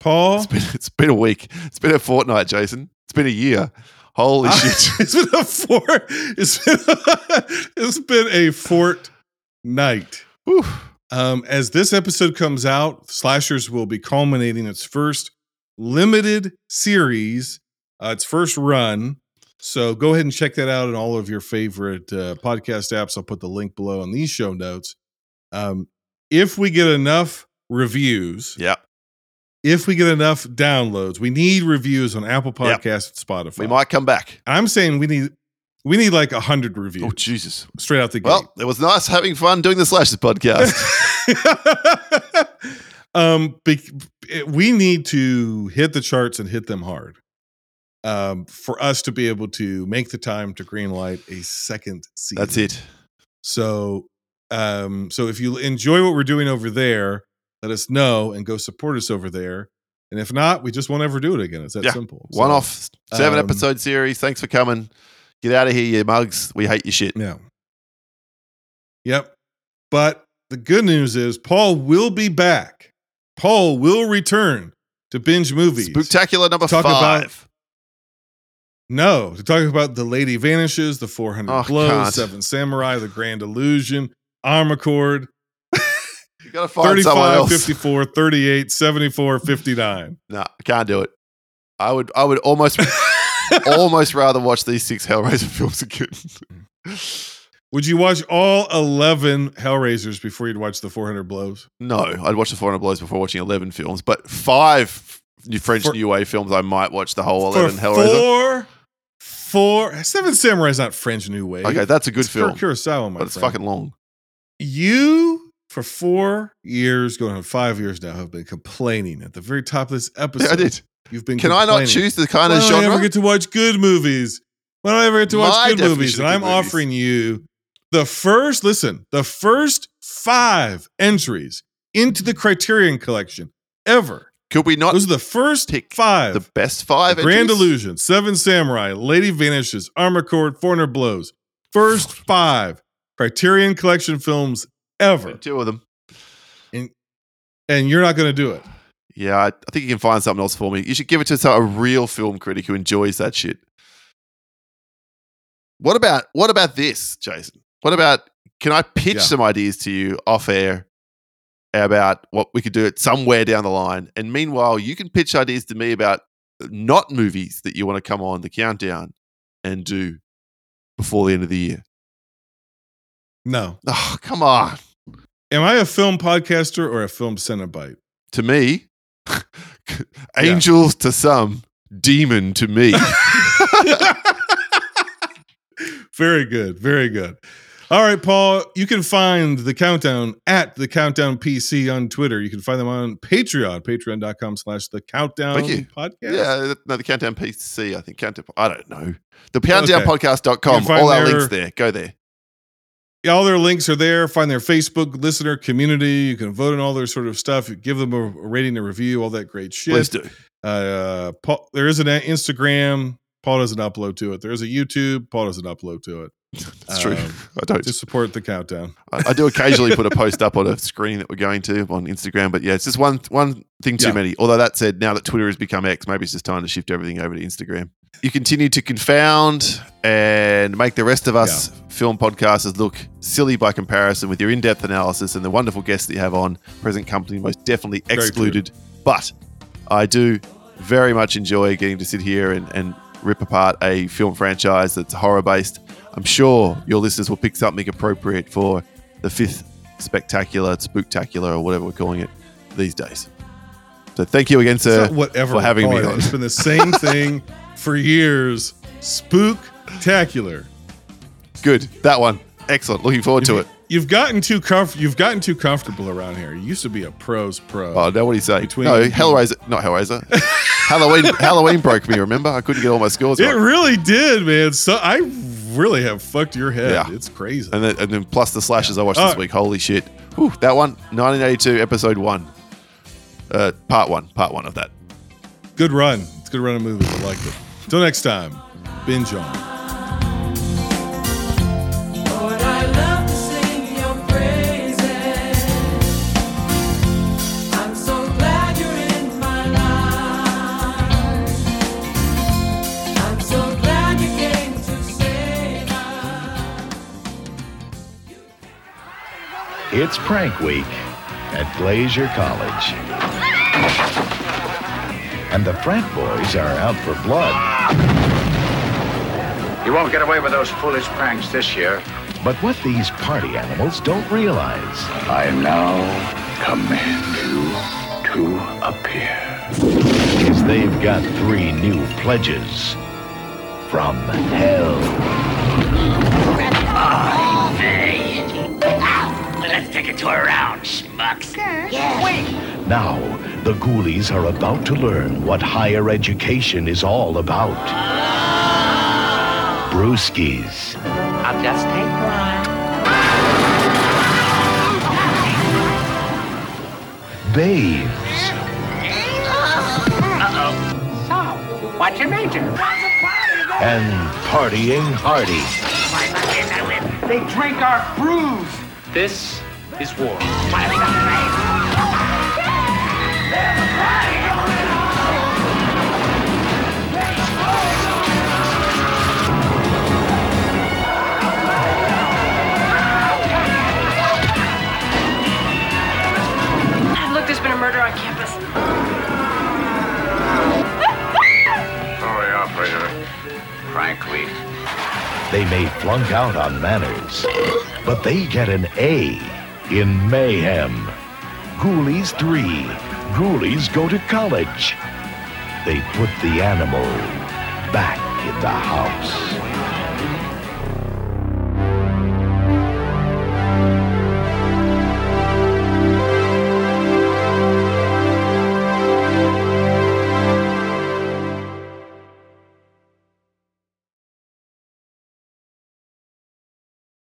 Paul, It's been, it's been a week. It's been a fortnight, Jason. It's been a year. Holy shit. it's been a fort. It's been, it's been a fortnight. Whew. Um, as this episode comes out, Slashers will be culminating its first limited series, uh, its first run. So go ahead and check that out in all of your favorite uh, podcast apps. I'll put the link below in these show notes. Um, if we get enough reviews, Yeah. if we get enough downloads, we need reviews on Apple Yep. Podcasts and Spotify. We might come back. I'm saying we need we need like a hundred reviews Oh, Jesus. straight out the gate. Well, it was nice having fun doing the Slashers podcast. um, bec- we need to hit the charts and hit them hard. Um, for us to be able to make the time to greenlight a second season. That's it. So, um, so if you enjoy what we're doing over there, let us know and go support us over there. And if not, we just won't ever do it again. It's that Yeah. simple. One off seven um, episode series. Thanks for coming. Get out of here, you mugs. We hate your shit. Yeah. Yep. But the good news is Paul will be back. Paul will return to binge movies. Spectacular number Talk five. about- No, to talk about The Lady Vanishes, The 400 Oh, Blows, God. Seven Samurai, The Grand Illusion, Amarcord, you gotta find someone 35, else. 54, 38, 74, 59. No, I can't do it. I would I would almost almost rather watch these six Hellraiser films again. Would you watch all 11 Hellraisers before you'd watch The 400 Blows? no, I'd watch the 400 Blows before watching 11 films, but five French For- New Wave films, I might watch the whole 11 Hellraiser. four, four, Seven Samurai is not French New Wave. Okay, that's a good It's film, Kurosawa, my but it's friend. fucking long. You, for four years, going on five years now, have been complaining at the very top of this episode. Yeah, I did. You've been Can I not choose the kind Why of don't I genre? ever get to watch good movies? Why don't I ever get to watch My good movies? And I'm movies. offering you the first, listen, the first five entries into the Criterion collection ever. Could we not Those are the first pick five. the best five? The Grand? Illusion, Seven Samurai, Lady Vanishes, Amarcord, 400 Blows. First five Criterion Collection films ever. Two of them. And, and you're not going to do it. Yeah, I, I think you can find something else for me. You should give it to a real film critic who enjoys that shit. What about what about this, Jason? What about can I pitch Yeah. some ideas to you off air about what we could do it somewhere down the line? And meanwhile, you can pitch ideas to me about not movies that you want to come on the countdown and do before the end of the year. No. Oh, come on. Am I a film podcaster or a film Cenobite? To me, angels to some, demon to me. Very good. Very good. All right, Paul, you can find the countdown at the countdown PC on Twitter. You can find them on Patreon, patreon.com slash the countdown Thank you. podcast. Yeah, uh, no, the Countdown PC, I think. Countdown, I don't know. The countdownpodcast.com. All our their- links there. Go there. Yeah, all their links are there. Find their Facebook listener community. You can vote on all their sort of stuff. You give them a, rating, a review, all that great shit. Please do. Uh, Paul, there is an Instagram. Paul doesn't upload to it. There's a YouTube. Paul doesn't upload to it. True. Um, I don't. To support the countdown. I, I do occasionally put a post up on a screen that we're going to on Instagram, but yeah, it's just one one thing too Yeah. many. Although that said, now that Twitter has become X, maybe it's just time to shift everything over to Instagram. You continue to confound and make the rest of us film podcasters look silly by comparison with your in-depth analysis and the wonderful guests that you have on. Present company most definitely excluded, but I do very much enjoy getting to sit here and, and rip apart a film franchise that's horror based. I'm sure your listeners will pick something appropriate for the fifth spectacular, spooktacular, or whatever we're calling it these days. So thank you again, sir, whatever for having me on. It's been the same thing for years. Spooktacular. Good, that one, excellent. Looking forward to it. You've gotten too comf- You've gotten too comfortable around here. You used to be a pros pro. Oh, now what do you say? Between- no, Hellraiser, not Hellraiser. Halloween, Halloween broke me. Remember, I couldn't get all my scores it right. really did, man. So I really have fucked your head. Yeah. It's crazy. And then, and then plus the Slashers I watched Uh, this week. Holy shit! Whew, that one, 1982, episode one, uh, part one, part one of that. Good run. It's a good run of movies. I liked it. Until next time, binge on. Lord, I love to sing your praises. I'm so glad you're in my life. I'm so glad you came to save us. It's prank week at Glazier College. And the frat boys are out for blood. You won't get away with those foolish pranks this year. But what these party animals don't realize I now command you to appear. is they've got three new pledges from hell. Let's take a tour around, schmucks. Wait. Now, the ghoulies are about to learn what higher education is all about. Brewskis. I'll just take one. Babes. Uh-oh. So, what's your major? And partying hardy. They drink our brews. This is war. They may flunk out on manners, but they get an A in mayhem. Ghoulies 3. Ghoulies go to college. They put the animal back in the house.